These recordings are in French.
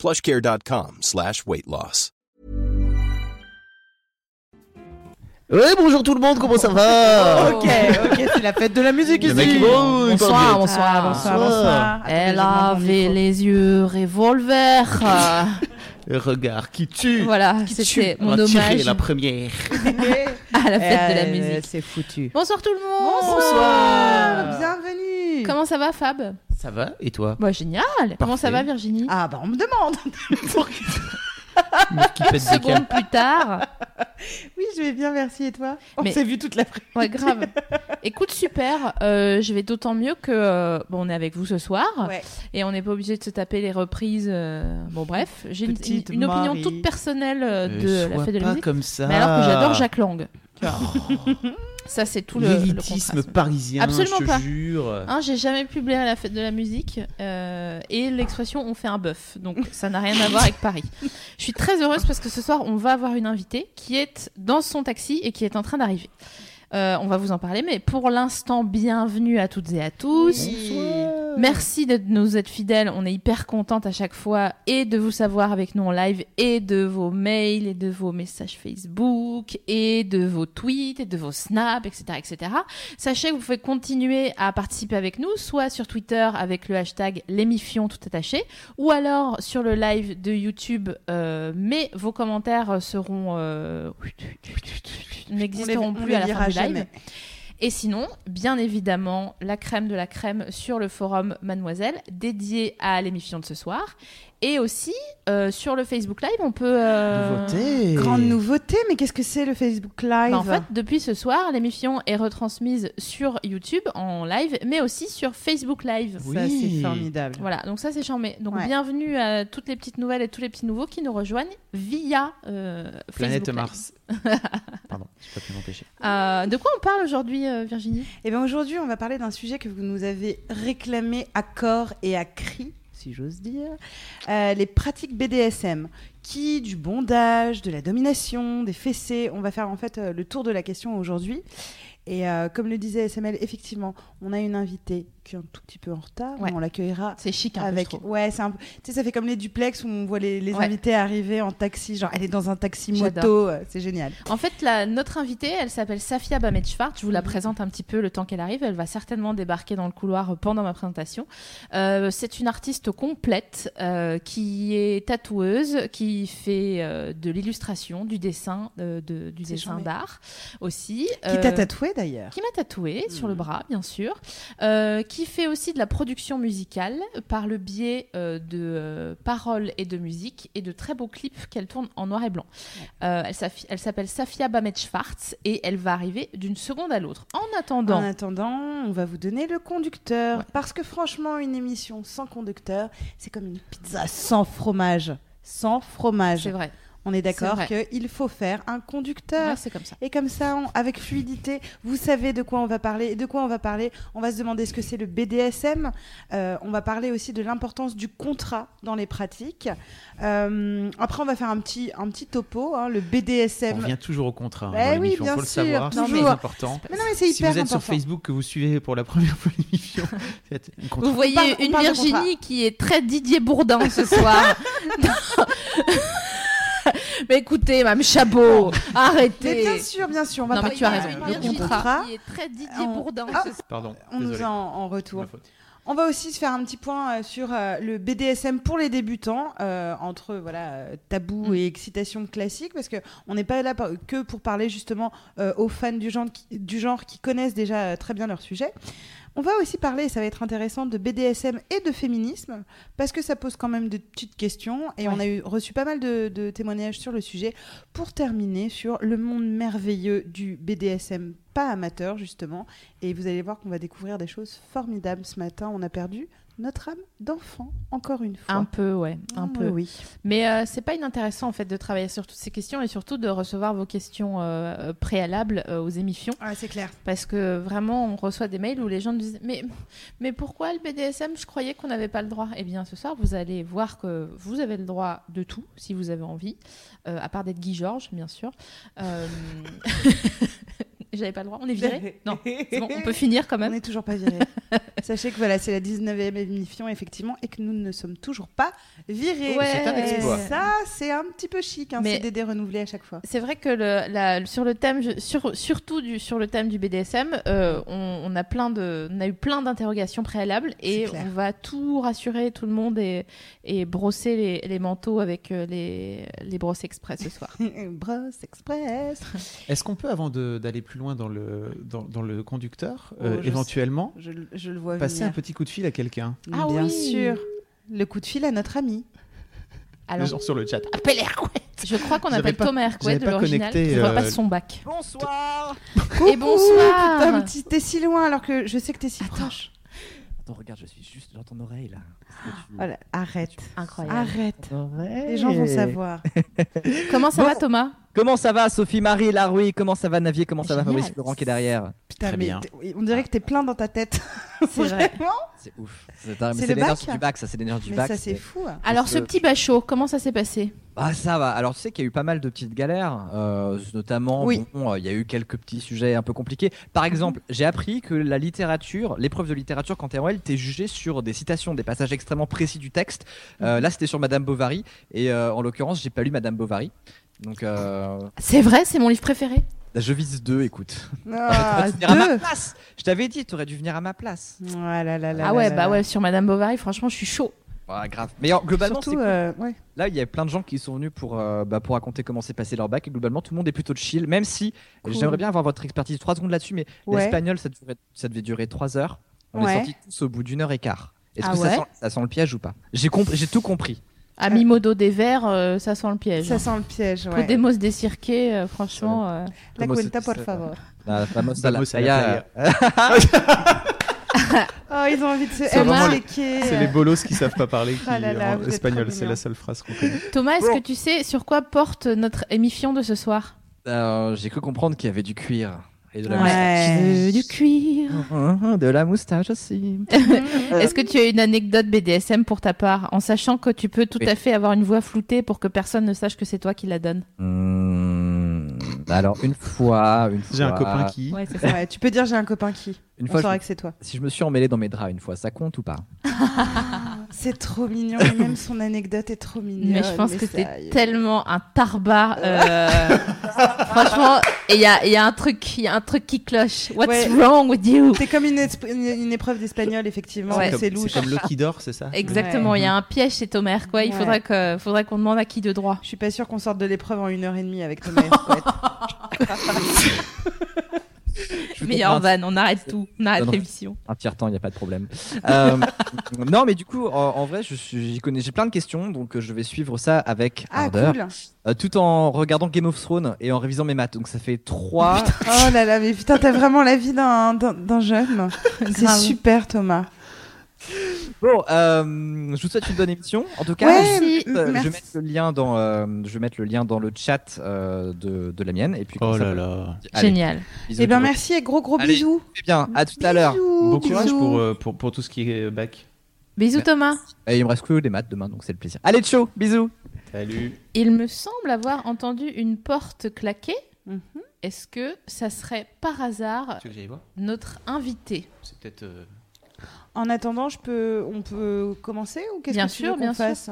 plushcare.com slash weight loss. Ouais, bonjour tout le monde, comment ça va Ok, ok, c'est la fête de la musique ici. Bonsoir, bien. bonsoir, Ah, bonsoir. bonsoir. Elle avait les yeux revolver. Regard qui tue voilà, Qui c'était tue. mon hommage la première à la fête de la Euh, musique. C'est foutu. Bonsoir tout le monde. Bonsoir. Bienvenue. Comment ça va, Fab? Ça va? Et toi? Bah génial. Comment ça va, Virginie? Ah bah on me demande. Qui pète des câbles. Seconde plus tard. oui, je vais bien, merci. Et toi? On s'est vu toute l'après. Ouais, grave. Écoute, super. Euh, je vais d'autant mieux que euh, bon, on est avec vous ce soir Ouais. et on n'est pas obligé de se taper les reprises. euh, Bon, bref, j'ai une, Petite une opinion Marie. toute personnelle Euh, de la sois fête de la pas musique. comme ça Mais alors que j'adore Jacques Lang. tu vois. Ça, c'est tout le, L'élitisme parisien, Absolument je te pas. jure Hein, j'ai jamais publié à la fête de la musique euh, et l'expression on fait un bœuf, donc ça n'a rien à voir avec Paris. Je suis très heureuse parce que ce soir on va avoir une invitée qui est dans son taxi et qui est en train d'arriver. Euh, on va vous en parler, mais pour l'instant, bienvenue à toutes et à tous. Merci de nous être fidèles. On est hyper contente à chaque fois et de vous savoir avec nous en live et de vos mails et de vos messages Facebook et de vos tweets et de vos snaps, etc., etc. Sachez que vous pouvez continuer à participer avec nous, soit sur Twitter avec le hashtag l'émifion tout attaché, ou alors sur le live de YouTube. euh, mais vos commentaires seront euh, n'existeront plus à la fin du live. Et sinon, bien évidemment, la crème de la crème sur le forum Mademoiselle, dédié à l'émission de ce soir. Et aussi, euh, sur le Facebook Live, on peut... euh, Nouveauté Grande nouveauté, mais qu'est-ce que c'est le Facebook Live? Bah, en fait, depuis ce soir, l'émission est retransmise sur YouTube en live, mais aussi sur Facebook Live. Oui. Ça, c'est formidable. Voilà, donc ça c'est charmé. Donc Ouais. bienvenue à toutes les petites nouvelles et tous les petits nouveaux qui nous rejoignent via euh, Planète Facebook Live. Mars. Pardon, j'ai pas pu m'empêcher. Euh, de quoi on parle aujourd'hui, euh, Virginie? Et bien aujourd'hui, on va parler d'un sujet que vous nous avez réclamé à corps et à cri, si j'ose dire, Euh, les pratiques BDSM, qui du bondage, de la domination, des fessées. On va faire en fait euh, le tour de la question aujourd'hui. Et euh, comme le disait SML, effectivement, on a une invitée un tout petit peu en retard, Ouais. on l'accueillera C'est chic un peu, avec trouve. ouais c'est un peu tu sais ça fait comme les duplex où on voit les, les Ouais. invités arriver en taxi genre elle est dans un taxi moto euh, c'est génial En fait, la, notre invitée, elle s'appelle Safia Bamet-Schwartz. Je vous la présente un petit peu le temps qu'elle arrive. Elle va certainement débarquer dans le couloir pendant ma présentation. Euh, c'est une artiste complète euh, qui est tatoueuse, qui fait euh, de l'illustration, du dessin, de, du dessin d'art aussi. qui t'a tatoué d'ailleurs qui m'a tatoué sur le bras, bien sûr, qui fait aussi de la production musicale par le biais euh, de euh, paroles et de musique et de très beaux clips qu'elle tourne en noir et blanc. Euh, elle s'appelle Safia Bamet-Schwartz et elle va arriver d'une seconde à l'autre. En attendant, En attendant, on va vous donner le conducteur. Ouais. Parce que franchement, une émission sans conducteur, c'est comme une pizza sans fromage. Sans fromage. c'est vrai, On est d'accord qu'il faut faire un conducteur. Ouais, c'est comme ça. Et comme ça, on- avec fluidité, vous savez de quoi on va parler. Et de quoi on va parler On va se demander ce que c'est le BDSM. Euh, on va parler aussi de l'importance du contrat dans les pratiques. Euh, après, on va faire un petit, un petit topo. hein, le On BDSM. revient toujours au contrat. hein, Eh dans oui, bien faut le sûr, savoir, c'est important. Mais non, mais c'est Si hyper vous êtes important. sur Facebook, que vous suivez pour la première fois l'émission. Vous voyez parle- on une Virginie qui est très Didier Bourdin ce soir. Mais écoutez, Mme Chabot, arrêtez. Mais bien sûr, bien sûr, on va non, mais tu as raison. Virginie contrat. qui est très Didier On- Bourdin. Ah, ce soir. Pardon, On nous a en, retour. On va aussi se faire un petit point euh, sur euh, le BDSM pour les débutants, euh, entre voilà tabou Mm. et excitation classique, parce que on n'est pas là que pour parler justement euh, aux fans du genre, qui, du genre qui connaissent déjà très bien leur sujet. On va aussi parler, ça va être intéressant, de BDSM et de féminisme, parce que ça pose quand même de petites questions, et Ouais. on a eu, reçu pas mal de, de témoignages sur le sujet, pour terminer sur le monde merveilleux du BDSM pas amateur, justement, et vous allez voir qu'on va découvrir des choses formidables ce matin. On a perdu notre âme d'enfant, encore une fois. Un peu, ouais, un Ah, peu. Oui. Mais euh, c'est pas inintéressant en fait de travailler sur toutes ces questions et surtout de recevoir vos questions euh, préalables euh, aux émissions Ah, c'est clair. parce que vraiment on reçoit des mails où les gens nous disent mais mais pourquoi le BDSM Je croyais qu'on n'avait pas le droit. Eh bien ce soir vous allez voir que vous avez le droit de tout si vous avez envie, euh, à part d'être Guy Georges bien sûr. J'avais pas le droit. On est viré? Non. Bon, on peut finir quand On même. n'est toujours pas viré. Sachez que voilà, c'est la 19e émission, effectivement, et que nous ne sommes toujours pas virés. Ouais. C'est un exploit. Et ça, c'est un petit peu chic, un Mais- CDD renouvelé à chaque fois. C'est vrai que le, la- sur le thème, sur, surtout du, sur le thème du BDSM, euh, on, on a plein de, on a eu plein d'interrogations préalables et on va tout rassurer tout le monde et, et brosser les, les manteaux avec euh, les, les brosses express ce soir. Brosse Express. Est-ce qu'on peut, avant d'aller plus loin dans le, dans, dans le conducteur, Oh, euh, je éventuellement Je, je le vois passer un petit coup de fil à quelqu'un Ah Bien oui. sûr. Le coup de fil à notre ami. Alors, Genre sur le chat. appelle Hercouet. Je crois qu'on appelle pas- Thomas Hercouet j'avais de pas l'original qui euh, repasse son bac. Bonsoir Et bonsoir. T'es- t'es si loin alors que je sais que t'es si proche. Attends, regarde, je suis juste dans ton oreille là. Tu- Voilà, arrête. Incroyable. Arrête. Les gens vont savoir. Comment ça Bon. va Thomas? Comment ça va, Sophie Marie Laroui? Comment ça va, Navier? Comment ça va. Fabrice Florent qui est derrière? Putain, Très mais bien. on dirait que t'es plein dans ta tête. C'est vrai. Vraiment? C'est ouf. C'est l'énergie du bac, ça, c'est l'énergie du bac. ça, c'est fou. hein. Alors ce petit bachot, comment ça s'est passé? Ah ça va. Alors tu sais qu'il y a eu pas mal de petites galères, euh, notamment Oui. bon, euh, il y a eu quelques petits sujets un peu compliqués. Par exemple, j'ai appris que la littérature, l'épreuve de littérature quand t'es en L, t'es jugé sur des citations, des passages extrêmement précis du texte. Euh, là c'était sur Madame Bovary et euh, en l'occurrence j'ai pas lu Madame Bovary. Donc euh, C'est vrai, c'est mon livre préféré. je vise deux, écoute. Ah, venir à ma deux. place. Je t'avais dit, t'aurais dû venir à ma place. Ah là là là ah ouais, là bah là. ouais, sur Madame Bovary, franchement, je suis chaud. Ouais, grave. Mais alors, globalement, c'est Surtout, cool. euh, ouais. Là, il y a plein de gens qui sont venus pour, euh, bah, pour raconter comment s'est passé leur bac. Et globalement, tout le monde est plutôt chill. Même si Cool. j'aimerais bien avoir votre expertise 3 secondes là-dessus, mais Ouais. l'espagnol, ça, durait- ça devait durer 3 heures. On Ouais. est sortis tous au bout d'une heure et quart. Est-ce Ah que ça, sent, ça sent le piège ou pas? J'ai comp- tout compris. À mi-modo des verts, euh, ça sent le piège. Ça sent le piège. Ouais. Podemos des cirqués, euh, franchement. euh, La cuenta, por favor. La famosa la playa. Oh, ils ont envie de se C'est les- checker. C'est les bolos qui savent pas parler qui, Ah là là, en espagnol. C'est la seule phrase qu'on connaît. Thomas, est-ce Bon. que tu sais sur quoi porte notre émission de ce soir? Euh, J'ai cru comprendre qu'il y avait du cuir. Et de la Ouais. Du cuir. moustache. De la moustache aussi. Est-ce que tu as une anecdote BDSM pour ta part, en sachant que tu peux tout Oui. à fait avoir une voix floutée pour que personne ne sache que c'est toi qui la donne? Hmm, alors, une fois. une J'ai un copain qui. Ouais, c'est ça. Ouais, tu peux dire j'ai un copain qui. Une On fois, je que c'est toi. Si je me suis emmêlé dans mes draps une fois, ça compte ou pas? C'est trop mignon. et même son anecdote est trop mignonne. Mais je pense que ça t'es y est. tellement un tarbat. euh, Franchement, il y a, il y a un truc, il y a un truc qui cloche. What's Ouais. wrong with you? C'est comme une, esp- une, une épreuve d'espagnol, effectivement. Ouais. C'est louche. C'est comme Loki d'or, c'est ça? Exactement, il y a un piège chez Hercouet. Il Ouais. faudrait qu'on demande à qui de droit. Je suis pas sûre qu'on sorte de l'épreuve en une heure et demie avec vous Meilleur van, on arrête tout, on arrête l'émission. Un tiers temps, il n'y a pas de problème. Euh, non, mais du coup, en, en vrai, j'ai plein de questions, donc euh, je vais suivre ça avec Ah, ardeur, cool. euh, tout en regardant Game of Thrones et en révisant mes maths. Donc ça fait trois. Oh là là, mais putain, t'as vraiment la vie d'un jeune. C'est super, Thomas. Bon, euh, je vous souhaite une bonne émission. En tout cas, Ouais, euh, je vais mettre le lien dans, euh, je vais mettre le lien dans le chat euh, de, de la mienne. Et puis Oh là là. Allez, Génial. bisous Eh bien, le monde. merci et gros gros Allez. bisous. Très bien. À tout à l'heure. Bon courage pour, pour, pour tout ce qui est bac. Bisous Thomas. Et il me reste que des maths demain, donc c'est le plaisir. Allez, ciao, bisous. Salut. Il me semble avoir entendu une porte claquer. Mhm. Est-ce que ça serait par hasard notre invité? C'est peut-être. En attendant, je peux, on peut commencer ou qu'est-ce Bien que tu sûr, veux qu'on bien sûr. fasse?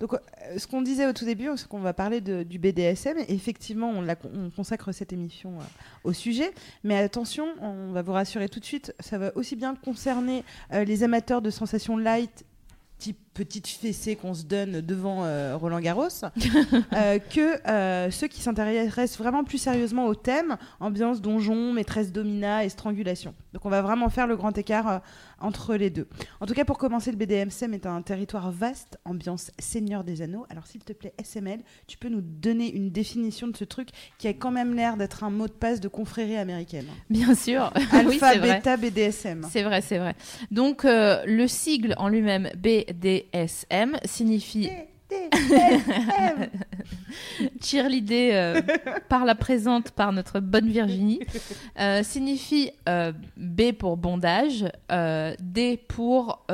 Donc, euh, ce qu'on disait au tout début, c'est qu'on va parler de- du BDSM. Effectivement, on, la- on consacre cette émission euh, au sujet. Mais attention, on va vous rassurer tout de suite, ça va aussi bien concerner euh, les amateurs de sensations light, type petite fessée qu'on se donne devant euh, Roland Garros, euh, que euh, ceux qui s'intéressent vraiment plus sérieusement au thème, ambiance donjon, maîtresse domina et strangulation. Donc on va vraiment faire le grand écart entre les deux. En tout cas, pour commencer, le BDSM est un territoire vaste, ambiance Seigneur des Anneaux. Alors s'il te plaît, SML, tu peux nous donner une définition de ce truc qui a quand même l'air d'être un mot de passe de confrérie américaine. Bien sûr. oui, Alpha, vrai. bêta, BDSM. C'est vrai, c'est vrai. Donc, euh, le sigle en lui-même, BDSM, signifie BDSM. cheerleader euh, par la présente par notre bonne Virginie, euh, signifie euh, B pour bondage, euh, D pour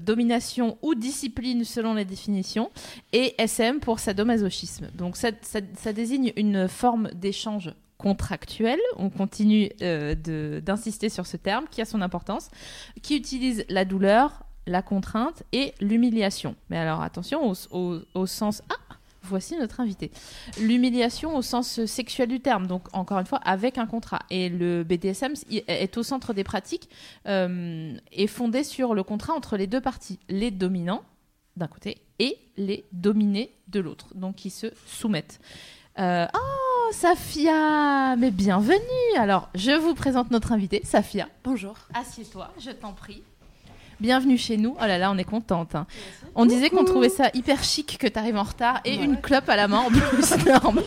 domination ou discipline selon les définitions, et SM pour sadomasochisme. Donc ça, désigne une forme d'échange contractuel, on continue d'insister sur ce terme qui a son importance, qui utilise la douleur, la contrainte et l'humiliation. Mais alors attention au, au- au sens... Ah Voici notre invité. L'humiliation au sens sexuel du terme, donc encore une fois avec un contrat. Et le BDSM est au centre des pratiques, euh, est fondé sur le contrat entre les deux parties, les dominants d'un côté et les dominés de l'autre, donc qui se soumettent. Euh, oh, Safia Mais bienvenue Alors, je vous présente notre invité, Safia. Bonjour. Assieds-toi, je t'en prie. Bienvenue chez nous. Oh là là, on est contente. hein. On disait qu'on trouvait ça hyper chic que tu arrives en retard et une clope à la main en plus, normal.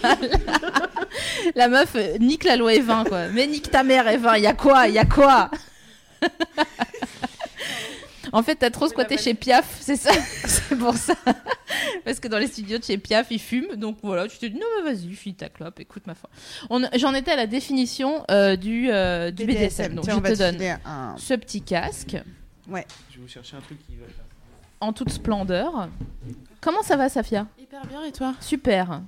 la meuf euh, nique la loi Evin, quoi. Mais nique ta mère, Evin, il y a quoi y a quoi? En fait, t'as trop squatté chez Piaf, c'est ça? C'est pour ça. Parce que dans les studios de chez Piaf, ils fument. Donc voilà, tu te dis, non, mais vas-y, file ta clope, écoute ma foi. J'en étais à la définition euh, du, euh, du BDSM. Donc Tiens, je te donne un- ce petit casque Je vais vous chercher un truc qui va faire. en toute splendeur. Comment ça va, Safia? Hyper bien et toi? Super.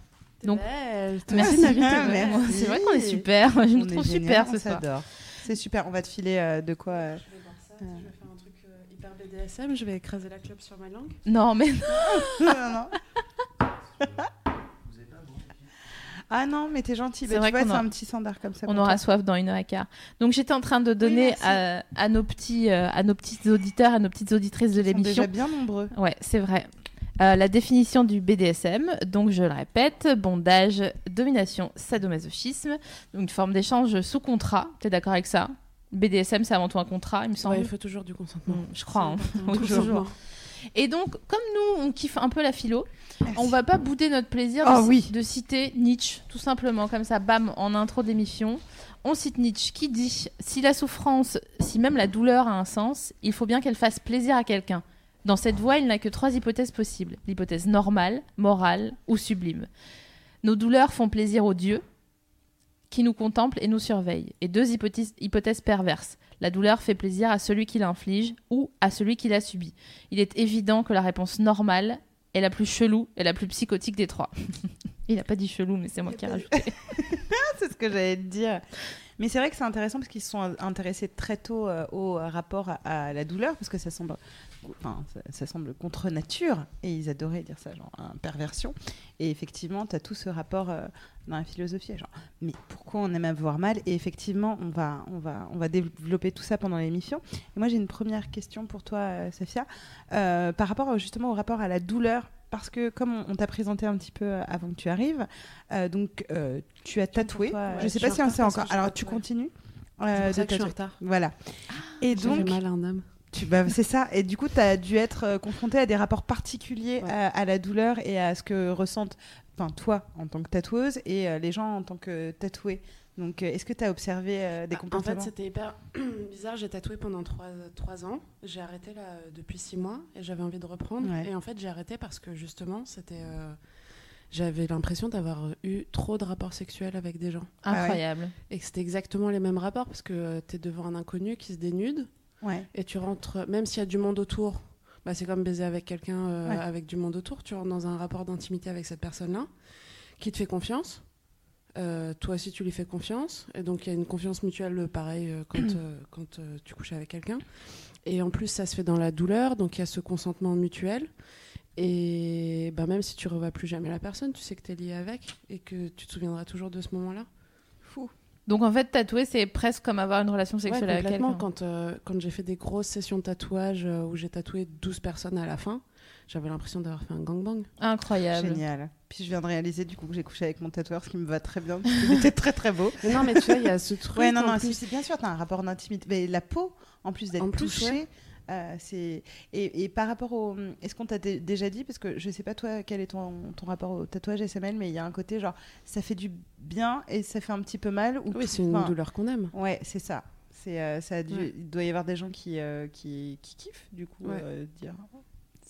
Donc, Merci merci. de m'inviter. Ah, merci. C'est vrai qu'on est super. Je nous On est trouve génial, super on ce soir. s'adore. C'est super, on va te filer euh, de quoi euh, Je vais voir ça. Je vais faire un truc euh, hyper BDSM. Je vais écraser la clope sur ma langue. Non, mais non, non. Ah non, mais t'es gentil. C'est Bah, qu'on c'est aura- un petit standard comme ça. on aura toi. soif dans une heure et quart. Donc j'étais en train de donner à, à nos petits, euh, à nos petits auditeurs, à nos petites auditrices de Ils sont l'émission. déjà bien nombreux. Ouais, c'est vrai. Euh, la définition du BDSM, donc je le répète, bondage, domination, sadomasochisme, donc une forme d'échange sous contrat. T'es d'accord avec ça? BDSM, c'est avant tout un contrat, il me semble. Ouais, il faut toujours du consentement. Mm, je crois. hein. C'est toujours. Et donc, comme nous, on kiffe un peu la philo, Merci. on va pas bouder notre plaisir Ah de, ci- oui. de citer Nietzsche, tout simplement, comme ça, bam, en intro d'émission. On cite Nietzsche qui dit Si la souffrance, si même la douleur a un sens, il faut bien qu'elle fasse plaisir à quelqu'un. Dans cette voie, il n'a que trois hypothèses possibles l'hypothèse normale, morale ou sublime. Nos douleurs font plaisir aux dieux qui nous contemplent et nous surveillent. Et deux hypothèses, hypothèses perverses. La douleur fait plaisir à celui qui l'inflige ou à celui qui l'a subi. Il est évident que la réponse normale est la plus chelou et la plus psychotique des trois. Il n'a pas dit chelou, mais c'est moi qui ai rajouté. c'est ce que j'allais te dire. Mais c'est vrai que c'est intéressant parce qu'ils se sont intéressés très tôt euh, au rapport à, la douleur parce que ça semble, enfin, ça, semble contre nature et ils adoraient dire ça, genre perversion. Et effectivement, tu as tout ce rapport euh, dans la philosophie, genre mais pourquoi on aime avoir mal? Et effectivement, on va, on va, on va développer tout ça pendant l'émission. Et moi, j'ai une première question pour toi, euh, Safia, euh, par rapport euh, justement au rapport à la douleur. Parce que comme on, t'a présenté un petit peu euh, avant que tu arrives, euh, donc euh, tu as tatoué. toi, je ouais, sais pas si on sait encore. Alors tu continues euh, de que je suis en tatouer. retard. Voilà. Et J'ai donc, mal à un homme. bah, c'est ça. Et du coup, tu as dû être confronté à des rapports particuliers Ouais. à, à la douleur et à ce que ressentent, enfin toi en tant que tatoueuse et les gens en tant que tatoués. Donc, euh, est-ce que tu as observé euh, des Ah, En comportements fait, c'était hyper bizarre. J'ai tatoué pendant trois, trois ans. J'ai arrêté là depuis six mois et j'avais envie de reprendre. Ouais. Et en fait, j'ai arrêté parce que justement, c'était. euh, J'avais l'impression d'avoir eu trop de rapports sexuels avec des gens. Ah ouais. Incroyable. Et que c'était exactement les mêmes rapports parce que tu es devant un inconnu qui se dénude Ouais. et tu rentres, même s'il y a du monde autour, bah, c'est comme baiser avec quelqu'un euh, Ouais. avec du monde autour. Tu rentres dans un rapport d'intimité avec cette personne-là qui te fait confiance. Euh, toi aussi, tu lui fais confiance. Et donc, il y a une confiance mutuelle, euh, pareil, euh, quand, euh, quand euh, tu couches avec quelqu'un. Et en plus, ça se fait dans la douleur. Donc, il y a ce consentement mutuel. Et bah, même si tu ne revois plus jamais la personne, tu sais que tu es lié avec et que tu te souviendras toujours de ce moment-là. Fou. Donc en fait, tatouer, c'est presque comme avoir une relation Ouais, sexuelle avec quelqu'un. Quand, euh, quand j'ai fait des grosses sessions de tatouage euh, où j'ai tatoué 12 personnes à la fin, j'avais l'impression d'avoir fait un gangbang. Incroyable. Génial. Puis je viens de réaliser du coup que j'ai couché avec mon tatoueur, ce qui me va très bien. parce qu'il était très très beau. Mais non, mais tu vois, il y a ce truc. Ouais, non, non, plus. c'est bien sûr, tu as un rapport d'intimité. Mais la peau, en plus d'être touchée, ouais. euh, c'est. Et, et par rapport au. Est-ce qu'on t'a dé- déjà dit Parce que je sais pas, toi, quel est ton, ton rapport au tatouage SML, mais il y a un côté genre, ça fait du bien et ça fait un petit peu mal. Ou Oui, c'est une douleur qu'on aime. Ouais, c'est ça. C'est, euh, ça a dû- Ouais. Il doit y avoir des gens qui, euh, qui, qui kiffent, du coup, Ouais. euh, dire.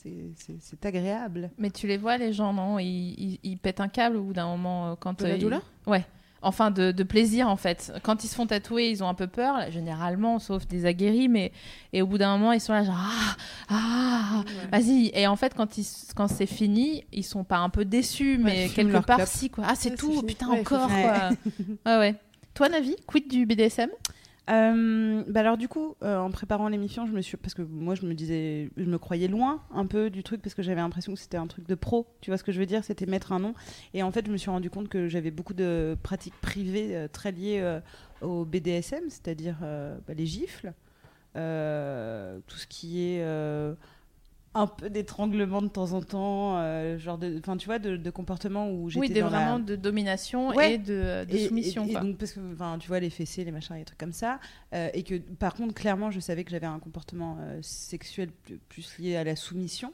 C'est, agréable. Mais tu les vois, les gens, non? Ils, ils- ils pètent un câble au bout d'un moment euh, quand De la euh, ils- douleur? Ouais. Enfin, de, de plaisir en fait. Quand ils se font tatouer, ils ont un peu peur, là, généralement, sauf des aguerris, mais et au bout d'un moment, ils sont là genre ah ah vas-y. Et en fait, quand ils quand c'est fini, ils sont pas un peu déçus, mais quelque part si quoi. Ah c'est Ouais, tout, putain encore quoi. ouais ouais. Toi, Navi, quid du BDSM Euh, bah alors du coup, euh, en préparant l'émission, je me suis parce que moi je me disais, je me croyais loin un peu du truc parce que j'avais l'impression que c'était un truc de pro. Tu vois ce que je veux dire? C'était mettre un nom. Et en fait, je me suis rendu compte que j'avais beaucoup de pratiques privées euh, très liées au BDSM, c'est-à-dire bah, les gifles, tout ce qui est un peu d'étranglement de temps en temps, euh, genre de, enfin tu vois, de, de comportements où j'étais Oui, des dans la- vraiment de domination Ouais. et de, de et- soumission. et- et quoi. donc, parce que, enfin, tu vois, les fessées, les machins, les trucs comme ça. euh, et que, par contre, clairement, je savais que j'avais un comportement euh, sexuel plus, plus lié à la soumission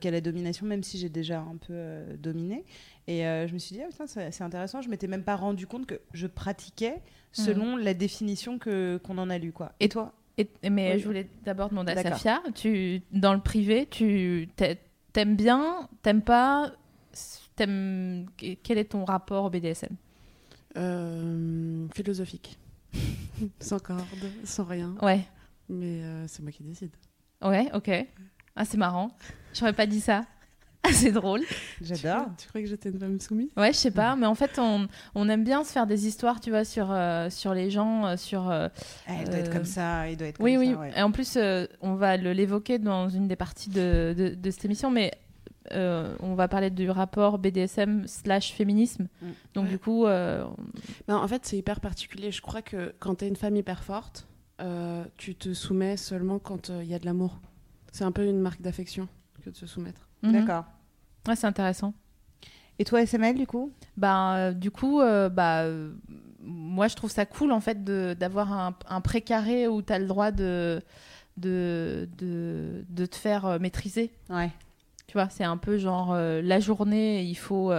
qu'à la domination, même si j'ai déjà un peu dominé. Et je me suis dit, ah, putain, c'est intéressant. Je m'étais même pas rendu compte que je pratiquais selon la définition que qu'on en a lu, quoi. Et toi? Et- mais Oui. je voulais d'abord demander à. Safia, tu, dans le privé, tu t'a- t'aimes bien, t'aimes pas, t'aimes, quel est ton rapport au BDSM Euh, philosophique. sans corde, sans rien. Ouais, Mais euh, c'est moi qui décide. ouais, ok. Ah, c'est marrant. J'aurais pas dit ça. C'est drôle. J'adore. Tu crois que j'étais une femme soumise? Ouais, je sais pas, mais en fait, on, on aime bien se faire des histoires, tu vois, sur, euh, sur les gens, euh, sur. euh, il doit être Euh, comme ça. Il doit être comme Oui, oui. ça, ouais. Et en plus, euh, on va le- l'évoquer dans une des parties de, de, de cette émission, mais euh, on va parler du rapport BDSM slash féminisme. Mm. Donc, Ouais. du coup, euh, En fait, c'est hyper particulier. Je crois que quand t'es une femme hyper forte, euh, tu te soumets seulement quand il y a de l'amour. C'est un peu une marque d'affection que de se soumettre. mhm. D'accord. Ouais, c'est intéressant. Et toi, SML, du coup? Euh, du coup, euh, bah, euh, moi, je trouve ça cool, en fait, d'avoir un, un précaré où tu as le droit de, de, de, de te faire maîtriser. Ouais. Tu vois, c'est un peu genre la journée, il faut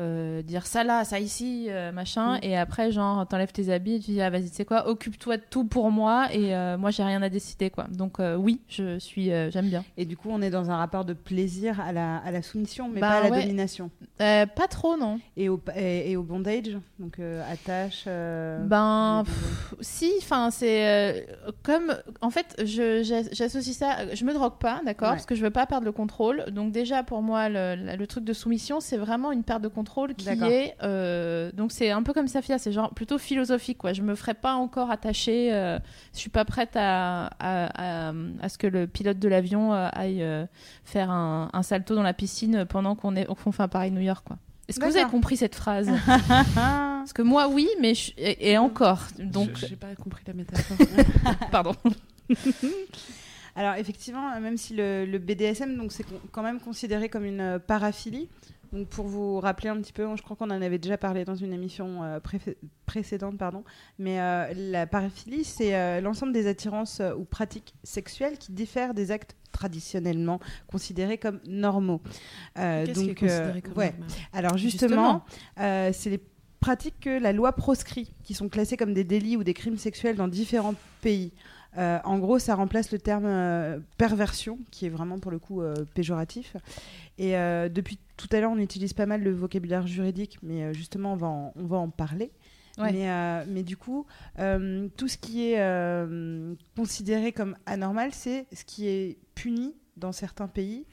euh, dire ça là, ça ici, euh, machin. Mm. Et après, genre, t'enlèves tes habits et tu dis, ah vas-y, tu sais quoi, occupe-toi de tout pour moi et euh, moi, j'ai rien à décider, quoi. Donc, euh, oui, je suis, j'aime bien. Et du coup, on est dans un rapport de plaisir à la, à la soumission, mais Bah, pas à la domination. Pas trop, non. Et au, et, et au bondage, donc attache. Ben, pff, si, enfin, c'est comme. En fait, j'associe ça. Je me drogue pas, d'accord Ouais. Parce que je veux pas perdre le contrôle. Donc, déjà, pour moi, le, le- le truc de soumission, c'est vraiment une perte de contrôle qui est. euh, donc, c'est un peu comme Safia, c'est genre plutôt philosophique, quoi. Je me ferai pas encore attacher. euh, je suis pas prête à, à, à, à ce que le pilote de l'avion euh, aille euh, faire un, un salto dans la piscine pendant qu'on est- qu'on fait un Paris New York, quoi. Est-ce que vous avez compris cette phrase? Parce que moi, oui, mais je- et, et encore. Donc, Je- j'ai pas compris la métaphore. pardon. Alors effectivement, même si le, le BDSM, donc c'est con- quand même considéré comme une euh, paraphilie. Donc pour vous rappeler un petit peu, je crois qu'on en avait déjà parlé dans une émission euh, précédente, pardon. Mais euh, la paraphilie, c'est euh, l'ensemble des attirances ou pratiques sexuelles qui diffèrent des actes traditionnellement considérés comme normaux. Qu'est-ce qui est donc, considéré comme ouais. normal? Alors justement, c'est les pratiques que la loi proscrit, qui sont classées comme des délits ou des crimes sexuels dans différents pays. Euh, en gros, ça remplace le terme euh, perversion, qui est vraiment pour le coup euh, péjoratif. Et depuis tout à l'heure, on utilise pas mal le vocabulaire juridique, mais euh, justement, on va en, on va en parler. Ouais. Mais, euh, mais du coup, euh, tout ce qui est euh, considéré comme anormal, c'est ce qui est puni dans certains pays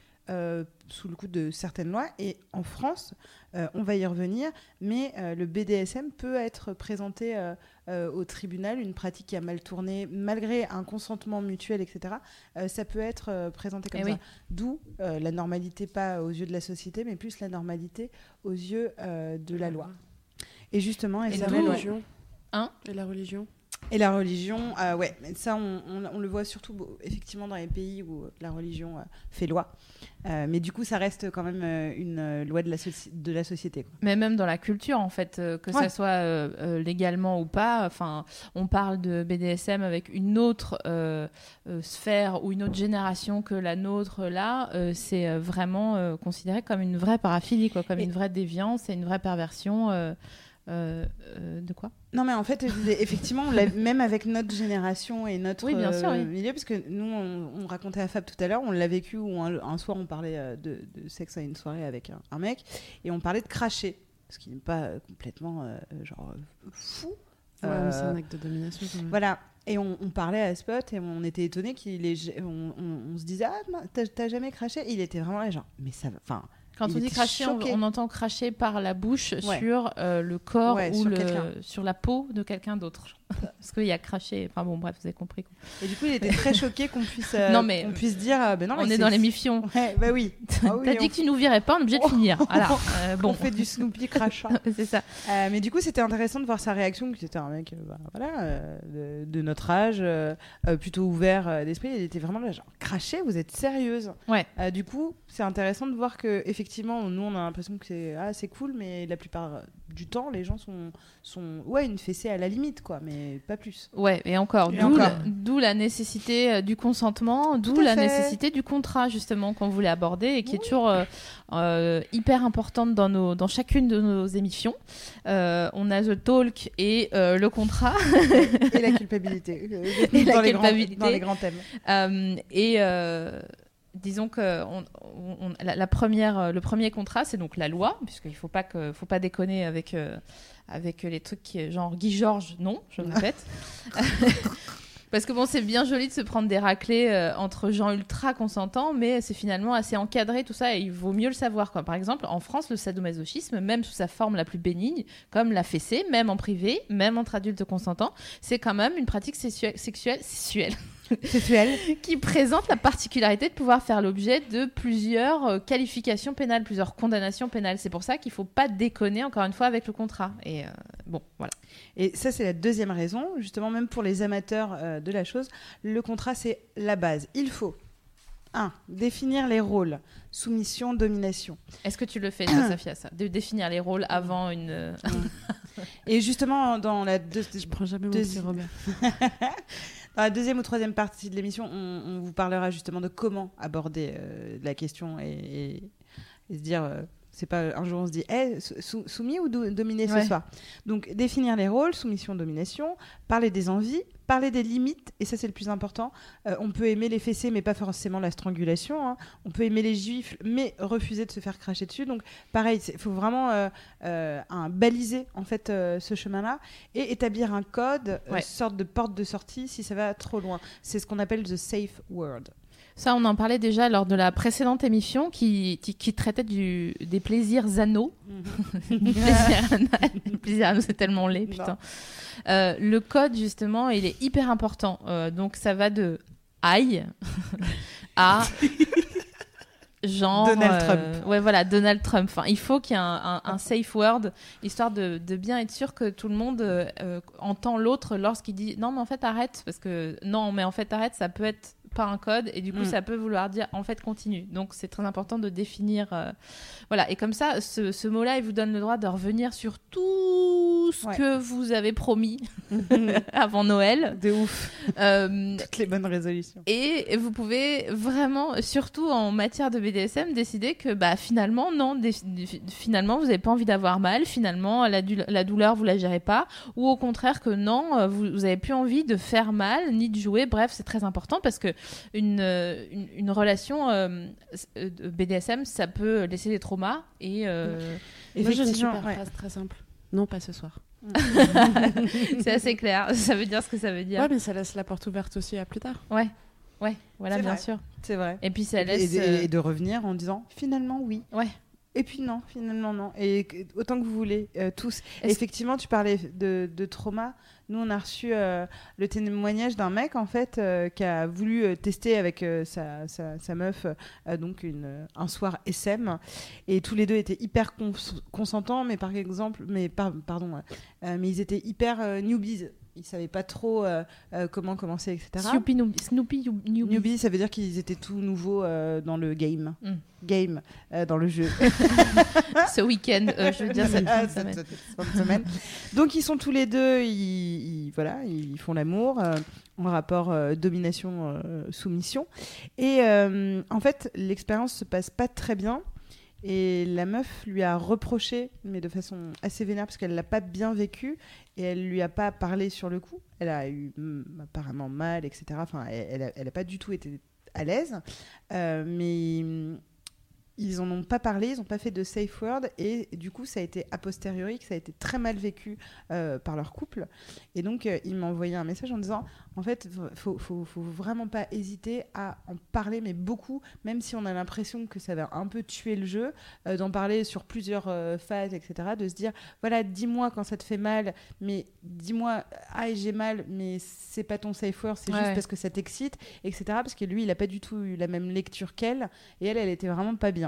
sous le coup de certaines lois. Et en France, on va y revenir, mais le BDSM peut être présenté euh, au tribunal, une pratique qui a mal tourné, malgré un consentement mutuel, etc. euh, ça peut être euh, présenté comme Eh ça. oui. D'où euh, la normalité, pas aux yeux de la société, mais plus la normalité aux yeux euh, de la loi. Et justement, Et et la religion Hein Et la religion Et la religion, euh, ouais, ça, on, on- on le voit surtout effectivement dans les pays où la religion euh, fait loi. Euh, mais du coup, ça reste quand même euh, une euh, loi de la, soci- de la société. quoi. Mais même dans la culture, en fait, euh, que Ouais. ça soit euh, euh, légalement ou pas, enfin, on parle de BDSM avec une autre euh, euh, sphère ou une autre génération que la nôtre. Là, euh, c'est euh, vraiment euh, considéré comme une vraie paraphilie, quoi, comme Et- une vraie déviance et une vraie perversion. Euh, euh, de quoi? Non, mais en fait, effectivement, on même avec notre génération et notre Oui, bien sûr, euh, oui. milieu, parce que nous, on, on racontait à Fab tout à l'heure, on l'a vécu où un, un soir, on parlait de, de sexe à une soirée avec un, un mec, et on parlait de cracher, ce qui n'est pas complètement euh, genre fou. Ouais, c'est un acte de domination. quand même. Voilà. Et on, on parlait à Spot et on était étonnés qu'il est. On, on- on se disait, ah, t'as- jamais craché? Il était vraiment là, genre, mais ça va. Enfin, Quand Il on dit cracher, on, entend cracher par la bouche Ouais. sur euh, le corps Ouais, ou sur le- quelqu'un. sur la peau de quelqu'un d'autre. Parce qu'il a craché. Enfin bon, bref, vous avez compris. quoi. et du coup, il était très choqué qu'on puisse, euh, Non, mais- qu'on puisse dire, ah, ben non, on mais est dans l'émission. Ouais, bah oui. Ah oui, T'as on- dit que tu nous virais pas, on est obligé de finir. Voilà. Euh, On bon, fait du Snoopy crachant. c'est ça. Euh, mais du coup, c'était intéressant de voir sa réaction, qui était un mec, euh, bah, voilà, euh, de, de notre âge, euh, euh, plutôt ouvert euh, d'esprit. Il était vraiment là, genre, craché, vous êtes sérieuse. Ouais. Euh, du coup, c'est intéressant de voir que effectivement, nous, on a l'impression que c'est ah, cool, mais la plupart du temps, les gens sont, sont ouais, une fessée à la limite, quoi, mais pas plus. Ouais, et encore, d'où la- nécessité euh, du consentement, d'où la fait. nécessité du contrat, justement, qu'on voulait aborder et qui est toujours euh, euh, hyper importante dans, nos, dans chacune de nos émissions. Euh, on a The Talk et euh, le contrat. Et la culpabilité. la dans les grands- culpabilité. dans les grands thèmes. Euh, et euh, disons que on- on- on- la, la première, le premier contrat, c'est donc la loi, puisqu'il ne faut pas, que, faut pas déconner avec, euh, avec les trucs qui, genre Guy Georges, non, je me répète. Parce que bon, c'est bien joli de se prendre des raclés euh, entre gens ultra consentants, mais c'est finalement assez encadré tout ça et il vaut mieux le savoir. Quoi. Par exemple, en France, le sadomasochisme, même sous sa forme la plus bénigne, comme la fessée, même en privé, même entre adultes consentants, c'est quand même une pratique sexuelle, sexuelle, sexuelle Qui présente la particularité de pouvoir faire l'objet de plusieurs euh, qualifications pénales, plusieurs condamnations pénales. C'est pour ça qu'il ne faut pas déconner, encore une fois, avec le contrat. Et euh, bon, voilà. Et ça, c'est la deuxième raison, justement, même pour les amateurs euh, de la chose, le contrat, c'est la base. Il faut, un, définir les rôles, soumission, domination. Est-ce que tu le fais, toi, Safia, ça De définir les rôles avant une... euh, Et justement, dans la, deux- Je prends jamais mon petit Robert. deuxième ou troisième partie de l'émission, on, vous parlera justement de comment aborder euh, la question et, se dire... c'est pas un jour on se dit Eh, sou- sou- soumis ou do- dominé ce soir? Donc définir les rôles, soumission, domination, parler des envies, parler des limites et ça c'est le plus important. Euh, on peut aimer les fessées mais pas forcément la strangulation. hein. On peut aimer les gifles mais refuser de se faire cracher dessus. Donc pareil, il faut vraiment euh, euh, un, baliser en fait ce chemin-là et établir un code, Ouais. sorte de porte de sortie si ça va trop loin. C'est ce qu'on appelle the safe word. Ça, on en parlait déjà lors de la précédente émission qui, qui, qui traitait du, des plaisirs anneaux. Les plaisirs anneaux, c'est tellement laid, putain. Euh, le code, justement, il est hyper important. Euh, donc, ça va de aïe à genre. Donald euh, ouais, voilà, Donald Trump. Enfin, il faut qu'il y ait un, un- un safe word, histoire de, de bien être sûr que tout le monde euh, entend l'autre lorsqu'il dit non, mais en fait, arrête. Parce que non, mais en fait, arrête, ça peut être pas un code et du coup Mm. ça peut vouloir dire en fait continue donc c'est très important de définir euh, voilà et comme ça ce, ce mot là il vous donne le droit de revenir sur tout ce Ouais. que vous avez promis avant Noël De ouf. Euh, Toutes les bonnes résolutions. et vous pouvez vraiment, surtout en matière de BDSM, décider que bah, finalement, non, finalement, vous n'avez pas envie d'avoir mal, finalement, la, du- la douleur, vous la gérez pas, ou au contraire que non, euh, vous n'avez plus envie de faire mal, ni de jouer. Bref, c'est très important parce que une, euh, une, une relation euh, euh, BDSM, ça peut laisser des traumas et. euh, Moi, j'ai une Effectivement, super ouais. phrase très simple. Non, pas ce soir. c'est assez clair, ça veut dire ce que ça veut dire. Ouais, mais ça laisse la porte ouverte aussi à plus tard. Ouais, ouais, voilà, bien vrai. sûr. C'est vrai. Et puis ça Et, laisse. et- et de revenir en disant finalement oui. Ouais. Et puis non, finalement non. Et autant que vous voulez, euh, tous. Effectivement, tu parlais de, de trauma. Nous, on a reçu euh, le témoignage d'un mec, en fait, euh, qui a voulu euh, tester avec sa, sa- meuf, donc une, un soir SM. Et tous les deux étaient hyper cons- consentants, mais par exemple, mais par- pardon, mais ils étaient hyper newbies. Ils savaient pas trop euh, euh, comment commencer, etc. Snoopy, Snoopy, newbie. Newbie, ça veut dire qu'ils étaient tout nouveaux euh, dans le game. Mm. Game, dans le jeu. Ce week-end, je veux dire cette Ah, semaine. cette. Donc ils sont tous les deux, ils, ils- voilà, ils font l'amour en rapport domination-soumission. et en fait, l'expérience se passe pas très bien. Et la meuf lui a reproché, mais de façon assez vénère, parce qu'elle l'a pas bien vécu et elle lui a pas parlé sur le coup. Elle a eu mm, apparemment mal, etc. Enfin, elle, elle pas du tout été à l'aise. Euh, mais mm, ils en ont pas parlé, ils n'ont pas fait de safe word et du coup ça a été a posteriori que ça a été très mal vécu euh, par leur couple. Et donc euh, il m'a envoyé un message en disant en fait faut, faut, faut vraiment pas hésiter à en parler mais beaucoup même si on a l'impression que ça va un peu tuer le jeu euh, d'en parler sur plusieurs euh, phases etc de se dire voilà dis-moi quand ça te fait mal mais dis-moi ah j'ai mal mais c'est pas ton safe word c'est Ouais, juste parce que ça t'excite etc parce que lui il a pas du tout eu la même lecture qu'elle et elle elle était vraiment pas bien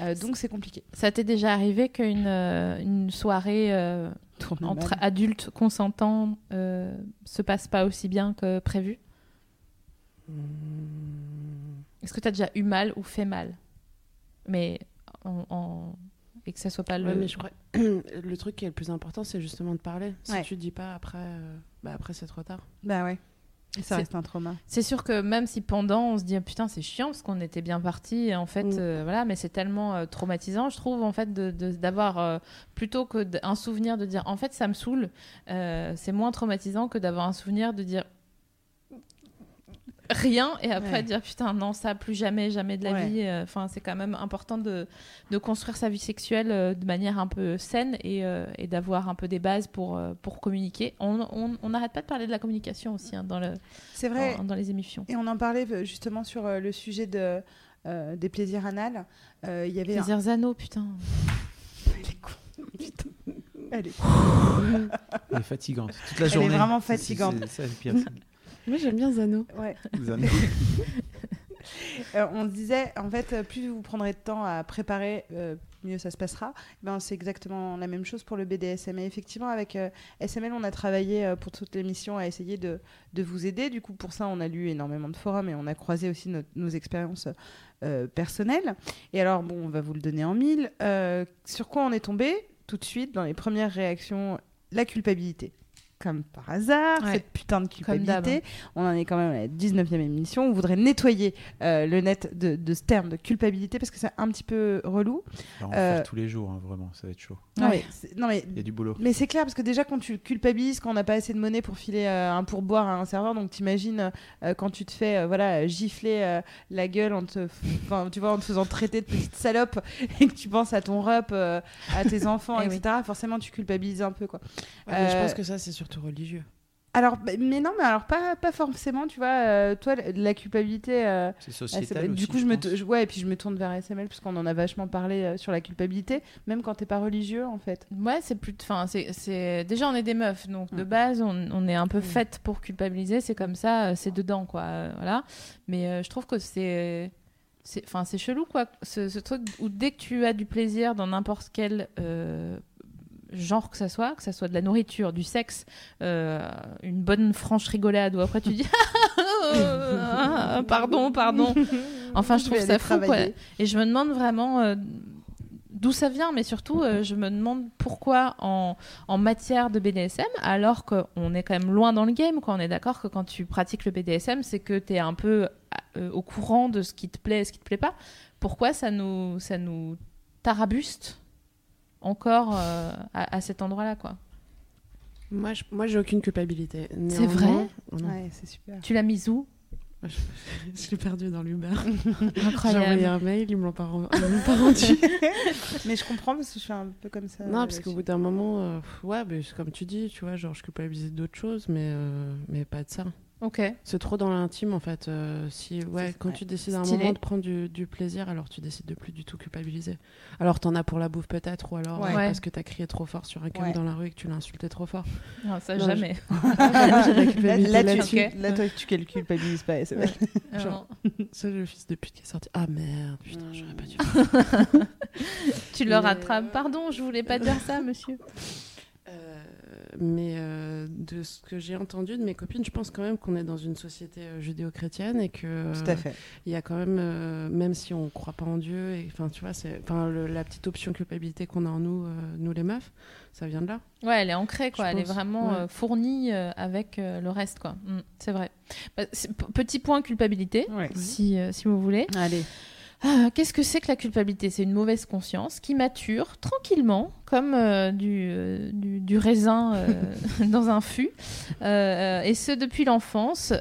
euh, donc c'est compliqué. Ça t'est déjà arrivé qu'une euh, une soirée euh, entre mal. adultes consentants euh, se passe pas aussi bien que prévu? Est-ce que tu as déjà eu mal ou fait mal? Mais en, en- et que ça soit pas le. Ouais, mais je crois le truc qui est le plus important, c'est justement de parler. Si Ouais. tu dis pas après, euh, bah après c'est trop tard. Bah ouais. Et ça C'est- reste un trauma. C'est sûr que même si pendant on se dit ah, putain c'est chiant parce qu'on était bien parti en fait Mm. euh, voilà mais c'est tellement euh, traumatisant je trouve en fait de- de- d'avoir euh, plutôt que d- un souvenir de dire en fait ça me saoule c'est moins traumatisant que d'avoir un souvenir de dire rien et après Ouais. dire putain non ça plus jamais jamais de la Ouais. vie Euh, enfin c'est quand même important de, de construire sa vie sexuelle euh, de manière un peu saine et, euh, et d'avoir un peu des bases pour euh, pour communiquer on n'arrête pas de parler de la communication aussi hein, dans le C'est vrai. dans, dans les émissions Et on en parlait euh, justement sur euh, le sujet de, euh, des plaisirs anal. Euh, Il y avait un- Plaisir Zano, putain. Elle est con. Putain. Elle est, Elle est fatigante. Toute la Elle est journée. vraiment fatigante. C'est c'est. Moi j'aime bien Zano. ouais. Avez- Euh, on disait, en fait, euh, plus vous prendrez de temps à préparer, euh, mieux ça se passera. Ben, c'est exactement la même chose pour le BDSM. Et effectivement, avec euh, SML, on a travaillé euh, pour toute l'émission à essayer de, de vous aider. Du coup, pour ça, on a lu énormément de forums et on a croisé aussi notre- nos expériences euh, personnelles. Et alors, bon, on va vous le donner en mille. Euh, sur quoi on est tombé? Tout de suite dans les premières réactions La culpabilité. Comme par hasard, Ouais. cette putain de culpabilité. On en est quand même à la 19e émission. On voudrait nettoyer euh, le net de, de ce terme de culpabilité parce que c'est un petit peu relou. On va en Euh, faire tous les jours, hein, vraiment, ça va être chaud. Non, Ouais. mais, c'est- non, mais, Il y a du boulot. mais c'est clair parce que déjà quand tu culpabilises, quand on n'a pas assez de monnaie pour filer euh, un pourboire à un serveur, donc t'imagines euh, quand tu te fais euh, voilà gifler euh, la gueule en te, enfin, tu vois, en te faisant traiter de petite salope et que tu penses à ton rep, euh, à tes enfants, Eh oui. etc. Forcément, tu culpabilises un peu quoi. Ouais, je pense que ça c'est surtout religieux. Alors, bah, mais non, mais alors pas, pas forcément, tu vois. euh, toi, la- culpabilité. euh, C'est Ah, c'est- sociétal du aussi, coup, je me, t- ouais, et puis je me tourne vers SML parce qu'on en a vachement parlé euh, sur la culpabilité, même quand t'es pas religieux, en fait. Ouais, c'est plus. Enfin, c'est, c'est déjà on est des meufs, donc de Mm. base on, on est un peu Mm. faites pour culpabiliser. C'est comme ça, c'est dedans, quoi. euh, voilà. Mais euh, je trouve que c'est. c'est- Enfin, c'est chelou, quoi. Ce, ce truc où dès que tu as du plaisir dans n'importe quel euh, genre que ça soit, que ça soit de la nourriture, du sexe, euh, une bonne franche rigolade, ou après tu dis Ah, pardon, pardon. Enfin, je trouve ça fou, quoi. Et je me demande vraiment euh, d'où ça vient, mais surtout, euh, je me demande pourquoi en, en matière de BDSM, alors qu'on est quand même loin dans le game, quoi. On est d'accord que quand tu pratiques le BDSM, c'est que tu es un peu au courant de ce qui te plaît et ce qui te plaît pas. Pourquoi ça nous, ça nous tarabuste encore euh, à, à cet endroit-là, quoi Moi, je- moi j'ai aucune culpabilité. C'est vrai Oh non. Ouais, c'est super. Tu l'as mise où? Je l'ai perdu dans l'Uber. J'ai envoyé Incroyable. un mail, ils me l'ont pas, rendu. Mais je comprends parce que je suis un peu comme ça. non, euh, parce qu'au bout d'un moment, euh, ouais, mais c'est comme tu dis, tu vois, genre je culpabilisais d'autres choses, mais, euh, mais pas de ça. Ok. C'est trop dans l'intime en fait. Euh, si ouais, quand ouais. tu décides à un Stylé. moment de prendre du, du plaisir, alors tu décides de plus du tout culpabiliser. Alors t'en as pour la bouffe peut-être, ou alors Ouais. euh, parce que t'as crié trop fort sur un Ouais. dans la rue et que tu l'as insulté trop fort. Non, ça Non, jamais. Ah, bah, Là, là, tu, là-dessus. Ok. là, toi, tu culpabilises pas. c'est vrai. Genre-. C'est le fils de pute qui est sorti. Ah merde, putain, j'aurais pas dû. Tu le rattrapes. euh, Pardon, je voulais pas dire ça, monsieur. Euh, mais euh, de ce que j'ai entendu de mes copines, je pense quand même qu'on est dans une société euh, judéo-chrétienne et que Tout à fait. il y a quand même, euh, même si on croit pas en Dieu, et enfin tu vois, c'est, enfin le- la petite option culpabilité qu'on a en nous, euh, nous les meufs, ça vient de là. Ouais, elle est ancrée, quoi. Je Elle est vraiment ouais. euh, fournie euh, avec euh, le reste, quoi. Mm, c'est vrai. Bah, petit point culpabilité, Ouais. si, euh, si vous voulez. Allez. Ah, Qu'est-ce que c'est que la culpabilité? C'est une mauvaise conscience qui mature tranquillement, comme euh, du, euh, du, du raisin euh, dans un fût. Et ce, depuis l'enfance.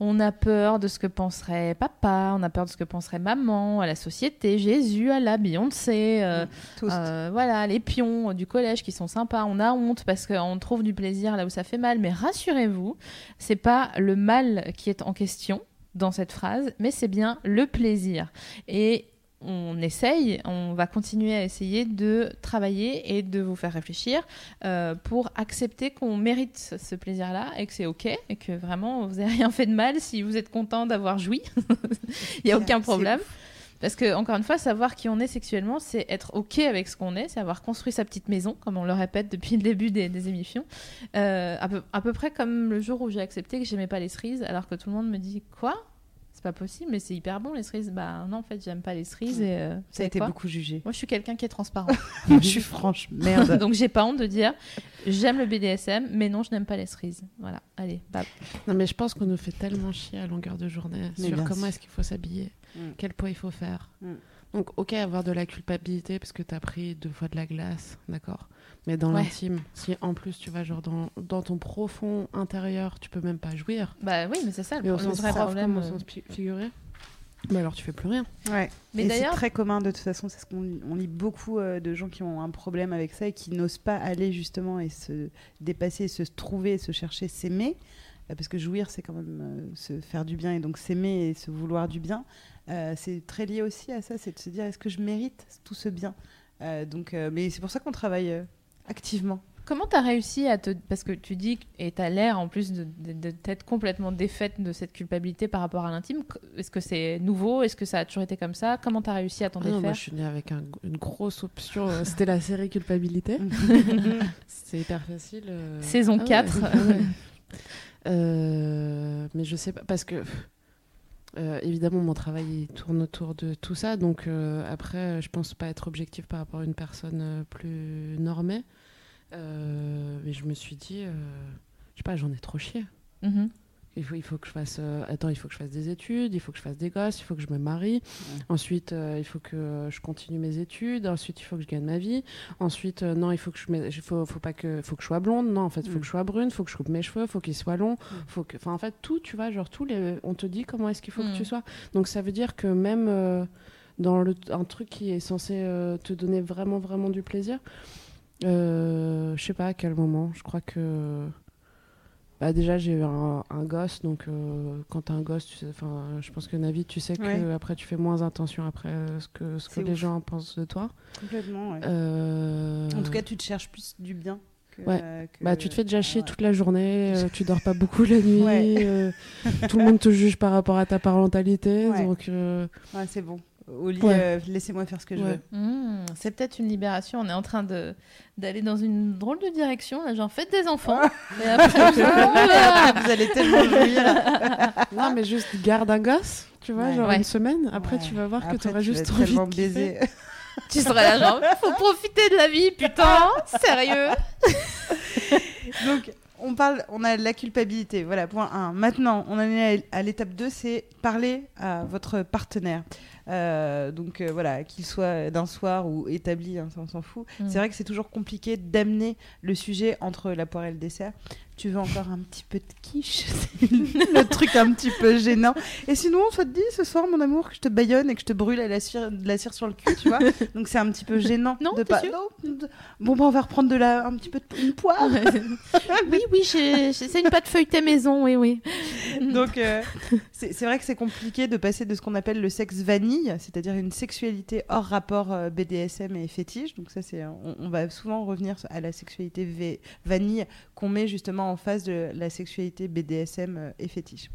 On a peur de ce que penserait papa, on a peur de ce que penserait maman, à la société, Jésus, à la Beyoncé. euh, voilà, les pions du collège qui sont sympas. On a honte parce qu'on trouve du plaisir là où ça fait mal. Mais rassurez-vous, c'est pas le mal qui est en question dans cette phrase, mais c'est bien le plaisir. Et on essaye, on va continuer à essayer de travailler et de vous faire réfléchir euh, pour accepter qu'on mérite ce- plaisir-là et que c'est OK et que vraiment vous n'avez rien fait de mal si vous êtes content d'avoir joui. Il n'y a aucun problème. Parce que, encore une fois, savoir qui on est sexuellement, c'est être OK avec ce qu'on est, c'est avoir construit sa petite maison, comme on le répète depuis le début des, des émissions. Euh, à, peu, à peu près comme le jour où j'ai accepté que j'aimais pas les cerises, alors que tout le monde me dit Quoi? C'est pas possible, mais c'est hyper bon les cerises. Bah non, en fait, j'aime pas les cerises et. euh, Ça a été beaucoup jugé. Moi, je suis quelqu'un qui est transparent. Moi, je suis franche. Merde. Donc, j'ai pas honte de dire J'aime le BDSM, mais non, je n'aime pas les cerises. Voilà, allez, bye. Non mais je pense qu'on nous fait tellement chier à longueur de journée Mais sur comment est-ce qu'il faut s'habiller, Mm. quel poids il faut faire. Mm. Donc ok, avoir de la culpabilité parce que t'as pris deux fois de la glace, d'accord. Mais dans Ouais. l'intime, si en plus tu vas genre dans, dans ton profond intérieur, tu peux même pas jouir. Bah oui, mais c'est ça le, Mais au sens vrai problème. comme au euh. sens pi- figuré, bah alors tu fais plus rien. Ouais. Mais c'est d'ailleurs- très commun de toute façon, c'est ce qu'on lit- on lit beaucoup euh, de gens qui ont un problème avec ça et qui n'osent pas aller justement et se dépasser, se trouver, se chercher, s'aimer. Euh, parce que jouir, c'est quand même euh, se faire du bien et donc s'aimer et se vouloir du bien. Euh, c'est très lié aussi à ça, c'est de se dire est-ce que je mérite tout ce bien? Euh, donc, euh, Mais c'est pour ça qu'on travaille euh, activement. Comment t'as réussi à te... Parce que tu dis, et t'as l'air en plus de, de, de t'être complètement défaite de cette culpabilité par rapport à l'intime. Est-ce que c'est nouveau? Est-ce que ça a toujours été comme ça? Comment t'as réussi à t'en Ah non, moi défaire? je suis née avec un- une grosse option, euh, c'était la série culpabilité. C'est hyper facile. euh. Saison Ah ouais, 4. ah ouais. Euh, mais je sais pas, parce que euh, évidemment mon travail il tourne autour de tout ça, donc euh, après je pense pas être objectif par rapport à une personne plus normée. Euh, mais je me suis dit, euh, je sais pas, j'en ai trop. Mhm. Il faut, il faut que je fasse. euh, attends, il faut que je fasse des études, il faut que je fasse des gosses, il faut que je me marie. Ensuite, euh, il faut que je continue mes études. Ensuite, il faut que je gagne ma vie. Ensuite, euh, non, il faut que je. faut, faut pas que. Faut que je sois blonde. Non, en fait, il faut Mm. que je sois brune. Il faut que je coupe mes cheveux. Il faut qu'ils soient longs. Faut que. Enfin, en fait, tout, tu vois, genre, tous les. On te dit comment est-ce qu'il faut Mm. que tu sois. Donc, ça veut dire que même euh, dans le, un truc qui est censé euh, te donner vraiment, vraiment du plaisir, euh, je sais pas à quel moment. Je crois que. Bah déjà j'ai eu un, un gosse donc euh, quand t'as un gosse tu sais je pense que Navi tu sais que Ouais. après tu fais moins attention après euh, ce que ce que les ouf. gens pensent de toi Complètement, ouais. Euh, En tout cas, tu te cherches plus du bien. Que, Ouais. euh, que- bah tu te fais déjà chier toute la journée euh, tu dors pas beaucoup la nuit tout le monde te juge par rapport à ta parentalité donc c'est bon. Au lit, Ouais. euh, laissez-moi faire ce que je Ouais. veux. Mmh, c'est peut-être une libération. On est en train de d'aller dans une drôle de direction. Là, genre, faites des enfants. Et après, Et après, vous allez tellement jouir. non mais juste garde un gosse tu vois Ouais. genre Ouais. une semaine après Ouais. tu vas voir que Après, tu juste envie de baiser. tu seras là, genre, faut profiter de la vie, putain. Sérieux. Donc, on parle, on a la culpabilité. Voilà, point 1. Maintenant, on en est à l'étape 2, c'est parler à votre partenaire. Euh, donc euh, voilà, qu'il soit d'un soir ou établi, hein, ça on s'en fout. Mm. C'est vrai que c'est toujours compliqué d'amener le sujet entre la poire et le dessert. Tu veux encore un petit peu de quiche C'est le truc un petit peu gênant. Et sinon, ça te dit ce soir, mon amour, que je te baillonne et que je te brûle à la cire, de la cire sur le cul, tu vois Donc c'est un petit peu gênant Non, de pas. Non, Bon, bah, on va reprendre de la, un petit peu de une poire. oui, oui, c'est une pâte feuilletée maison, oui, oui. Donc, euh, c'est vrai que c'est compliqué de passer de ce qu'on appelle le sexe vanille, c'est-à-dire une sexualité hors rapport euh, BDSM et fétiche. Donc, ça, c'est, on, on va souvent revenir à la sexualité vanille qu'on met justement en face de la sexualité BDSM euh, et fétiche.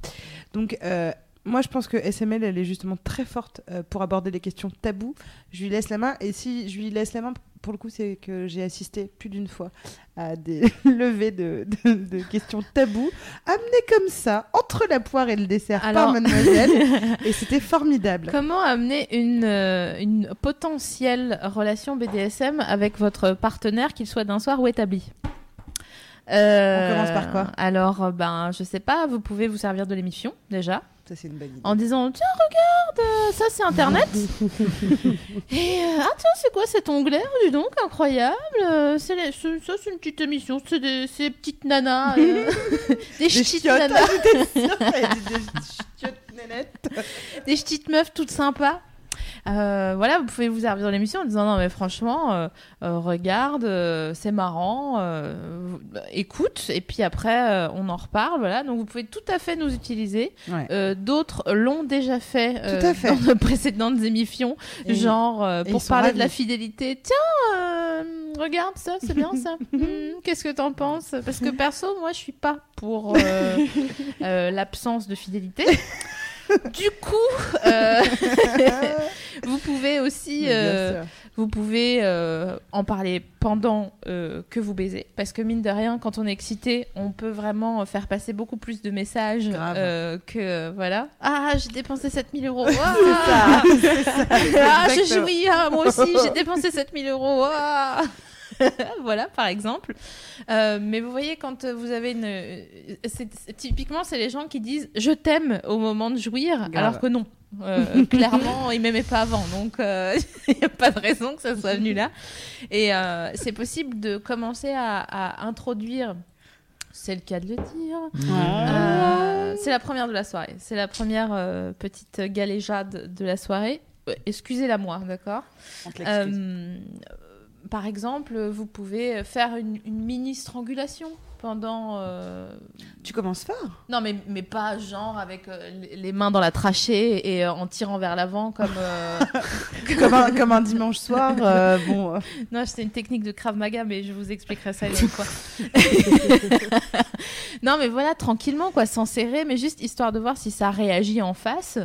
Donc, euh, moi, je pense que SML, elle est justement très forte euh, pour aborder les questions tabous. Je lui laisse la main. Et si je lui laisse la main, pour le coup, c'est que j'ai assisté plus d'une fois à des levées de, de- de questions tabous, amenées comme ça, entre la poire et le dessert par Alors- mademoiselle. et c'était formidable. Comment amener une, euh, une potentielle relation BDSM avec votre partenaire, qu'il soit d'un soir ou établi? Euh, On commence par quoi Alors, euh, ben, je sais pas, vous pouvez vous servir de l'émission, déjà, Ça, c'est une bonne idée. en disant Tiens, regarde, euh, ça c'est Internet. Et euh, ah, tiens, c'est quoi cet onglet Oh, Dis donc, incroyable. c'est les- c'est- ça, c'est une petite émission, c'est des, c'est des petites nanas. euh, des chiottes, nanas. j'étais sûre qu'elle allait dire des chiottes nénettes. des petites meufs toutes sympas. Euh, voilà, vous pouvez vous servir de l'émission en disant non mais franchement, euh, euh, regarde, euh, c'est marrant, euh, vous- écoute, et puis après euh, on en reparle, voilà. Donc vous pouvez tout à fait nous utiliser. Ouais. Euh, D'autres l'ont déjà fait, euh, Tout à fait. dans de précédentes émissions, Et- genre euh, pour parler de la fidélité. Tiens, euh, regarde ça, c'est bien ça. Hmm, Qu'est-ce que t'en penses? Parce que perso, moi je suis pas pour l'absence de fidélité. Du coup, euh, pouvez aussi, euh, vous pouvez euh, en parler pendant euh, que vous baisez, parce que mine de rien, quand on est excité, on peut vraiment faire passer beaucoup plus de messages euh, que voilà. Ah, j'ai dépensé 7000 euros. Ah, Ça, c'est ça, ah, j'ai exactement. joui. ah, moi aussi, j'ai dépensé 7000 euros. Ah. voilà, par exemple. Euh, mais vous voyez, quand vous avez une. c'est- c'est- typiquement, c'est les gens qui disent je t'aime au moment de jouir, Grave. alors que non. Euh, clairement, ils m'aimaient pas avant, donc euh, il n'y a pas de raison que ça soit venu là. Et euh, c'est possible de commencer à, à introduire, c'est le cas de le dire, euh, c'est la première de la soirée. C'est la première euh, petite galéjade de la soirée. Euh, Excusez-la moi, d'accord? Euh, Par exemple, vous pouvez faire une, une mini strangulation pendant. euh, Tu commences fort. Non, mais, mais pas genre avec euh, les- mains dans la trachée et euh, en tirant vers l'avant comme. comme, un, comme un dimanche soir. bon, Non, c'est une technique de Krav Maga, mais je vous expliquerai ça une fois. non, mais voilà, tranquillement, quoi, sans serrer, mais juste histoire de voir si ça réagit en face,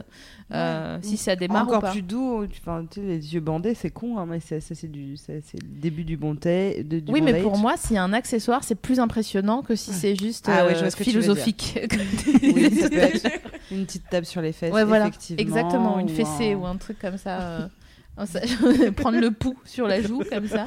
euh, Ouais. si ça démarre ou encore pas. plus doux. tu- Enfin, tu sais, les yeux bandés, c'est con, hein, mais ça, ça, c'est du, ça, c'est le début du bon thé. de- du Oui, bon mais date. pour moi, s'il y a un accessoire, c'est plus impressionnant que si c'est juste Ah ouais, euh, veux philosophique. Oui, une petite tape sur les fesses. ouais, voilà, effectivement, exactement, une ou fessée un- ou un truc comme ça. Euh, ça- prendre le pouls sur la joue comme ça.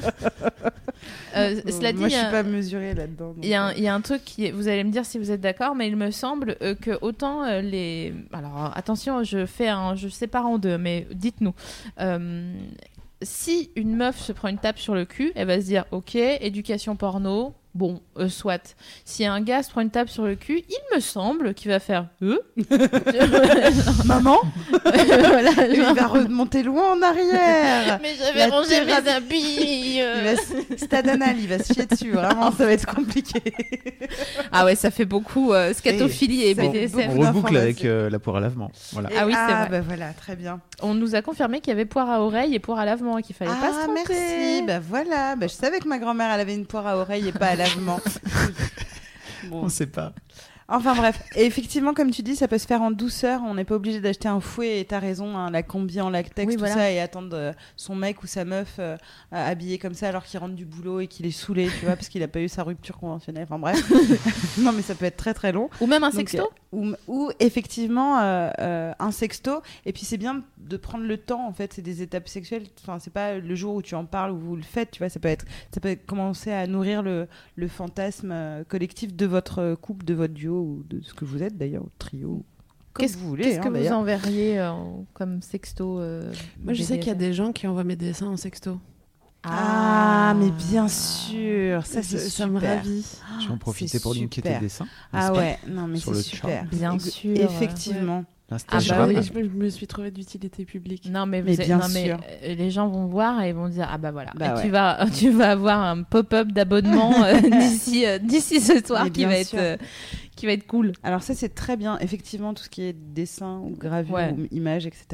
Euh, cela dit, Moi, je suis pas mesurée là-dedans. Il y, donc, il y a un truc qui est, vous allez me dire si vous êtes d'accord, mais il me semble euh, que autant euh, les, alors attention, je fais un, je sépare en deux, mais dites-nous, Euh, si une meuf se prend une tape sur le cul, elle va se dire, ok, éducation porno, bon, euh, soit. Si un gars se prend une tape sur le cul, il me semble qu'il va faire, euh, Maman, voilà, il va remonter loin en arrière. mais j'avais rangé mes habits. Il euh. se- Stade anal, il va se chier dessus. Vraiment, ça va être compliqué. Ah ouais, ça fait beaucoup euh, scatophilie et, ça fait BDSM. On beaucoup reboucle avec euh, la poire à lavement. Voilà. Ah oui, c'est ah, vrai. bah voilà, très bien. On nous a confirmé qu'il y avait poire à oreille et poire à lavement et qu'il fallait pas se Ah, tromper. merci. Bah voilà. Bah, je savais que ma grand-mère, elle avait une poire à oreille et pas à lavement. Bon. On sait pas. Enfin bref, et effectivement, comme tu dis, ça peut se faire en douceur. On n'est pas obligé d'acheter un fouet. Et t'as raison, hein, la combi en latex, Oui, tout voilà. ça, et attendre euh, son mec ou sa meuf euh, habillé comme ça alors qu'il rentre du boulot et qu'il est saoulé, tu vois, parce qu'il a pas eu sa rupture conventionnelle. Enfin bref. non, mais ça peut être très très long. Ou même un Donc, sexto Ou, ou effectivement euh, euh, un sexto. Et puis c'est bien de prendre le temps. En fait, c'est des étapes sexuelles. Enfin, c'est pas le jour où tu en parles ou vous le faites. Tu vois, ça peut être, ça peut commencer à nourrir le, le fantasme euh, collectif de votre couple, de votre duo ou de ce que vous êtes d'ailleurs, trio. Qu'est-ce vous voulez. qu'est-ce hein, que vous enverriez euh, comme sexto euh, Moi, je sais qu'il y a des gens qui envoient mes dessins en sexto. Ah, mais bien sûr, ça c'est ça me super. ravit. Je vais en profiter pour linker tes dessins. Ah ouais, non mais Sur c'est le super. Bien Ex- sûr. Effectivement. Ah L'Instagram. bah oui. Je me, je me suis trouvé d'utilité publique. Non mais, Mais vous êtes- bien non, mais, sûr. euh, les gens vont voir et ils vont dire ah bah voilà Bah tu ouais. vas tu vas avoir un pop-up d'abonnement euh, d'ici euh, d'ici ce soir Mais qui bien va être euh, qui va être cool. Alors ça c'est très bien, effectivement tout ce qui est dessin ou gravure Ouais. ou image, etc.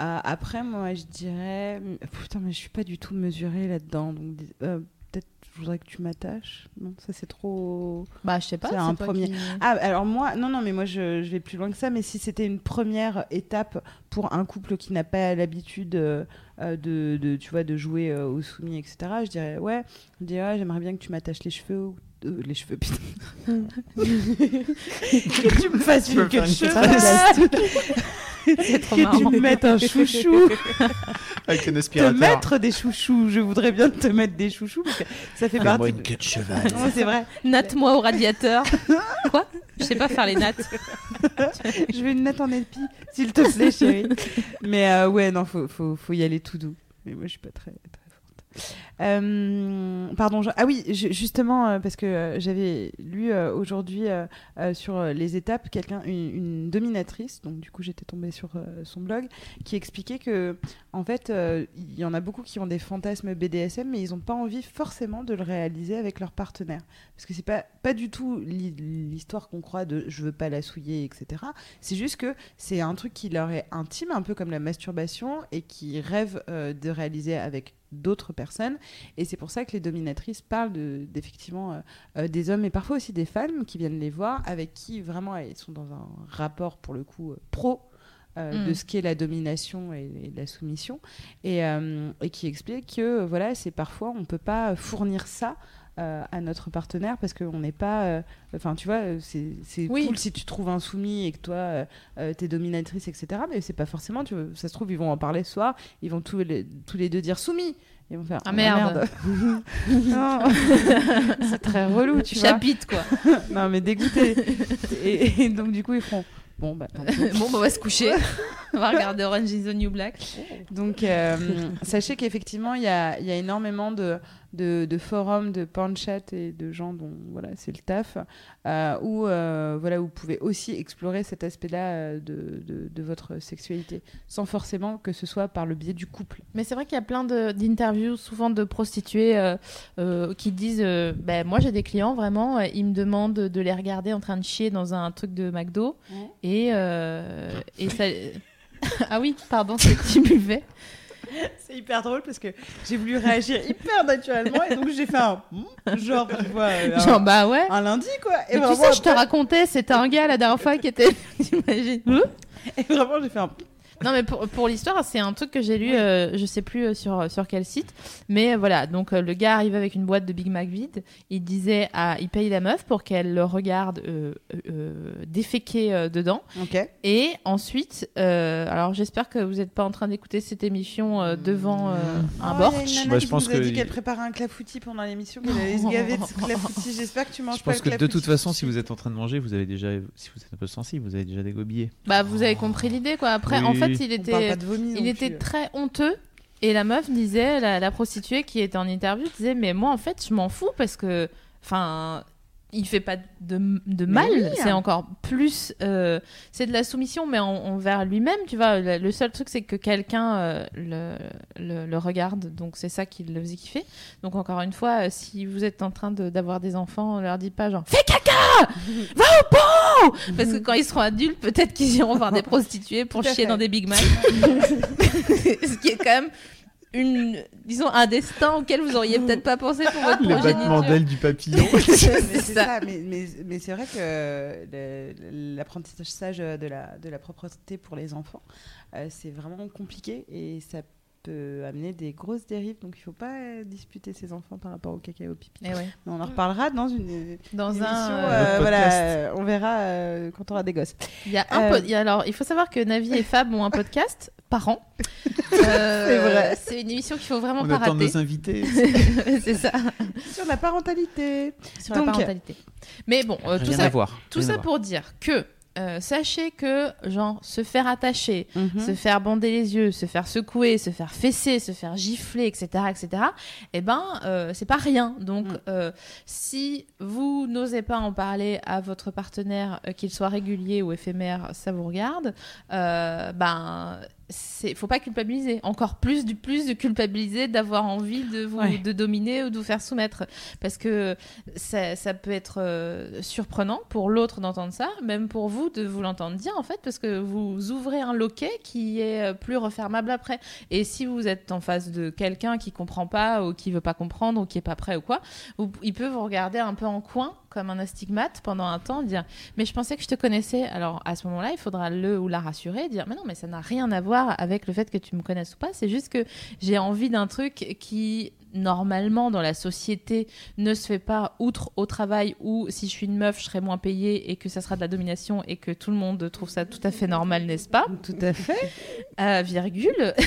Euh, après moi je dirais, putain mais je suis pas du tout mesurée là-dedans, donc euh, peut-être je voudrais que tu m'attaches. Non, ça c'est trop. Bah je sais pas. C'est un premier- qui- Ah alors moi, non non mais moi je, je vais plus loin que ça, mais si c'était une première étape pour un couple qui n'a pas l'habitude euh, euh, de, de, tu vois, de jouer euh, au soumis, etc. Je dirais ouais, je dirais ouais, j'aimerais bien que tu m'attaches les cheveux. ou- euh, les cheveux, putain. que tu me fasses une queue de trop que tu me mettes un chouchou. Avec un te aspirateur. mettre des chouchous. Je voudrais bien te mettre des chouchous parce que ça fait partie. une queue de cheval. C'est vrai. Natte-moi au radiateur. Quoi? Je sais pas faire les nattes. Je veux une natte en épi, s'il te plaît, chérie. Mais euh, ouais, non, faut, faut, faut y aller tout doux. Mais moi, je suis pas très. Euh, pardon, ah oui, ju- justement, euh, parce que euh, j'avais lu aujourd'hui sur les étapes quelqu'un, une, dominatrice, donc du coup j'étais tombée sur son blog, qui expliquait que en fait, il y en a beaucoup qui ont des fantasmes BDSM, mais ils n'ont pas envie forcément de le réaliser avec leur partenaire, parce que c'est pas pas du tout l'hi- l'histoire qu'on croit de je veux pas la souiller, etc. C'est juste que c'est un truc qui leur est intime, un peu comme la masturbation, et qui rêvent de réaliser avec d'autres personnes. Et c'est pour ça que les dominatrices parlent de- d'effectivement euh, euh, des hommes et parfois aussi des femmes qui viennent les voir, avec qui vraiment elles sont dans un rapport pour le coup euh, pro. euh, Mm. de ce qu'est la domination et, et la soumission et, euh, et qui explique que voilà c'est parfois on peut pas fournir ça euh, à notre partenaire parce qu'on n'est pas euh, enfin tu vois euh, c'est Oui. cool si tu trouves un soumis et que toi euh, t'es dominatrice etc mais c'est pas forcément tu vois, ça se trouve ils vont en parler ce soir ils vont tous les, tous les deux dire soumis ils vont faire Ah, merde. Non. c'est très relou tu vois Chapitre quoi. non mais dégoûté et, et donc du coup ils feront bon bah bon, bah, on va se coucher. on va regarder Orange is the New Black. Donc, euh, sachez qu'effectivement, il y a, il y a énormément de, de, de forums, de porn-chat et de gens dont voilà, c'est le taf, euh, où euh, voilà, vous pouvez aussi explorer cet aspect-là euh, de, de, de votre sexualité, sans forcément que ce soit par le biais du couple. Mais c'est vrai qu'il y a plein d'interviews, souvent de prostituées, euh, qui disent ben, Moi, j'ai des clients, vraiment, ils me demandent de les regarder en train de chier dans un truc de McDo. Ouais. Et, et ça. ah oui, pardon, c'est que tu buvais. C'est hyper drôle parce que j'ai voulu réagir hyper naturellement et donc j'ai fait un hmm, genre, tu vois, euh, un, Genre, bah ouais. un lundi quoi. Et Mais tu vraiment, sais, je te racontais, c'était un gars la dernière fois qui était. T'imagines Hein et vraiment j'ai fait un Non, mais pour, pour l'histoire, c'est un truc que j'ai lu, euh, je sais plus euh, sur, sur quel site. Mais euh, voilà, donc euh, le gars arrivait avec une boîte de Big Mac vide. Il disait, à, il paye la meuf pour qu'elle le regarde euh, euh, euh, déféquer euh, dedans. Ok. Et ensuite, euh, alors j'espère que vous n'êtes pas en train d'écouter cette émission euh, devant euh, un Oh, Moi, qui je pense nous a que- dit qu'elle préparait un clafoutis pendant l'émission, qu'elle allait se gaver de ce clafoutis. J'espère que tu manges Je pas pense le que de toute façon, si vous êtes en train de manger, vous avez déjà, si vous êtes un peu sensible, vous avez déjà des gobillets. Bah, vous avez compris l'idée, quoi. Après, en Oui. Fait, il était, il était plus. très honteux. Et la meuf disait, la, la prostituée qui était en interview disait, mais moi, en fait, je m'en fous parce que, enfin, il fait pas de, de mal. oui. C'est encore plus, euh, c'est de la soumission, mais en- envers lui-même, tu vois. Le, le seul truc, c'est que quelqu'un euh, le, le, le regarde, donc c'est ça qui le faisait kiffer. Donc encore une fois, euh, si vous êtes en train de- d'avoir des enfants, on leur dit pas genre, fais caca, va au parce que quand ils seront adultes, peut-être qu'ils iront voir des prostituées pour chier fait. dans des Big Mac. Ce qui est quand même une, disons, un destin auquel vous auriez peut-être pas pensé pour votre Les progéniture. battements d'ailes du papillon. Mais c'est ça, ça. mais, mais, mais c'est vrai que le- l'apprentissage de la, de la propreté pour les enfants, euh, c'est vraiment compliqué et ça peut amener des grosses dérives. Donc il ne faut pas euh, disputer ses enfants par rapport au caca et au pipi. Eh ouais. Mais on en reparlera dans une, Dans émission. un, euh, euh, Autre voilà, euh, on verra euh, quand on aura des gosses. Il y a un Euh, pod- alors, il faut savoir que Navi et Fab ont un podcast par an. Euh, C'est vrai. C'est une émission qu'il faut vraiment On pas attend rater. nos invités. c'est ça. Sur la parentalité. Sur Donc- la parentalité. Mais bon, euh, tout ça, à voir. tout rien à ça voir. pour dire que euh, sachez que, genre, se faire attacher, Mhm. se faire bander les yeux, se faire secouer, se faire fesser, se faire gifler, etc., etc., eh ben, euh, c'est pas rien. Donc, Mm. euh, si vous n'osez pas en parler à votre partenaire, qu'il soit régulier ou éphémère, ça vous regarde, ben, c'est faut pas culpabiliser. Encore plus du plus de culpabiliser d'avoir envie de vous Ouais. de dominer ou de vous faire soumettre, parce que ça, ça peut être euh, surprenant pour l'autre d'entendre ça, même pour vous de vous l'entendre dire en fait, parce que vous ouvrez un loquet qui est euh, plus refermable après. Et si vous êtes en face de quelqu'un qui comprend pas ou qui veut pas comprendre ou qui est pas prêt ou quoi, vous- il peut vous regarder un peu en coin comme un astigmate pendant un temps, dire mais je pensais que je te connaissais. Alors à ce moment-là, il faudra le ou la rassurer, dire mais non, mais ça n'a rien à voir avec le fait que tu me connaisses ou pas. C'est juste que j'ai envie d'un truc qui normalement dans la société ne se fait pas outre au travail où si je suis une meuf je serai moins payée et que ça sera de la domination et que tout le monde trouve ça tout à fait normal n'est-ce pas? Tout à fait. euh, virgule.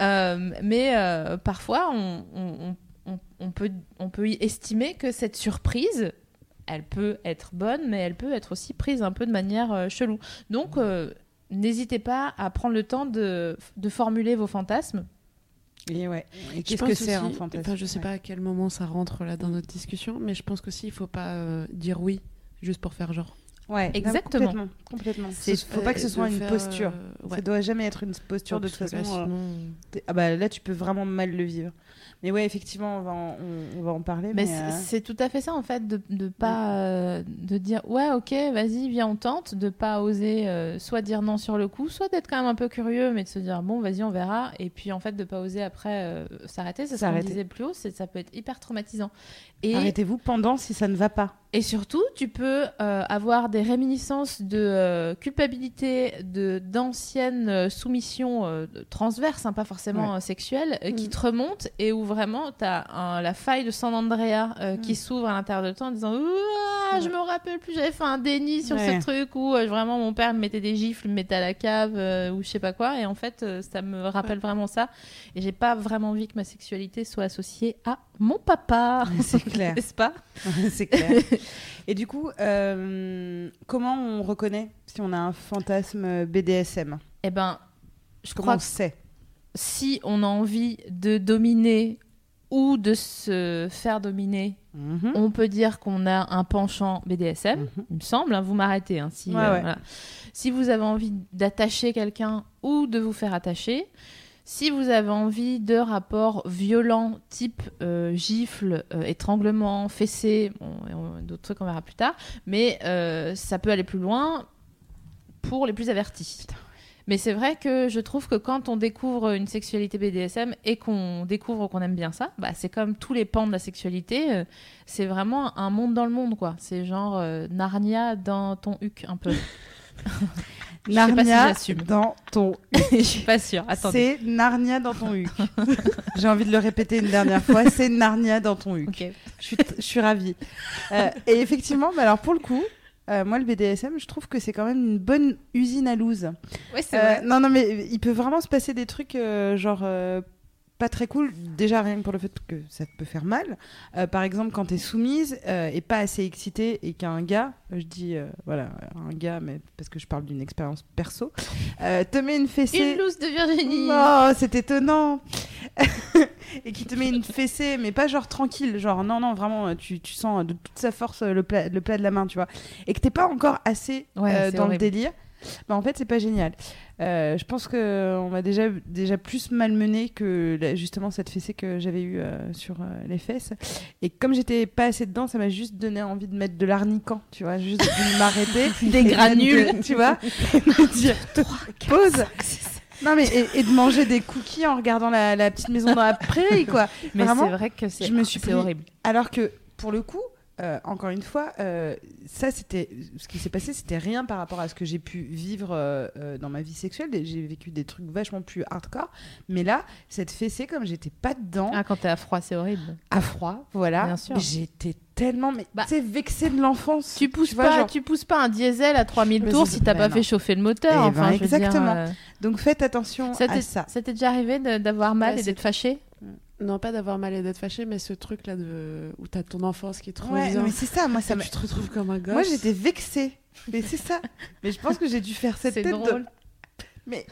Euh, mais euh, parfois, on, on- on- on peut, on peut y estimer que cette surprise, elle peut être bonne, mais elle peut être aussi prise un peu de manière euh, chelou. Donc, euh, n'hésitez pas à prendre le temps de, de formuler vos fantasmes. Et ouais. Et qu'est-ce que c'est un fantasme? enfin, Je sais Ouais. pas à quel moment ça rentre là dans notre discussion, mais je pense qu'aussi il faut pas euh, dire oui juste pour faire genre. Ouais, non, Exactement. complètement. complètement. C'est- faut pas que ce de soit une faire, posture. euh, Ça ouais. doit jamais être une posture de toute façon. euh, sinon- Ah bah là, tu peux vraiment mal le vivre. Mais ouais, effectivement, on va en, on, on va en parler. Mais Mais, c'est- euh, c'est tout à fait ça en fait, de, de pas euh, de dire ouais ok vas-y viens on tente, de pas oser euh, soit dire non sur le coup, soit d'être quand même un peu curieux mais de se dire bon vas-y on verra et puis en fait de pas oser après s'arrêter, c'est ce qu'on S'arrêter. disait plus haut, ça peut être hyper traumatisant. Et, Arrêtez-vous pendant si ça ne va pas. Et surtout tu peux euh, avoir des réminiscences de euh, culpabilité, de d'anciennes euh, soumissions euh, transverses, hein, pas forcément sexuelles, qui Mm. te remontent et où vraiment tu as la faille de San Andrea euh, qui s'ouvre à l'intérieur de toi en disant Ouah, je me rappelle plus, j'avais fait un déni sur Ouais. ce truc où vraiment mon père me mettait des gifles, me mettait à la cave ou je sais pas quoi. Et en fait, ça me rappelle vraiment ça. Et j'ai pas vraiment envie que ma sexualité soit associée à mon papa. C'est clair. N'est-ce pas c'est clair. Et du coup, euh, comment on reconnaît si on a un fantasme BDSM Eh ben, je Comment crois on que sait? si on a envie de dominer ou de se faire dominer, Mhm. on peut dire qu'on a un penchant BDSM, Mhm. il me semble. hein, vous m'arrêtez. hein, si, Ouais, euh, ouais. voilà. si vous avez envie d'attacher quelqu'un ou de vous faire attacher, si vous avez envie de rapports violents, type euh, gifle, euh, étranglement, fessé, bon, d'autres trucs on verra plus tard, mais euh, ça peut aller plus loin pour les plus avertis. Mais c'est vrai que je trouve que quand on découvre une sexualité BDSM et qu'on découvre qu'on aime bien ça, bah c'est comme tous les pans de la sexualité, euh, c'est vraiment un monde dans le monde, quoi. C'est genre euh, Narnia dans ton huc, un peu. Si Narnia dans ton Je suis pas sûre. Attendez. C'est Narnia dans ton huc. J'ai envie de le répéter une dernière fois. C'est Narnia dans ton huc. Je suis, je suis ravie. Euh, et effectivement, bah alors pour le coup, euh, moi le BDSM, je trouve que c'est quand même une bonne usine à loose. Ouais, c'est Euh, vrai. non, non, mais il peut vraiment se passer des trucs genre pas très cool. Déjà rien que pour le fait que ça peut faire mal. Euh, par exemple, quand t'es soumise euh, et pas assez excitée et qu'un gars, je dis euh, voilà un gars, mais parce que je parle d'une expérience perso, te met une fessée. Une loose de Virginie. Oh, c'est étonnant. et qui te met une fessée, mais pas genre tranquille, genre non, non, vraiment, tu, tu sens de toute sa force le plat, le plat de la main, tu vois. Et que t'es pas encore assez Ouais, dans le délire. Bah, en fait, c'est pas génial. Euh, je pense que on m'a déjà, déjà plus malmené que justement cette fessée que j'avais eue euh, sur euh, les fesses. Et comme j'étais pas assez dedans, ça m'a juste donné envie de mettre de l'arniquant, tu vois, juste de m'arrêter. Des granules. tu vois. et de dire, pause. Non mais et, et de manger des cookies en regardant la, la petite maison dans la prairie quoi. Mais Vraiment, c'est vrai que c'est je me suis c'est pris- horrible. Alors que pour le coup, euh, encore une fois, euh, ça c'était ce qui s'est passé, c'était rien par rapport à ce que j'ai pu vivre euh, dans ma vie sexuelle. J'ai vécu des trucs vachement plus hardcore. Mais là, cette fessée, comme j'étais pas dedans, Ah, quand t'es à froid, c'est horrible. à froid, voilà, Bien sûr. j'étais tellement mais Bah, tu vexée de l'enfance. Tu pousses vois, pas, genre- tu pousses pas un diesel à 3000 Mais tours si t'as pas non. fait chauffer le moteur. Eh enfin, ben, dire, exactement. Donc faites attention ça à ça. ça t'est déjà arrivé d'avoir mal Ouais, et d'être fâché? Non, pas d'avoir mal et d'être fâché, mais ce truc là de... où t'as ton enfance qui te Ouais, revient. mais c'est ça, moi ça m'a. tu te retrouves comme un gosse. Moi j'étais vexée. Mais c'est ça. Mais je pense que j'ai dû faire cette C'est tête drôle. de. Mais.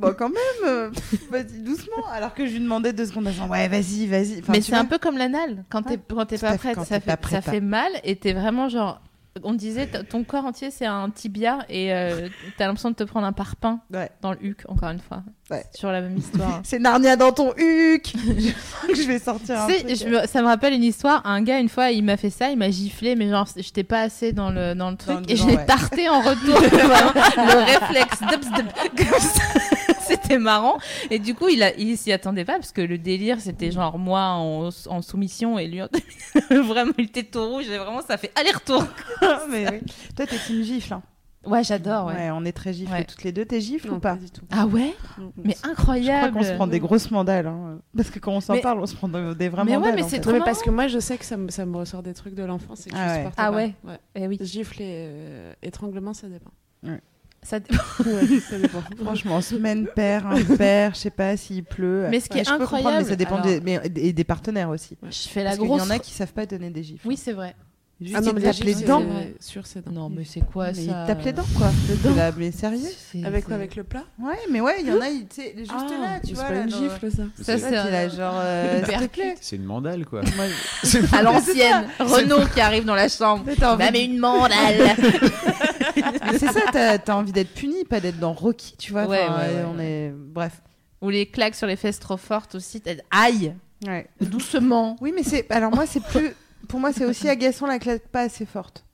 Bon, quand même, euh, vas-y doucement. Alors que je lui demandais deux secondes avant. Ouais, vas-y, vas-y. Enfin, mais c'est vois. un peu comme l'anal. Quand Ouais. t'es quand t'es Tout à pas fait, prête, quand ça, t'es pas fait, prête, ça fait mal et t'es vraiment genre. On disait, ton corps entier c'est un tibia et euh, t'as l'impression de te prendre un parpaing Ouais. dans le huc, encore une fois. Ouais. Sur la même histoire. C'est Narnia dans ton huc. je vais sortir un truc. je me- ça me rappelle une histoire. Un gars, une fois, il m'a fait ça, il m'a giflé, mais genre, j'étais pas assez dans le, dans le truc, le et l'ai ouais. tarté en retour. Vraiment, le réflexe, comme ça. C'était marrant. Et du coup, il, a, il s'y attendait pas, parce que le délire, c'était genre moi en, en soumission, et lui, en- vraiment, il était tout rouge, et vraiment, ça fait aller-retour. mais oui. Toi, t'es team gifle. hein. Ouais, j'adore, ouais. Ouais, on est très gifle Ouais. toutes les deux. T'es gifle Non, ou pas du tout. Ah ouais Non. Mais Je crois incroyable. qu'on se prend des grosses mandales. hein. Parce que quand on s'en Mais- parle, on se prend des des vraies Mais ouais, mandales. mais en c'est trop mais parce que moi, je sais que ça me, ça me ressort des trucs de l'enfance et que Ah je ouais. supporte Ah pas. ouais. ouais. Eh oui, Gifle et euh, étranglement, ça dépend. Ça... Ouais, ça dépend. Franchement, semaine paire, un père, je sais pas s'il pleut. Mais ce qui est peux comprendre, incroyable, mais ça dépend alors- des, mais- et des partenaires aussi. je fais la Parce grosse. y en a qui savent pas donner des gifles. Oui, c'est vrai. Juste Ah non, mais te les dents. Sur ses dents. Non, mais c'est quoi Mais ça ils te tapent les dents, quoi. Les dents. Là, mais sérieux Avec quoi Avec le plat Ouais, mais ouais, il y en a, ils- tu sais, juste Ah, là, tu vois. C'est pas là, une dans- gifle, ça. Ça, c'est un- là, genre, euh. C'est une mandale, quoi. Moi, à l'ancienne. Renault qui arrive dans la chambre. Mais t'as envie Bah, mais une mandale. Mais c'est ça, t'as as envie d'être puni, pas d'être dans Rocky, tu vois. Ouais, enfin, ouais, ouais, on est... Bref. Ou les claques sur les fesses trop fortes aussi. t'as- Aïe, Ouais. doucement. Oui, mais c'est. Alors, moi, c'est plus. Pour moi, c'est aussi agaçant la claque pas assez forte.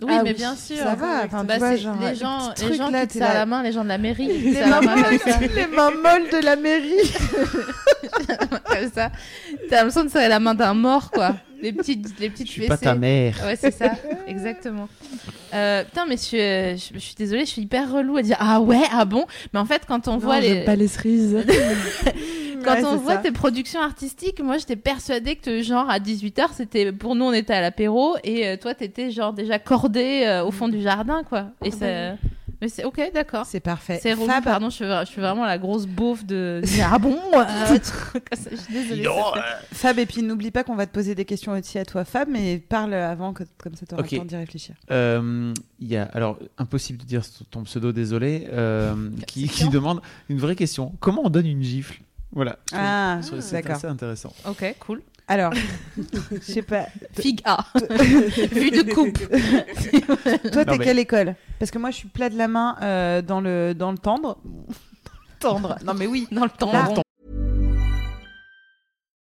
Oui, Ah mais oui, bien sûr. Ça va, enfin, Bah, vois, genre, les le gens, les gens là, qui là- la main, les gens de la mairie. Les mains molles, les mains molles de la mairie. comme ça. T'as l'impression de serrer la main d'un mort, quoi. Les petites, les petites Je suis pas ta mère. Ouais, c'est ça, exactement. Euh, putain, mais je suis, euh, je, je suis désolée, je suis hyper relou à dire ah ouais, ah bon? Mais en fait, quand on voit les, pas les cerises. quand Ouais, on voit ça. tes productions artistiques, moi j'étais persuadée que genre à 18h, c'était pour nous on était à l'apéro et euh, toi t'étais genre déjà cordé euh, au fond du jardin quoi. Et ça mais c'est OK, d'accord. C'est parfait. C'est Fab, pardon, je suis, je suis vraiment la grosse beauf de, ah bon euh, Je suis désolée. Fab, et puis n'oublie pas qu'on va te poser des questions aussi à toi, Fab, mais parle avant, que, comme ça t'auras Ok. le temps d'y réfléchir. Euh, Il y a, alors, impossible de dire ton pseudo, désolé, euh, qui, demande une vraie question. Comment on donne une gifle? Voilà. Ah, c'est d'accord. assez intéressant. OK, cool. Alors, je sais pas. Figue A. Vue de coupe. Toi, t'es mais- quelle école? Parce que moi, je suis plat de la main euh, dans, le, dans le tendre. tendre. Non, mais oui. Dans le. Là, bon.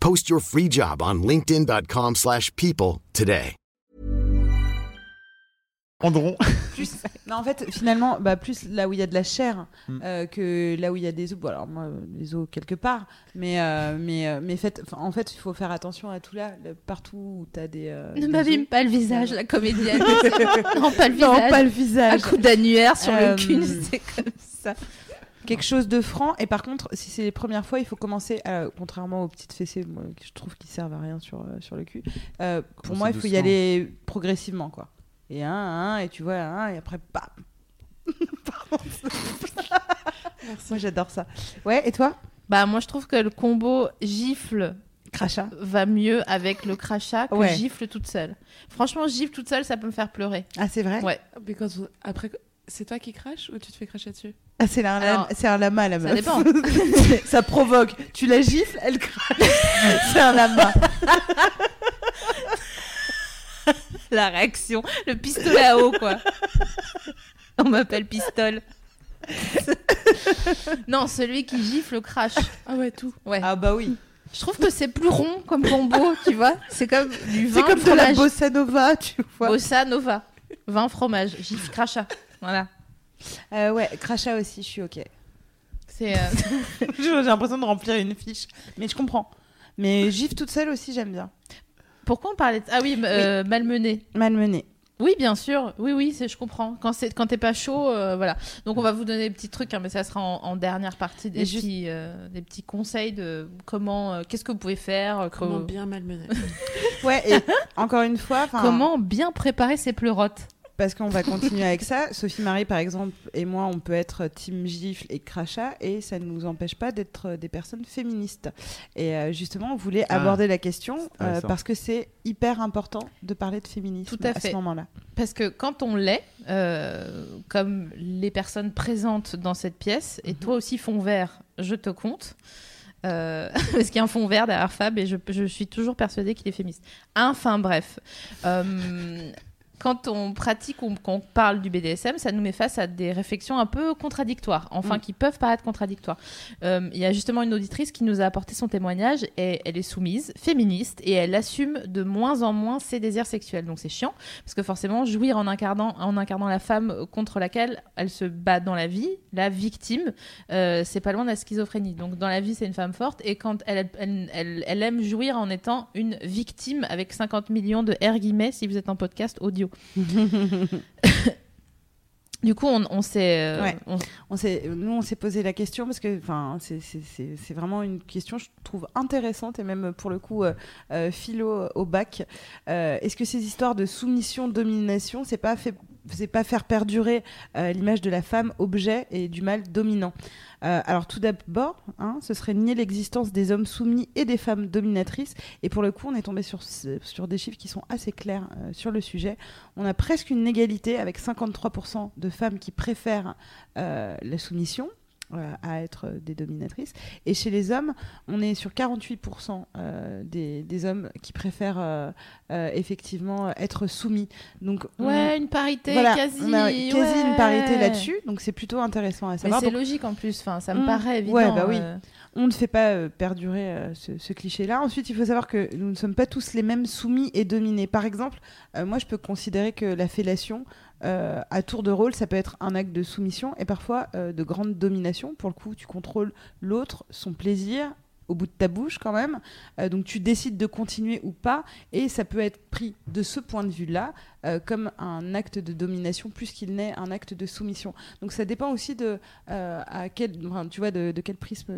Post your free job on linkedin.com/people slash people today. Andron. Non, en fait, finalement, bah, plus là où il y a de la chair Mm. euh, que là où il y a des os. Bon, alors moi, les os quelque part, mais euh, mais euh, mais fait, en fait, il faut faire attention à tout là, partout où t'as des. euh, Ne des m'abîme pas le visage, la comédienne. non, pas le Non, visage. pas le Un visage. coup d'annuaire sur Euh, le cul, c'est comme ça. Quelque chose de franc. Et par contre, si c'est les premières fois, il faut commencer, euh, contrairement aux petites fessées, moi, que je trouve qu'ils servent à rien sur, euh, sur le cul. euh, pour moi, il faut y aller progressivement, quoi. Et un, un, et tu vois, un, et après, bam. Pardon. moi, j'adore ça. Ouais, et toi? Bah, moi, je trouve que le combo gifle Crachat. va mieux avec le crachat que Ouais. gifle toute seule. Franchement, gifle toute seule, ça peut me faire pleurer. Ah, c'est vrai? Ouais, Mais quand on- après, c'est toi qui craches ou tu te fais cracher dessus Ah, c'est un, Alors, c'est un lama, la ça meuf. dépend. ça provoque. Tu la gifles, elle crache. c'est un lama. La réaction, le pistolet à eau, quoi. On m'appelle pistole. non, celui qui gifle crache. Ah ouais, tout. Ouais. Ah, bah oui. Je trouve que c'est plus rond comme combo, tu vois. C'est comme du C'est vin comme de la bossa nova, tu vois. Bossa Nova. Vin fromage, gifle crachat. Voilà. Euh, ouais, crachat aussi, je suis ok. C'est euh, J'ai l'impression de remplir une fiche. Mais je comprends. Mais gifle toute seule aussi, j'aime bien. Pourquoi on parlait de... Ah oui, euh, malmené. Malmené. Oui, bien sûr. Oui, oui, c'est, je comprends. Quand c'est, quand t'es pas chaud, euh, voilà. Donc on va vous donner des petits trucs, hein, mais ça sera en, en dernière partie des juste- petits, euh, des petits conseils de comment, euh, qu'est-ce que vous pouvez faire, euh, Comment co- bien malmener. Ouais, et encore une fois, enfin, comment bien préparer ses pleurotes. Parce qu'on va continuer avec ça. Sophie Marie, par exemple, et moi, on peut être team gifle et crachat, et ça ne nous empêche pas d'être euh, des personnes féministes. Et euh, justement, on voulait Ah, aborder la question euh, parce que c'est hyper important de parler de féminisme Tout à à fait. ce moment-là. Parce que quand on l'est, euh, comme les personnes présentes dans cette pièce, et toi aussi fond vert, je te compte. euh, parce qu'il y a un fond vert derrière Fab et je, je suis toujours persuadée qu'il est féministe. Enfin bref, Euh, quand on pratique ou qu'on parle du BDSM, ça nous met face à des réflexions un peu contradictoires, enfin Mm. qui peuvent paraître contradictoires. Euh, Il y a justement une auditrice qui nous a apporté son témoignage et elle est soumise, féministe, et elle assume de moins en moins ses désirs sexuels. Donc c'est chiant, parce que forcément, jouir en incarnant, en incarnant la femme contre laquelle elle se bat dans la vie, la victime, euh, c'est pas loin de la schizophrénie. Donc dans la vie, c'est une femme forte, et quand elle, elle, elle- elle aime jouir en étant une victime avec 50 millions de R guillemets si vous êtes en podcast audio. du coup, on, on s'est. euh, Ouais. on- On s'est, nous, on s'est posé la question parce que, enfin, c'est, vraiment une question, je trouve intéressante et même pour le coup, euh, euh, philo au bac. Euh, est-ce que ces histoires de soumission, domination, c'est pas fait, c'est pas faire perdurer euh, l'image de la femme objet et du mâle dominant Euh, Alors tout d'abord, hein, ce serait nier l'existence des hommes soumis et des femmes dominatrices. Et pour le coup, on est tombé sur, des chiffres qui sont assez clairs euh, sur le sujet. On a presque une égalité avec 53% de femmes qui préfèrent la soumission euh, à être euh, des dominatrices. Et chez les hommes, on est sur 48% euh, des, des hommes qui préfèrent effectivement être soumis. Donc, on- Ouais, une parité voilà, quasi. on a quasi une parité là-dessus. Donc, c'est plutôt intéressant à Mais savoir. c'est Donc, logique en plus, enfin, ça me Mm. paraît évident. Ouais, bah oui. on ne fait pas perdurer ce, ce cliché-là. Ensuite, il faut savoir que nous ne sommes pas tous les mêmes soumis et dominés. Par exemple, moi, je peux considérer que la fellation, euh, à tour de rôle, ça peut être un acte de soumission et parfois euh, de grande domination. Pour le coup, tu contrôles l'autre, son plaisir au bout de ta bouche quand même. Euh, donc tu décides de continuer ou pas et ça peut être pris de ce point de vue-là comme un acte de domination plus qu'il n'est un acte de soumission. Donc ça dépend aussi de à quel, enfin, tu vois, de, de quel prisme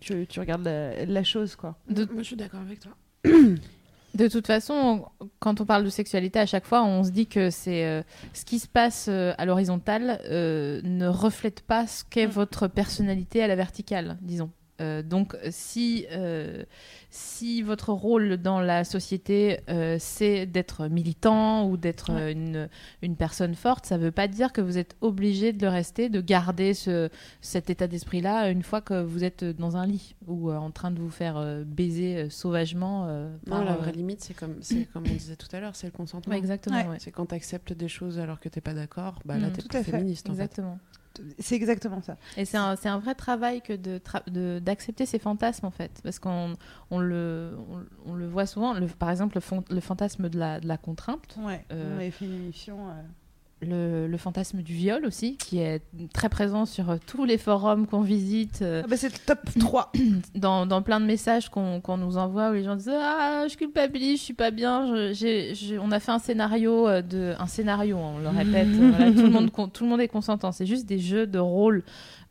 tu, tu regardes la, la chose quoi. De- Moi, je suis d'accord avec toi. De toute façon, quand on parle de sexualité, à chaque fois, on se dit que c'est euh, ce qui se passe euh, à l'horizontale euh, ne reflète pas ce qu'est Mm. votre personnalité à la verticale, disons. Euh, donc, si, euh, si votre rôle dans la société, euh, c'est d'être militant ou d'être une, une personne forte, ça ne veut pas dire que vous êtes obligé de le rester, de garder ce, cet état d'esprit-là une fois que vous êtes dans un lit ou en train de vous faire baiser sauvagement. Non, par, la vraie limite, c'est comme, comme on disait tout à l'heure, c'est le consentement. Ouais, exactement. Ouais. C'est quand tu acceptes des choses alors que t'es pas d'accord, bah là t'es tout plus à fait. féministe en fait. C'est exactement ça. Et c'est un, vrai travail que de d'accepter ces fantasmes en fait, parce qu'on on le, on, on le voit souvent. Le, par exemple, le, fon- le fantasme de la, de la contrainte, Ouais. Euh, On avait fait une émission. euh, le, le fantasme du viol aussi, qui est très présent sur euh, tous les forums qu'on visite, euh, Ah bah, c'est le top 3. dans, dans plein de messages qu'on qu'on nous envoie où les gens disent ah je culpabilise, je suis pas bien. je- on a fait un scénario euh, de un scénario, on le répète. voilà, tout le monde tout le monde est consentant. C'est juste des jeux de rôle.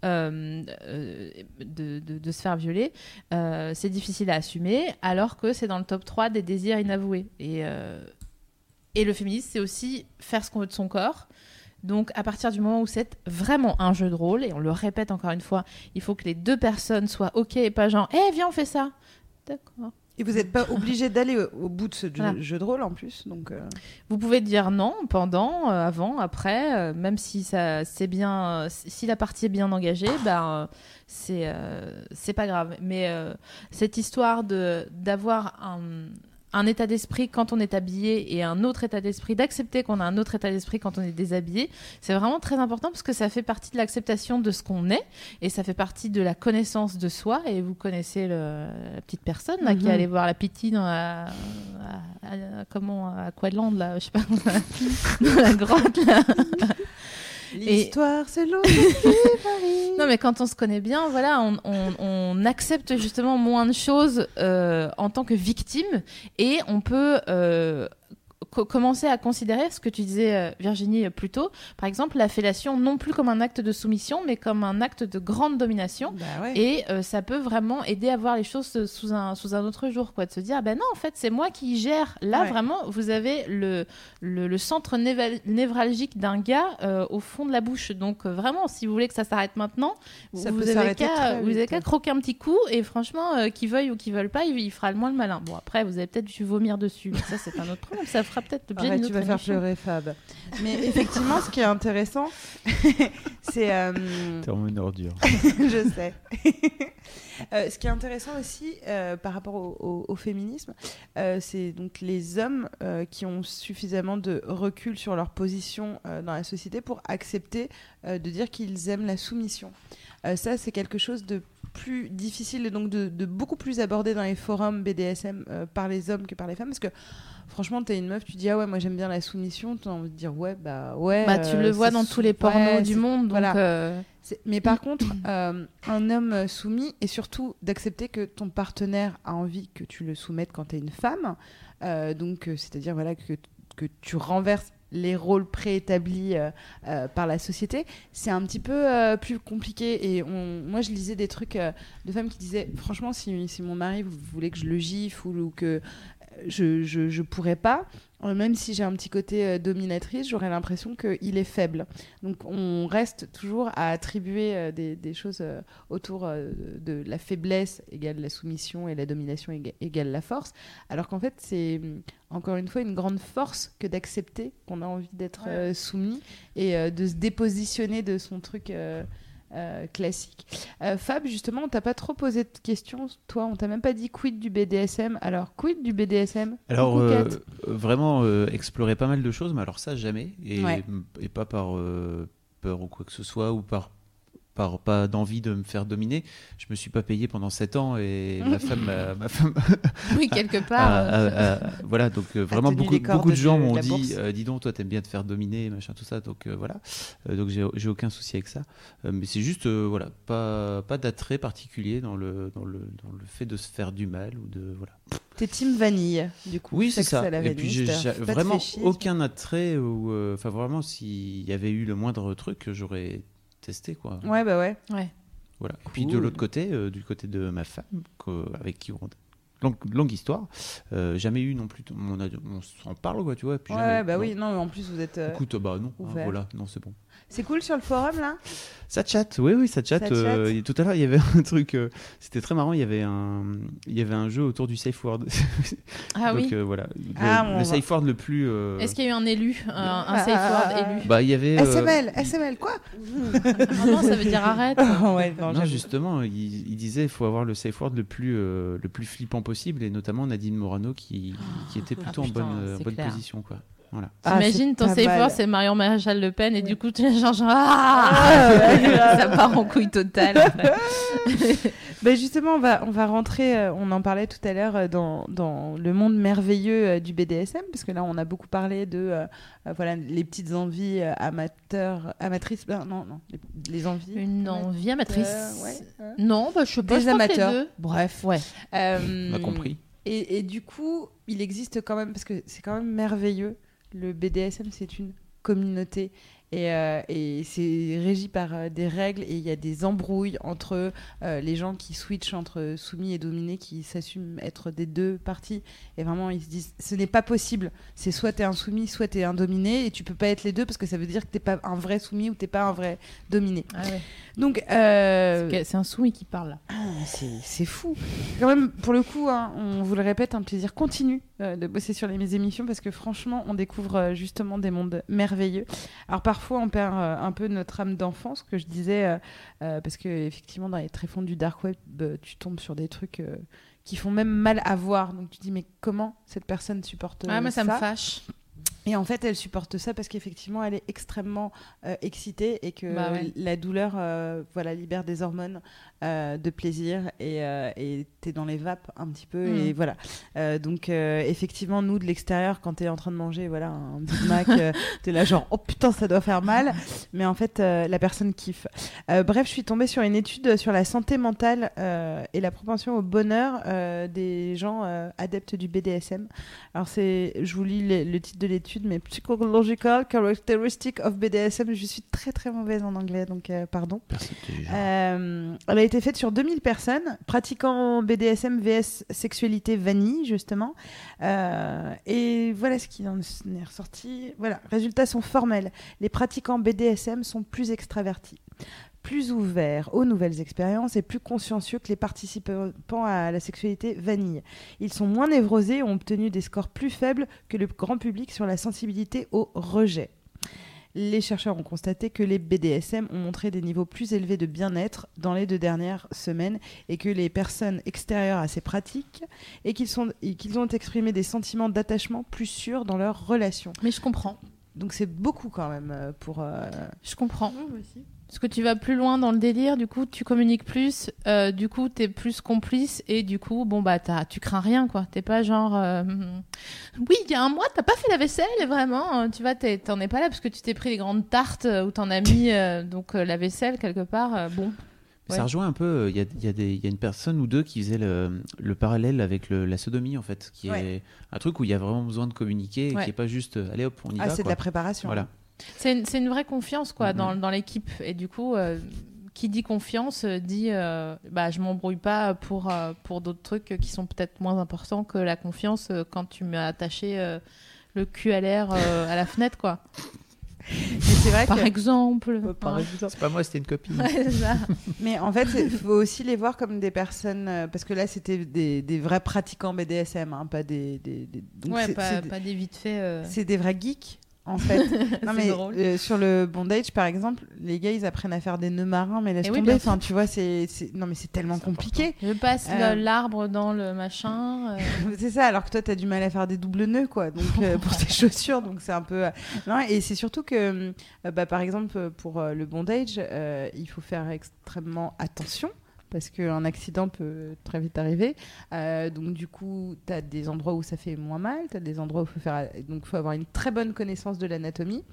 euh, euh, de, de- de se faire violer, Euh, c'est difficile à assumer, alors que c'est dans le top 3 des désirs inavoués. Et, et le féminisme, c'est aussi faire ce qu'on veut de son corps. Donc, à partir du moment où c'est vraiment un jeu de rôle, et on le répète encore une fois, il faut que les deux personnes soient OK et pas genre, eh, viens, on fait ça. D'accord. Et vous n'êtes pas obligé d'aller au, bout de ce jeu, Voilà. jeu de rôle en plus. Donc, euh, Vous pouvez dire non pendant, euh, avant, après, euh, même si ça c'est bien, si la partie est bien engagée, ben c'est c'est pas grave. Mais cette histoire de d'avoir un un état d'esprit quand on est habillé et un autre état d'esprit, d'accepter qu'on a un autre état d'esprit quand on est déshabillé, c'est vraiment très important parce que ça fait partie de l'acceptation de ce qu'on est et ça fait partie de la connaissance de soi. Et vous connaissez le- la petite personne là, qui est Mhm. allée voir la Pity dans la, à- à- comment, à Quadland, là, je sais pas, dans la grotte là. L'histoire, c'est l'autre. Non, mais quand on se connaît bien, voilà, on, on- on accepte justement moins de choses euh, en tant que victime et on peut euh, co- commencer à considérer ce que tu disais, euh, Virginie, euh, plus tôt. Par exemple, la fellation, non plus comme un acte de soumission, mais comme un acte de grande domination. Bah ouais. Et euh, ça peut vraiment aider à voir les choses sous un, sous un autre jour, quoi. De se dire, ben non, en fait, c'est moi qui gère. Là, Ouais. vraiment, vous avez le, le, le centre névralgique d'un gars euh, au fond de la bouche. Donc, euh, vraiment, si vous voulez que ça s'arrête maintenant, Ça vous peut avez s'arrêter qu'à très vous avez vite. qu'à croquer un petit coup. Et franchement, euh, qu'il veuille ou qu'il veuille pas, il, il fera le moins le malin. Bon, après, vous avez peut-être dû vomir dessus. Mais ça, c'est un autre problème. Ça fera peut-être bien Arrête, une tu vas faire pleurer Fab. Mais effectivement, ce qui est intéressant, c'est. euh, T'es vraiment une ordure. je sais. Euh, ce qui est intéressant aussi euh, par rapport au, au- au féminisme, euh, c'est donc les hommes euh, qui ont suffisamment de recul sur leur position euh, dans la société pour accepter euh, de dire qu'ils aiment la soumission. Euh, ça, c'est quelque chose de plus difficile et donc de, de beaucoup plus abordé dans les forums BDSM euh, par les hommes que par les femmes parce que franchement t'es une meuf tu dis ah ouais moi j'aime bien la soumission t'as envie de dire ouais bah ouais Bah, tu euh, le vois c'est dans tous les pornos ouais, du monde. Donc, voilà. euh, Mais par contre, euh, un homme euh, soumis, et surtout d'accepter que ton partenaire a envie que tu le soumettes quand tu es une femme, euh, donc euh, c'est-à-dire voilà, que, que tu renverses les rôles préétablis euh, euh, par la société, c'est un petit peu euh, plus compliqué. Et on, moi, je lisais des trucs euh, de femmes qui disaient, franchement, si, si mon mari voulait que je le gifle ou, ou que euh, je, je, je pourrais pas, euh, même si j'ai un petit côté euh, dominatrice, j'aurais l'impression qu'il est faible. Donc on reste toujours à attribuer euh, des, des choses autour de la faiblesse égale la soumission et la domination éga- égale la force, alors qu'en fait c'est hum, encore une fois une grande force que d'accepter qu'on a envie d'être soumis et de se dépositionner de son truc. Euh, classique. Euh, Fab, justement, on t'a pas trop posé de questions. Toi, on t'a même pas dit quid du BDSM. Alors, quid du BDSM Alors, euh, vraiment explorer pas mal de choses, mais alors ça, jamais. Et, Ouais. et pas par peur ou quoi que ce soit, ou par, par pas d'envie de me faire dominer. Je me suis pas payé pendant 7 ans et ma femme, m'a- ma femme oui, quelque part. a- euh, a- a- voilà, donc euh, vraiment beaucoup, beaucoup de gens m'ont dit euh, dis donc, toi, t'aimes bien te faire dominer, machin, tout ça. Donc euh, voilà. Euh, donc j'ai aucun souci avec ça. Euh, mais c'est juste, euh, voilà, pas, pas d'attrait particulier dans le, dans, le, dans le fait de se faire du mal ou de. Voilà. T'es team vanille, du coup. Oui, c'est ça. Et puis j'ai vraiment aucun attrait ou euh, enfin vraiment s'il y avait eu le moindre truc, j'aurais quoi. Ouais, bah ouais. ouais. Voilà. Et Puis de l'autre côté, euh, du côté de ma femme, avec qui on longue, longue histoire, euh, jamais eu non plus. On, on s'en parle quoi, tu vois. Puis Ouais, jamais- bah non. oui, non, mais en plus vous êtes. euh, Écoute, bah non, hein, ouvert. voilà, non c'est bon. C'est cool sur le forum là? Ça chatte, oui, oui, ça chatte. Ça euh, chatte. tout à l'heure, il y avait un truc, euh, c'était très marrant. Il y avait un, il y avait un jeu autour du safe word. Ah Donc oui. euh, voilà, le, Ah, bon, le safe word le plus. euh, Est-ce qu'il y a eu un élu, un, un Ah, safe ah, word élu? Bah, il y avait. euh, SML, SML, quoi? Ah non, ça veut dire arrête. Ouais, non, justement, il, il disait il faut avoir le safe word le plus, euh, le plus flippant possible, et notamment Nadine Morano qui, qui était plutôt en putain, bonne, bonne position. Quoi. Voilà. Ah, T'imagines ton safe c'est Marion Maréchal Le Pen, et du coup, tu es genre, genre, ah Ça part en couille totale. Bah, justement, on va, on va rentrer, euh, on en parlait tout à l'heure, euh, dans, dans le monde merveilleux euh, du BDSM, parce que là, on a beaucoup parlé de voilà, les petites envies amateurs, amatrices, ben, non, non, les, les envies. Une envie amatrice. Euh, ouais, hein. Non, bah, je sais pas, Des les amateurs. deux. Bref. Ouais. Euh, On a compris. Et, et du coup, il existe quand même, parce que c'est quand même merveilleux, le BDSM, c'est une communauté. Et, euh, et c'est régi par euh, des règles et il y a des embrouilles entre euh, les gens qui switchent entre soumis et dominés, qui s'assument être des deux parties. Et vraiment, ils se disent ce n'est pas possible. C'est soit tu es un soumis, soit tu es un dominé. Et tu peux pas être les deux parce que ça veut dire que tu pas un vrai soumis ou tu pas un vrai dominé. Ah ouais. Donc, C'est un soumis qui parle là. ah, c'est c'est fou. Quand même, pour le coup, hein, on vous le répète, un plaisir continu euh, de bosser sur les émissions parce que franchement, on découvre euh, justement des mondes merveilleux. Alors parfois, on perd euh, un peu notre âme d'enfant, ce que je disais, parce que effectivement, dans les tréfonds du dark web, tu tombes sur des trucs qui font même mal à voir. Donc tu dis, mais comment cette personne supporte Ah, moi, ça, ça me fâche. Et en fait, elle supporte ça parce qu'effectivement, elle est extrêmement euh, excitée et que Bah ouais. la douleur euh, voilà, libère des hormones euh, de plaisir et euh, t'es dans les vapes un petit peu. Mm. Et voilà. Euh, donc, euh, effectivement, nous, de l'extérieur, quand t'es en train de manger voilà, un Big Mac, euh, t'es là genre, oh putain, ça doit faire mal. Mais en fait, euh, la personne kiffe. Euh, bref, je suis tombée sur une étude sur la santé mentale euh, et la propension au bonheur euh, des gens euh, adeptes du BDSM. Alors, c'est, je vous lis le, le titre de l'étude, mais Psychological Characteristic of BDSM. Je suis très très mauvaise en anglais, donc euh, pardon. Personne été faite sur 2000 personnes pratiquant BDSM vs sexualité vanille, justement. Euh, et voilà ce qui en est ressorti. Voilà, résultats sont formels. Les pratiquants BDSM sont plus extravertis, plus ouverts aux nouvelles expériences et plus consciencieux que les participants à la sexualité vanille. Ils sont moins névrosés et ont obtenu des scores plus faibles que le grand public sur la sensibilité au rejet. Les chercheurs ont constaté que les BDSM ont montré des niveaux plus élevés de bien-être dans les deux dernières semaines et que les personnes extérieures à ces pratiques et qu'ils sont- et qu'ils ont exprimé des sentiments d'attachement plus sûrs dans leurs relations. Mais je comprends. Donc c'est beaucoup quand même euh, pour. euh, Je comprends. Parce que tu vas plus loin dans le délire, du coup, tu communiques plus, euh, du coup, t'es plus complice, et du coup, bon, bah, t'as- tu crains rien, quoi. T'es pas genre, euh, oui, il y a un mois, t'as pas fait la vaisselle, et vraiment, euh, tu vois, t'es- t'en es pas là parce que tu t'es pris des grandes tartes où t'en as mis, euh, donc, euh, la vaisselle, quelque part, euh, bon. Ça rejoint un peu, euh, il y, a, il y a y a une personne ou deux qui faisait le, le parallèle avec le- la sodomie, en fait, qui Ouais. est un truc où il y a vraiment besoin de communiquer, et Ouais. qui est pas juste, euh, allez hop, on y Ah, va. c'est de la préparation. Voilà. C'est une, c'est une vraie confiance, quoi, Mhm. dans, dans l'équipe. Et du coup, euh, qui dit confiance euh, dit, euh, bah, je m'embrouille pas pour, euh, pour d'autres trucs qui sont peut-être moins importants que la confiance euh, quand tu m'as attaché euh, le cul à l'air euh, à la fenêtre, quoi. Mais c'est vrai Par que. exemple. Par Hein. exemple. C'est pas moi, c'était une copine. Ouais, c'est ça. Mais en fait, il faut aussi les voir comme des personnes. euh, parce que là, c'était des, des vrais pratiquants BDSM, hein, pas des. des- des- donc ouais, c'est- pas, c'est des- pas des vite fait. euh. C'est des vrais geeks, en fait. non, C'est mais drôle. euh, sur le bondage, par exemple, les gars, ils apprennent à faire des nœuds marins, mais laisse Eh oui, tomber. Enfin, tu vois, c'est, c'est- non, mais c'est tellement compliqué. Je passe Euh. l'arbre dans le machin. euh. c'est ça, alors que toi, t'as du mal à faire des doubles nœuds, quoi. Donc, euh, pour tes chaussures, donc c'est un peu. Non, et c'est surtout que, euh, bah, par exemple, pour euh, le bondage, euh, il faut faire extrêmement attention. Parce qu'un accident peut très vite arriver. Euh, donc, du coup, tu as des endroits où ça fait moins mal, tu as des endroits où il faut faire. Donc, il faut avoir une très bonne connaissance de l'anatomie.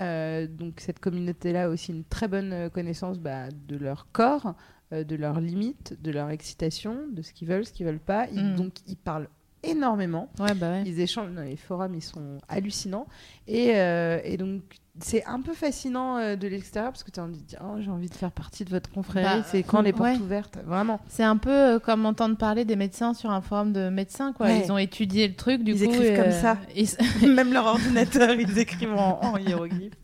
Euh, donc, cette communauté-là a aussi une très bonne euh, connaissance bah, de leur corps, euh, de leurs limites, de leur excitation, de ce qu'ils veulent, ce qu'ils veulent pas. Ils- Mm. Donc, ils parlent énormément. Ouais, bah ouais. Ils échangent les forums, ils sont hallucinants. Et, et donc, c'est un peu fascinant euh, de l'extérieur parce que tu as envie de dire Oh, j'ai envie de faire partie de votre confrérie. Bah, c'est quand les portes ouais. ouvertes Vraiment. C'est un peu euh, comme entendre parler des médecins sur un forum de médecins, quoi. Ouais. Ils ont étudié le truc, du Ils coup. écrivent et, comme euh, ça. ils- Même leur ordinateur, ils écrivent en, en hiéroglyphe.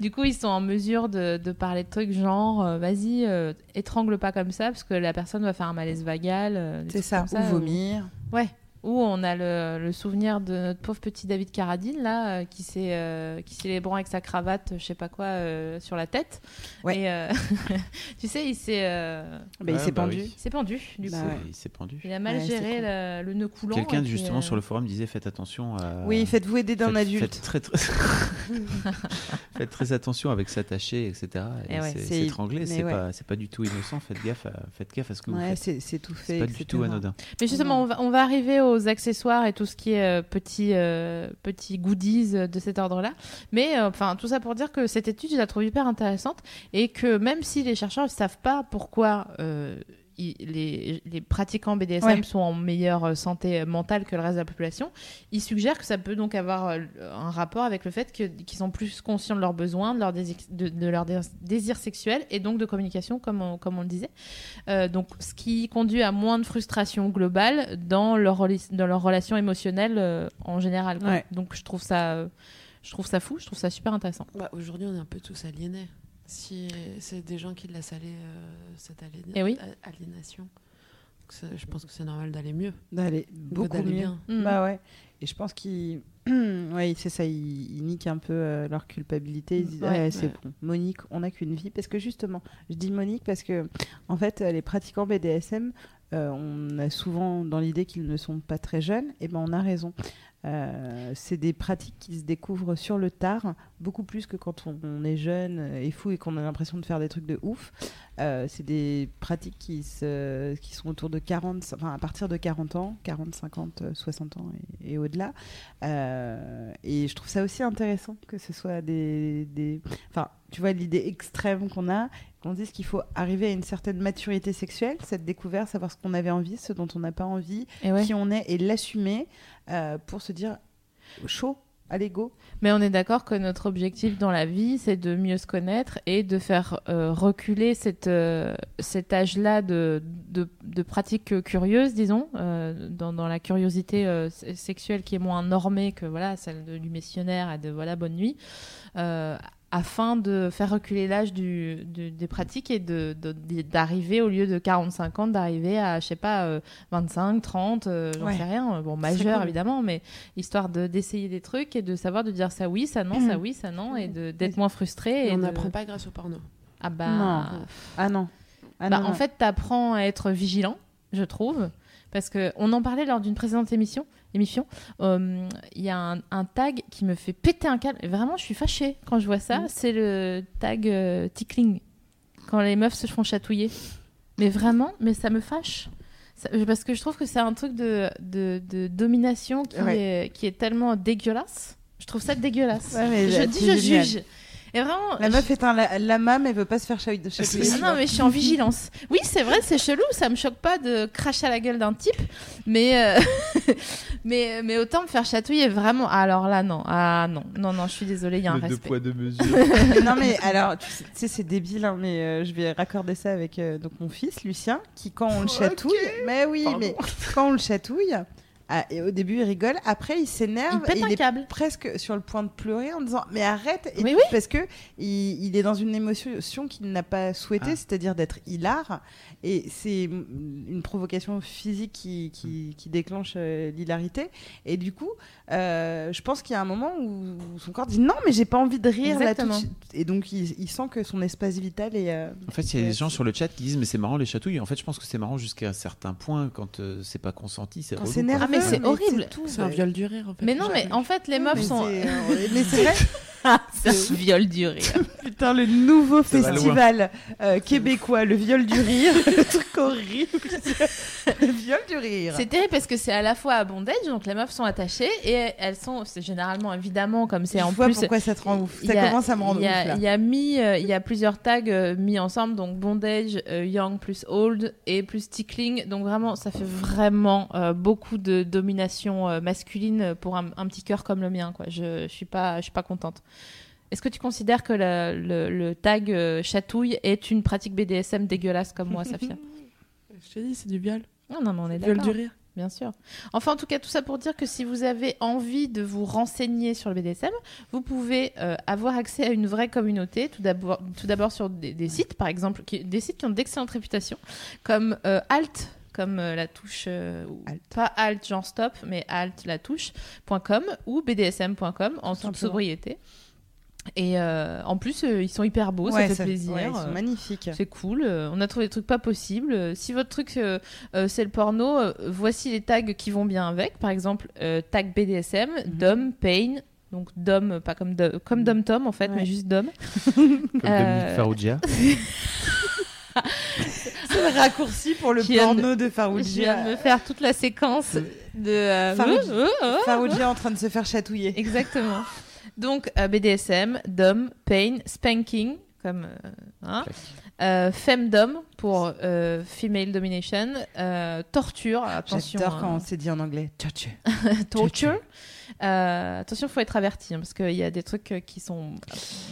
Du coup, ils sont en mesure de, de parler de trucs genre, euh, vas-y, euh, étrangle pas comme ça, parce que la personne va faire un malaise vagal. C'est ça, comme ou vomir. Ouais. Où on a le, le souvenir de notre pauvre petit David Carradine, là, euh, qui s'est euh, qui s'est les bras avec sa cravate, je sais pas quoi, euh, sur la tête. Ouais. Et euh, tu sais, il s'est euh, Bah, il s'est bah pendu. oui. il s'est pendu, du Bah coup. ouais. Il s'est pendu. Il a mal Ouais, géré la- le nœud coulant. Quelqu'un et justement euh, sur le forum disait faites attention à. Oui, faites-vous aider d'un faites- adulte. Faites très, très... faites très attention avec s'attacher, etc. Et Eh ouais, c'est- c'est- S'étrangler, c'est ouais. pas, c'est pas du tout innocent. Faites gaffe, à, faites gaffe à ce que vous Ouais, faites. c'est c'est tout fait. C'est pas du tout anodin. Mais justement, on va, on va arriver aux accessoires et tout ce qui est petits, euh, petits goodies euh, de cet ordre-là. Mais euh, enfin, tout ça pour dire que cette étude, je la trouve hyper intéressante et que même si les chercheurs ne savent pas pourquoi les, les pratiquants BDSM Ouais. sont en meilleure santé mentale que le reste de la population, ils suggèrent que ça peut donc avoir euh, un rapport avec le fait qu'ils sont plus conscients de leurs besoins, de leurs désirs, de, de sexuels et donc de communication, comme on, comme on le disait. Euh, donc, ce qui conduit à moins de frustration globale dans leur, dans leur relation émotionnelle euh, en général. quoi. Ouais. Donc, je trouve ça, je trouve ça fou, je trouve ça super intéressant. Bah, Aujourd'hui, on est un peu tous aliénés. Si c'est des gens qui laissent aller euh, cette Eh oui. aliénation, Donc, c'est- je pense que c'est normal d'aller mieux. D'aller beaucoup d'aller mieux. bien. Mm. Bah ouais. Et je pense qu'ils. oui, c'est ça, ils, ils niquent un peu euh, leur culpabilité. Ils disent, Ouais. ouais, c'est Ouais. bon. Monique, on n'a qu'une vie. Parce que justement, je dis Monique parce que, en fait, euh, les pratiquants BDSM, euh, on a souvent dans l'idée qu'ils ne sont pas très jeunes. Et ben, on a raison. Euh, c'est des pratiques qui se découvrent sur le tard, beaucoup plus que quand on, on est jeune et fou et qu'on a l'impression de faire des trucs de ouf. Euh, c'est des pratiques qui, se, qui sont autour de 40, enfin à partir de 40 ans, 40, 50, euh, 60 ans et, et au-delà. Euh, et je trouve ça aussi intéressant que ce soit des. des... Enfin, tu vois, l'idée extrême qu'on a, qu'on dise qu'il faut arriver à une certaine maturité sexuelle, cette découverte, savoir ce qu'on avait envie, ce dont on n'a pas envie, Et ouais. qui on est et l'assumer euh, pour se dire chaud, allez go. Mais on est d'accord que notre objectif dans la vie, c'est de mieux se connaître et de faire euh, reculer cette, euh, cet âge-là de, de, pratiques curieuses, disons, dans, la curiosité sexuelle qui est moins normée que voilà, celle du missionnaire et de voilà, bonne nuit, afin de faire reculer l'âge du, du- des pratiques et de- de- d'arriver, au lieu de 45 ans, d'arriver à, je sais pas, euh, 25, 30, euh, j'en Ouais. sais rien, bon, majeur cool. évidemment, mais histoire de d'essayer des trucs et de savoir de dire ça oui, ça non, ça oui, ça non, et de- d'être moins frustré. Et on de- n'apprend pas grâce au porno. Ah bah, Non. Ah non. Ah bah, non, en non. fait, t'apprends à être vigilant, je trouve, parce que on en parlait lors d'une précédente émission. Émission, Euh, il y a un, un tag qui me fait péter un câble. Et vraiment, je suis fâchée quand je vois ça. Mm. C'est le tag euh, tickling, quand les meufs se font chatouiller. Mais vraiment, mais ça me fâche. Ça- parce que je trouve que c'est un truc de, de, de domination qui, Ouais. est, qui est tellement dégueulasse. Je trouve ça dégueulasse. Ouais, je dis, je génial. juge. Et vraiment, La meuf est un la- lama, mais veut pas se faire chatouiller. chatouiller, ah tu non, mais je suis en vigilance. Oui, c'est vrai, c'est chelou, ça me choque pas de cracher à la gueule d'un type, mais, euh, mais, mais autant me faire chatouiller vraiment. Alors là, non, ah non, non, non, je suis désolée, il y a un Le deux respect. poids, deux mesures. non mais alors tu sais, c'est débile hein, mais euh, je vais raccorder ça avec euh, donc mon fils Lucien qui quand on le chatouille mais oui Pardon. mais quand on le chatouille ah, et au début il rigole. Après il s'énerve. Il pète et un il est câble. presque sur le point de pleurer en disant mais arrête. Et Mais tout, oui. parce que il, il est dans une émotion qu'il n'a pas souhaité Ah. c'est-à-dire d'être hilar. Et c'est une provocation physique qui, qui, qui déclenche euh, l'hilarité. Et du coup euh, je pense qu'il y a un moment où son corps dit non mais j'ai pas envie de rire là tout et donc il, il sent que son espace vital est euh, En fait, il y a des gens sur le chat qui disent mais c'est marrant les chatouilles. En fait, je pense que c'est marrant jusqu'à un certain point quand euh, c'est pas consenti, c'est relou, c'est horrible. tout, C'est un viol du rire, en fait. Mais non, mais en fait, les meufs sont. mais c'est vrai c'est un viol du rire. putain le nouveau Ça festival euh, québécois le viol du rire le truc horrible le viol du rire C'est terrible parce que c'est à la fois à bondage, donc les meufs sont attachées et elles sont, c'est généralement évidemment comme c'est en vois plus. pourquoi ça te rend ouf ça a- commence à me rendre ouf il y a mis, euh, il y a plusieurs tags euh, mis ensemble, donc bondage, euh, young plus old et plus tickling. Donc vraiment, ça fait vraiment euh, beaucoup de domination euh, masculine pour un, un petit cœur comme le mien. Quoi. Je, je suis pas, je suis pas contente. Est-ce que tu considères que la- le, le tag euh, chatouille est une pratique BDSM dégueulasse comme moi, Safia? Je te dis, c'est du viol. Non, non, mais on est Viol d'accord. du rire. Bien sûr. Enfin, en tout cas, tout ça pour dire que si vous avez envie de vous renseigner sur le BDSM, vous pouvez euh, avoir accès à une vraie communauté. Tout d'abord, tout d'abord sur des, des sites, par exemple, qui, des sites qui ont d'excellentes réputations, comme euh, Alt, comme euh, la touche, euh, Alt. pas Alt genre stop, mais Alt la touche.com ou bdsm.com en toute sobriété. Et euh, en plus, euh, ils sont hyper beaux, Ouais, ça fait ça- plaisir. ouais, ils sont magnifiques c'est cool. euh, on a trouvé des trucs pas possibles. Si votre truc euh, euh, c'est le porno, euh, voici les tags qui vont bien avec. Par exemple, euh, tag BDSM, Mhm. Dom, Pain. Donc Dom, pas comme Dom, comme Dom Tom en fait, Ouais. mais juste Dom. Comme Euh, Dominique Farrugia. c'est le raccourci pour le porno de Je viens de me faire toute la séquence de. euh, Farouji. euh, euh, euh. En train de se faire chatouiller Exactement. Donc euh, BDSM, Dom, Pain, Spanking, comme euh, hein, euh, Femdom pour euh, Female Domination, euh, Torture, attention. j'adore hein. quand on s'est dit en anglais torture torture. Euh, attention, il faut être averti hein, parce qu'il y a des trucs euh, qui sont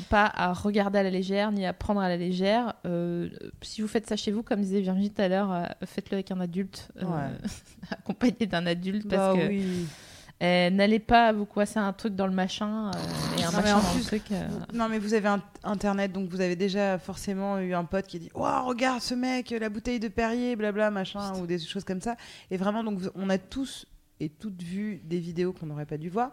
pas à regarder à la légère ni à prendre à la légère. Euh, si vous faites ça chez vous, comme disait Virginie tout à l'heure, euh, faites-le avec un adulte, Ouais. accompagné d'un adulte parce Bah que oui. euh, n'allez pas vous coincer un truc dans le machin et un Non, machin dans le truc. Non, mais vous avez un- internet, donc vous avez déjà forcément eu un pote qui dit Waouh, regarde ce mec, la bouteille de Perrier, blabla, machin, ou des choses comme ça. Et vraiment, donc on a tous et toutes vu des vidéos qu'on n'aurait pas dû voir.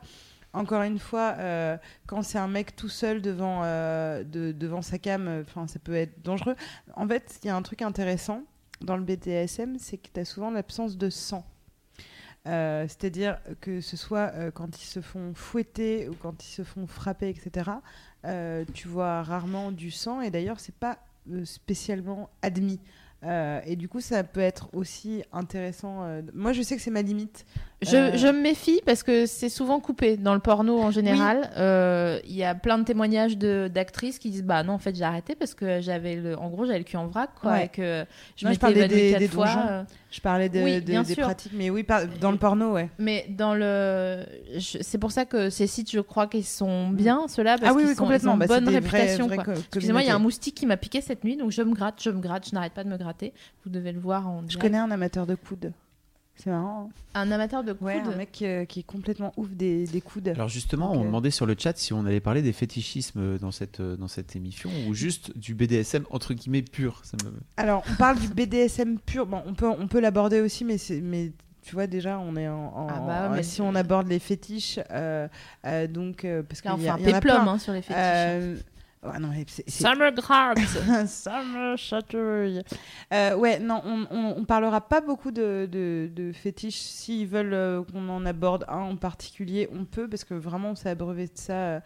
Encore une fois, euh, quand c'est un mec tout seul devant, euh, de- devant sa cam, euh, enfin, ça peut être dangereux. En fait, il y a un truc intéressant dans le BDSM, c'est que tu as souvent l'absence de sang. C'est-à-dire que ce soit quand ils se font fouetter ou quand ils se font frapper, etc. tu vois rarement du sang et d'ailleurs c'est pas spécialement admis. Et du coup, ça peut être aussi intéressant. Moi, je sais que c'est ma limite. Je, Euh, je me méfie parce que c'est souvent coupé dans le porno en général. Euh, Il y a plein de témoignages de- d'actrices qui disent bah non en fait j'ai arrêté parce que j'avais le en gros j'avais le cul en vrac quoi Ouais. et que je m'étais des- quatre des fois. euh, Je parlais de, Oui, de- des sûr. pratiques, mais oui, par- dans le porno, ouais. Mais dans le, je- c'est pour ça que ces sites, je crois qu'ils sont bien, ceux-là, parce Ah oui, qu'ils sont, ils ont une Bah, bonne des réputation. Excusez-moi, il y a un moustique qui m'a piqué cette nuit, donc je me gratte, je me gratte, je n'arrête pas de me gratter. Vous devez le voir en Je direct. connais un amateur de coudes. C'est marrant. hein. un amateur de coudes. Ouais, un mec euh, qui est complètement ouf des, des coudes. Alors justement, Donc, on euh, demandait sur le chat si on allait parler des fétichismes dans cette, euh, dans cette émission ou juste du BDSM entre guillemets pur. Ça me- Alors, on parle du BDSM pur. Bon, on peut, on peut l'aborder aussi, mais, c'est- mais tu vois, déjà, on est en. en- Ah bah, en- mais- si on aborde les fétiches, euh, euh, donc. euh, parce qu'il y fait a, y en a péplum plein. hein, sur les fétiches. Ouais, non, c'est- Summer Grabs. Summer Chattery. Euh, ouais, non, on, on, on parlera pas beaucoup de, de, de fétiches. S'ils veulent euh, qu'on en aborde un en particulier, on peut, parce que vraiment, on s'est abreuvé de ça euh,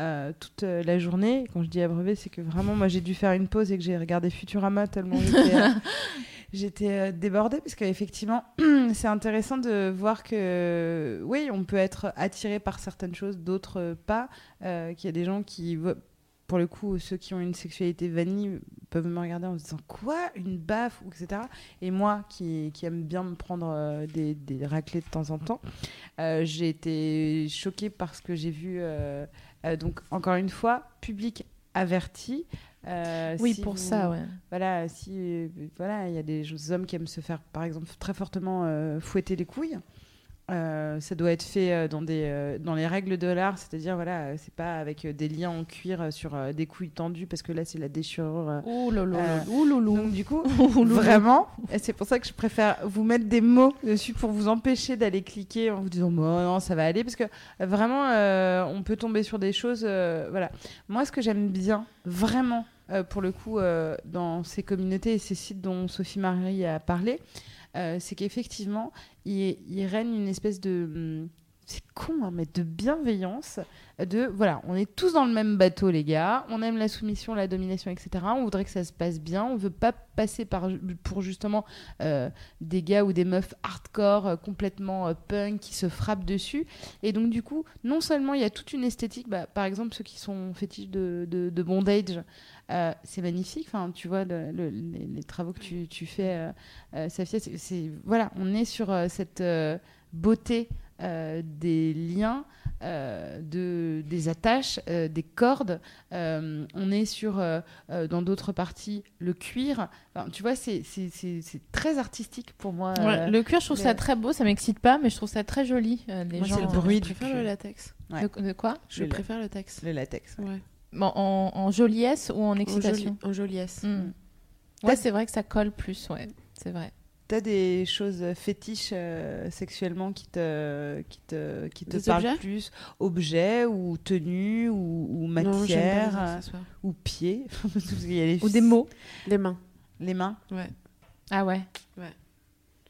euh, toute la journée. Quand je dis abreuvé, c'est que vraiment, moi, j'ai dû faire une pause et que j'ai regardé Futurama tellement j'étais. J'étais débordée parce qu'effectivement, c'est intéressant de voir que, oui, on peut être attiré par certaines choses, d'autres pas. Qu'il y a des gens qui, pour le coup, ceux qui ont une sexualité vanille peuvent me regarder en se disant quoi, une baffe, etc. Et moi, qui, qui aime bien me prendre euh, des, des raclées de temps en temps, euh, j'ai été choquée par ce que j'ai vu. euh, donc, encore une fois, public averti. Oui, si pour vous- ça, ouais. voilà, si voilà, il y a des hommes qui aiment se faire, par exemple, très fortement fouetter les couilles. Euh, ça doit être fait euh, dans des euh, dans les règles de l'art, c'est-à-dire voilà, c'est pas avec des liens en cuir sur euh, des couilles tendues parce que là c'est la déchirure. Ouh lolo, ouh loulou. Donc du coup, loulou. vraiment, et c'est pour ça que je préfère vous mettre des mots dessus pour vous empêcher d'aller cliquer en vous disant bon, non ça va aller parce que vraiment on peut tomber sur des choses. voilà, moi ce que j'aime bien vraiment pour le coup dans ces communautés et ces sites dont Sophie Marie a parlé, euh, c'est qu'effectivement il, règne une espèce de hum, c'est con, hein, mais de bienveillance, de voilà, on est tous dans le même bateau, les gars, on aime la soumission, la domination, etc. On voudrait que ça se passe bien, on veut pas passer par, pour justement euh, des gars ou des meufs hardcore, euh, complètement punk, qui se frappent dessus. Et donc, du coup, non seulement il y a toute une esthétique, bah, par exemple, ceux qui sont fétiches de bondage, euh, c'est magnifique. Enfin, tu vois, le- le- les, les travaux que tu, tu fais, euh, euh, Safia, c'est- c'est voilà, on est sur euh, cette euh, beauté euh, des liens, euh, de, des attaches, euh, des cordes. Euh, on est sur, euh, euh, dans d'autres parties, le cuir. Enfin, tu vois, c'est c'est- c'est- c'est très artistique pour moi. Ouais, le cuir, je trouve le- ça très beau, ça m'excite pas, mais je trouve ça très joli. euh, les Moi, c'est gens, le bruit Je du préfère cuir. le latex. Ouais. De, de quoi? Je Le- préfère le latex. le latex. ouais. Ouais. En, en joliesse ou en En, excitation joli- en joliesse. Hmm. Ouais, c'est vrai que ça colle plus, ouais, c'est vrai. T'as des choses fétiches euh, sexuellement qui te, qui te, qui te Des parlent objets plus? Objets ou tenues ou, ou Non, j'aime pas matière euh, ou pieds? Les Ou des mots. Les mains. Les mains? Ouais. Ah ouais. Je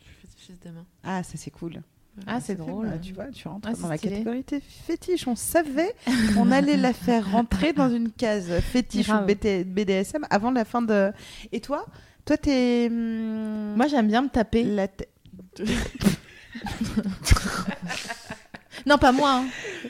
suis fétichiste des mains. Ah, ça c'est cool. Ah, c'est drôle. bah, tu vois, tu rentres Ah, dans la catégorie fétiche. On savait qu'on allait la faire rentrer dans une case fétiche ou. BT BDSM avant la fin de. Et toi Toi, t'es. hum, Moi, j'aime bien me taper. la tête- Non, pas moi, hein,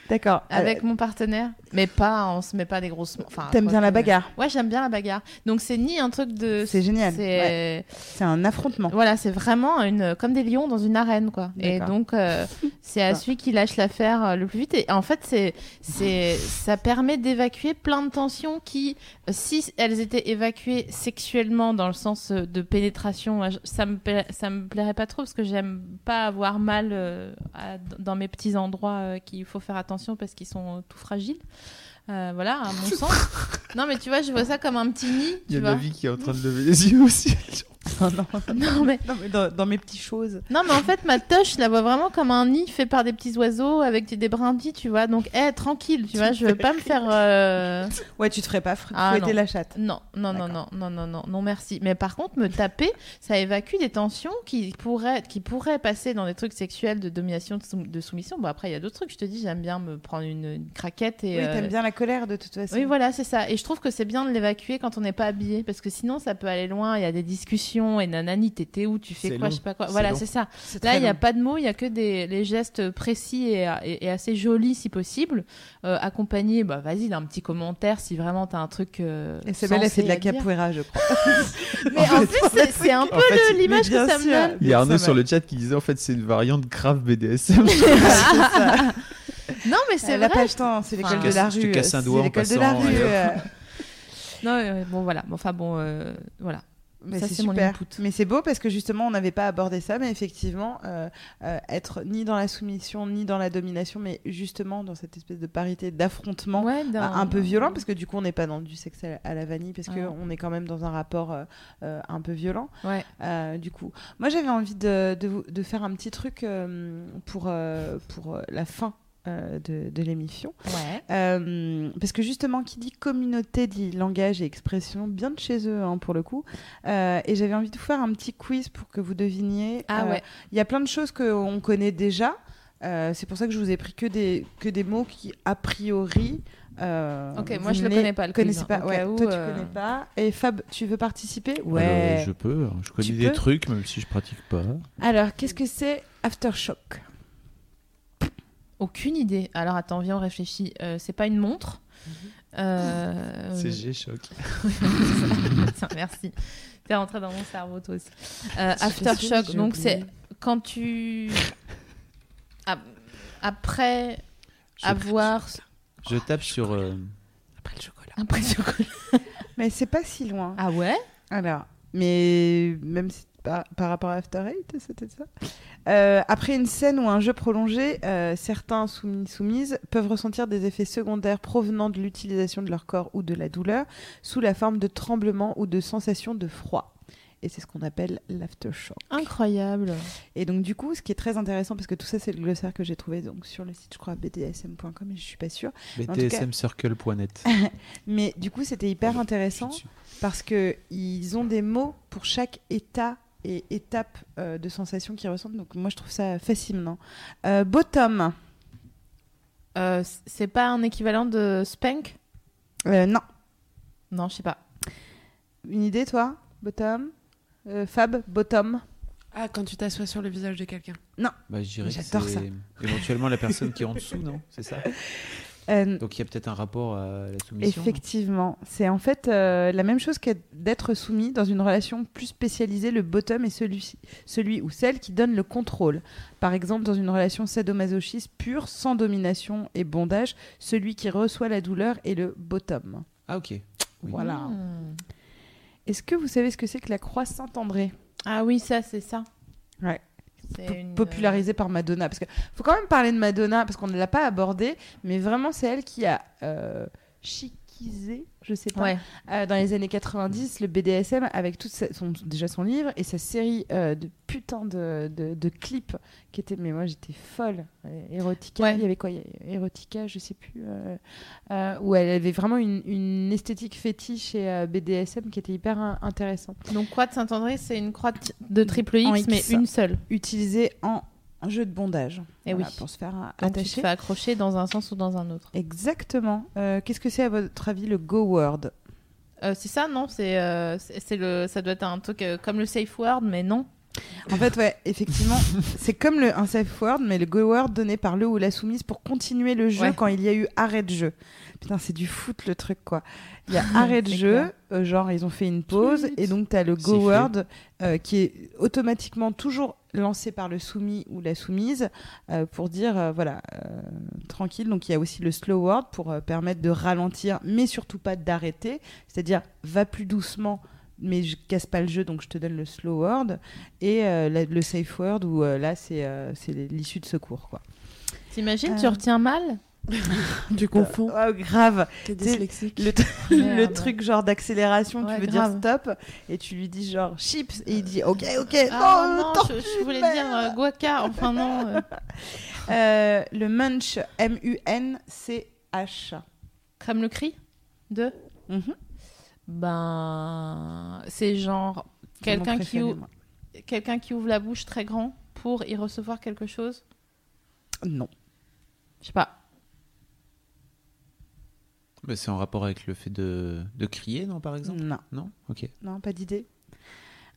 D'accord. avec Euh, mon partenaire. Mais pas, on se met pas des grosses. Enfin, T'aimes bien la bagarre Ouais, j'aime bien la bagarre. Donc, c'est ni un truc de. C'est génial, C'est. C'est un affrontement. Voilà, c'est vraiment une, comme des lions dans une arène, quoi. Et donc, euh, c'est à celui qui lâche l'affaire euh, le plus vite. Et en fait, c'est, c'est, ça permet d'évacuer plein de tensions qui, si elles étaient évacuées sexuellement dans le sens euh, de pénétration, ça me, pla- ça me plairait pas trop parce que j'aime pas avoir mal euh, à- dans mes petits endroits euh, qu'il faut faire attention parce qu'ils sont tout fragiles. Euh, voilà, à mon sens. Non, mais tu vois, je vois ça comme un petit nid. Il y a vois. Navi qui est en train de lever les yeux aussi. Non, non, Non, mais, non, mais dans, dans mes petites choses. non, mais en fait, ma touche, je la vois vraiment comme un nid fait par des petits oiseaux avec des, des brindilles, tu vois. Donc, hé, tranquille, tu vois, je veux pas me faire. euh, Ouais, tu te ferais pas Ah, fouetter non. la chatte. Non, non, non, non, non, non, non, non, merci. Mais par contre, me taper, ça évacue des tensions qui pourraient, qui pourraient passer dans des trucs sexuels de domination, de, sou- de soumission. Bon, après, il y a d'autres trucs. Je te dis, j'aime bien me prendre une, une craquette et. Oui, euh, t'aimes bien la colère de toute façon. Oui, voilà, c'est ça. Et je trouve que c'est bien de l'évacuer quand on n'est pas habillé, parce que sinon, ça peut aller loin. Il y a des discussions et nanani, t'étais où, tu fais C'est quoi, long. je sais pas quoi. C'est Voilà, c'est ça. C'est Là, il n'y a pas de mots, il y a que des les gestes précis et, et- et assez jolis si possible, euh, accompagnés, bah vas-y, d'un petit commentaire si vraiment t'as un truc. euh, Et c'est fait de la capoeira, je crois. Mais en plus, c'est- c'est un peu En fait, le- l'image que ça me donne. Il y a Arnaud sur le chat qui disait en fait c'est une variante grave BDSM. Non, mais c'est vrai. pas le temps, c'est l'école de la rue. casse un c'est doigt en l'école de la passant. Non, euh, bon, voilà. Enfin, bon, euh, voilà. Mais Ça, c'est mon super. Mais c'est beau parce que justement, on n'avait pas abordé ça, mais effectivement, euh, euh, être ni dans la soumission, ni dans la domination, mais justement dans cette espèce de parité d'affrontement Ouais, dans- un peu violent, parce que du coup, on n'est pas dans du sexe à la, vanille, parce Ah. qu'on est quand même dans un rapport euh, un peu violent. Ouais. Du coup, moi, j'avais envie de, de, faire un petit truc pour, pour la fin. Euh, de, de l'émission. Ouais. Euh, parce que justement, qui dit communauté dit langage et expression bien de chez eux, hein, pour le coup. Euh, et j'avais envie de vous faire un petit quiz pour que vous deviniez. Ah Euh, ouais. Il y a plein de choses qu'on connaît déjà. Euh, c'est pour ça que je vous ai pris que des, que des mots qui, a priori. euh, Ok, moi, je le ne connais pas, le quiz, connaissez hein, pas. Ouais, où, toi, tu euh, connais pas. Et Fab, tu veux participer? Alors, Ouais. je peux, je connais Tu des peux? trucs même si je pratique pas. Alors, qu'est-ce que c'est Aftershock? Aucune idée. Alors attends, viens, on réfléchit. Euh, c'est pas une montre. Mhm. Euh, C'est G-Shock. Merci. T'es rentré dans mon cerveau toi aussi. Euh, Aftershock, donc c'est quand tu Ap- après Je- avoir Je tape sur. euh, Après le chocolat. après ce chocolat. Mais c'est pas si loin. Ah ouais? Alors, mais même si par, par rapport à After Eight, c'était ça? Euh, après une scène ou un jeu prolongé, euh, certains soumis soumises peuvent ressentir des effets secondaires provenant de l'utilisation de leur corps ou de la douleur sous la forme de tremblements ou de sensations de froid. Et c'est ce qu'on appelle l'aftershock. Incroyable. Et donc du coup, ce qui est très intéressant, parce que tout ça c'est le glossaire que j'ai trouvé donc sur le site, je crois bdsm.com, et je suis pas sûre. btsmcircle.net. Mais du coup, c'était hyper intéressant parce que ils ont des mots pour chaque état et étape euh, de sensation qu'ils ressentent. Donc moi, je trouve ça fascinant. Euh, bottom, Euh, c'est pas un équivalent de spank? Euh, non. Non, je sais pas. Une idée, toi? Bottom? Euh, Fab, bottom. Ah, quand tu t'assois sur le visage de quelqu'un. Bah, dirais que J'adore ça. éventuellement la personne qui est en dessous, non? C'est ça? Euh, Donc il y a peut-être un rapport à la soumission. Effectivement, c'est en fait euh, la même chose que d'être soumis dans une relation plus spécialisée. Le bottom est celui, celui ou celle qui donne le contrôle. Par exemple, dans une relation sadomasochiste pure, sans domination et bondage, celui qui reçoit la douleur est le bottom. Ah ok. Oui. Voilà. Hmm. Est-ce que vous savez ce que c'est que la croix Saint-André? Ah oui, ça, c'est ça. Ouais. Une, euh, popularisée par Madonna. Parce que faut quand même parler de Madonna parce qu'on ne l'a pas abordé, mais vraiment c'est elle qui a euh, je sais pas, Ouais. euh, dans les années 90 le BDSM avec toute sa- son, déjà son livre et sa série euh, de putain de, de, de clips qui étaient mais moi j'étais folle Euh, Erotica Ouais. il y avait quoi? Il y a Erotica je sais plus euh, euh, où elle avait vraiment une, une esthétique fétiche et euh, BDSM qui était hyper in- intéressante Donc, croix de Saint-André, c'est une croix de- triple X, X. mais une seule. utilisée en, en jeu de bondage Eh Voilà, oui. pour se faire tu te attacher fais accrocher dans un sens ou dans un autre. exactement Euh, qu'est-ce que c'est à votre avis le go word? Euh, c'est ça, non? C'est euh, c'est c'est le, ça doit être un truc comme le safe word, mais non. En fait, ouais, effectivement, c'est comme le, un safe word, mais le go word donné par le ou la soumise pour continuer le jeu Ouais. quand il y a eu arrêt de jeu. Putain, c'est du foot le truc, quoi. Il y a arrêt de jeu, euh, genre ils ont fait une pause, et donc tu as le go word euh, qui est automatiquement toujours lancé par le soumis ou la soumise euh, pour dire, voilà, tranquille. Donc il y a aussi le slow word pour permettre de ralentir, mais surtout pas d'arrêter. C'est-à-dire, va plus doucement mais je casse pas le jeu, donc je te donne le slow word et euh, la- le safe word où euh, là c'est euh, c'est l'issue de secours quoi. T'imagines, Euh. tu retiens mal Tu confonds. Ouais, grave. T'es dyslexique. Le, le truc genre d'accélération, Ouais, tu veux grave. dire stop, et tu lui dis genre chips, et il dit ok, ok, Ah non, non, je, je voulais dire euh, guaca. Enfin non. euh, Euh, le munch, M-U-N-C-H. comme le cri de. Mhm. Ben, c'est genre quelqu'un qui, ou- quelqu'un qui ouvre la bouche très grand pour y recevoir quelque chose? Non. Je sais pas. Bah, c'est en rapport avec le fait de, de crier, non, par exemple? Non. Non? Ok. Non, pas d'idée.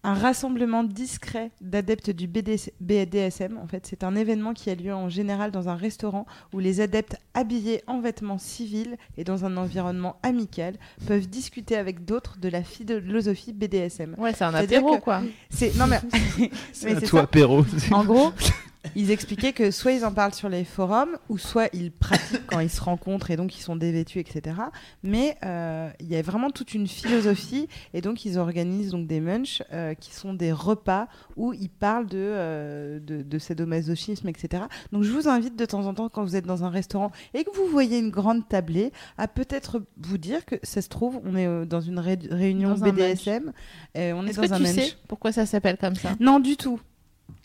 Un rassemblement discret d'adeptes du BDS BDSM, en fait, c'est un événement qui a lieu en général dans un restaurant où les adeptes habillés en vêtements civils et dans un environnement amical peuvent discuter avec d'autres de la philosophie BDSM. Ouais, c'est un apéro quoi. C'est non mais, c'est toi, ça. apéro. En gros, ils expliquaient que soit ils en parlent sur les forums, ou soit ils pratiquent quand ils se rencontrent et donc ils sont dévêtus, etc. Mais euh, il y a vraiment toute une philosophie et donc ils organisent donc des munchs euh, qui sont des repas où ils parlent de, euh, de, de sadomasochisme, etc. Donc je vous invite de temps en temps quand vous êtes dans un restaurant et que vous voyez une grande tablée à peut-être vous dire que ça se trouve on est euh, dans une ré- réunion Dans BDSM et on est, dans que un tu munch. sais pourquoi ça s'appelle comme ça? Non du tout.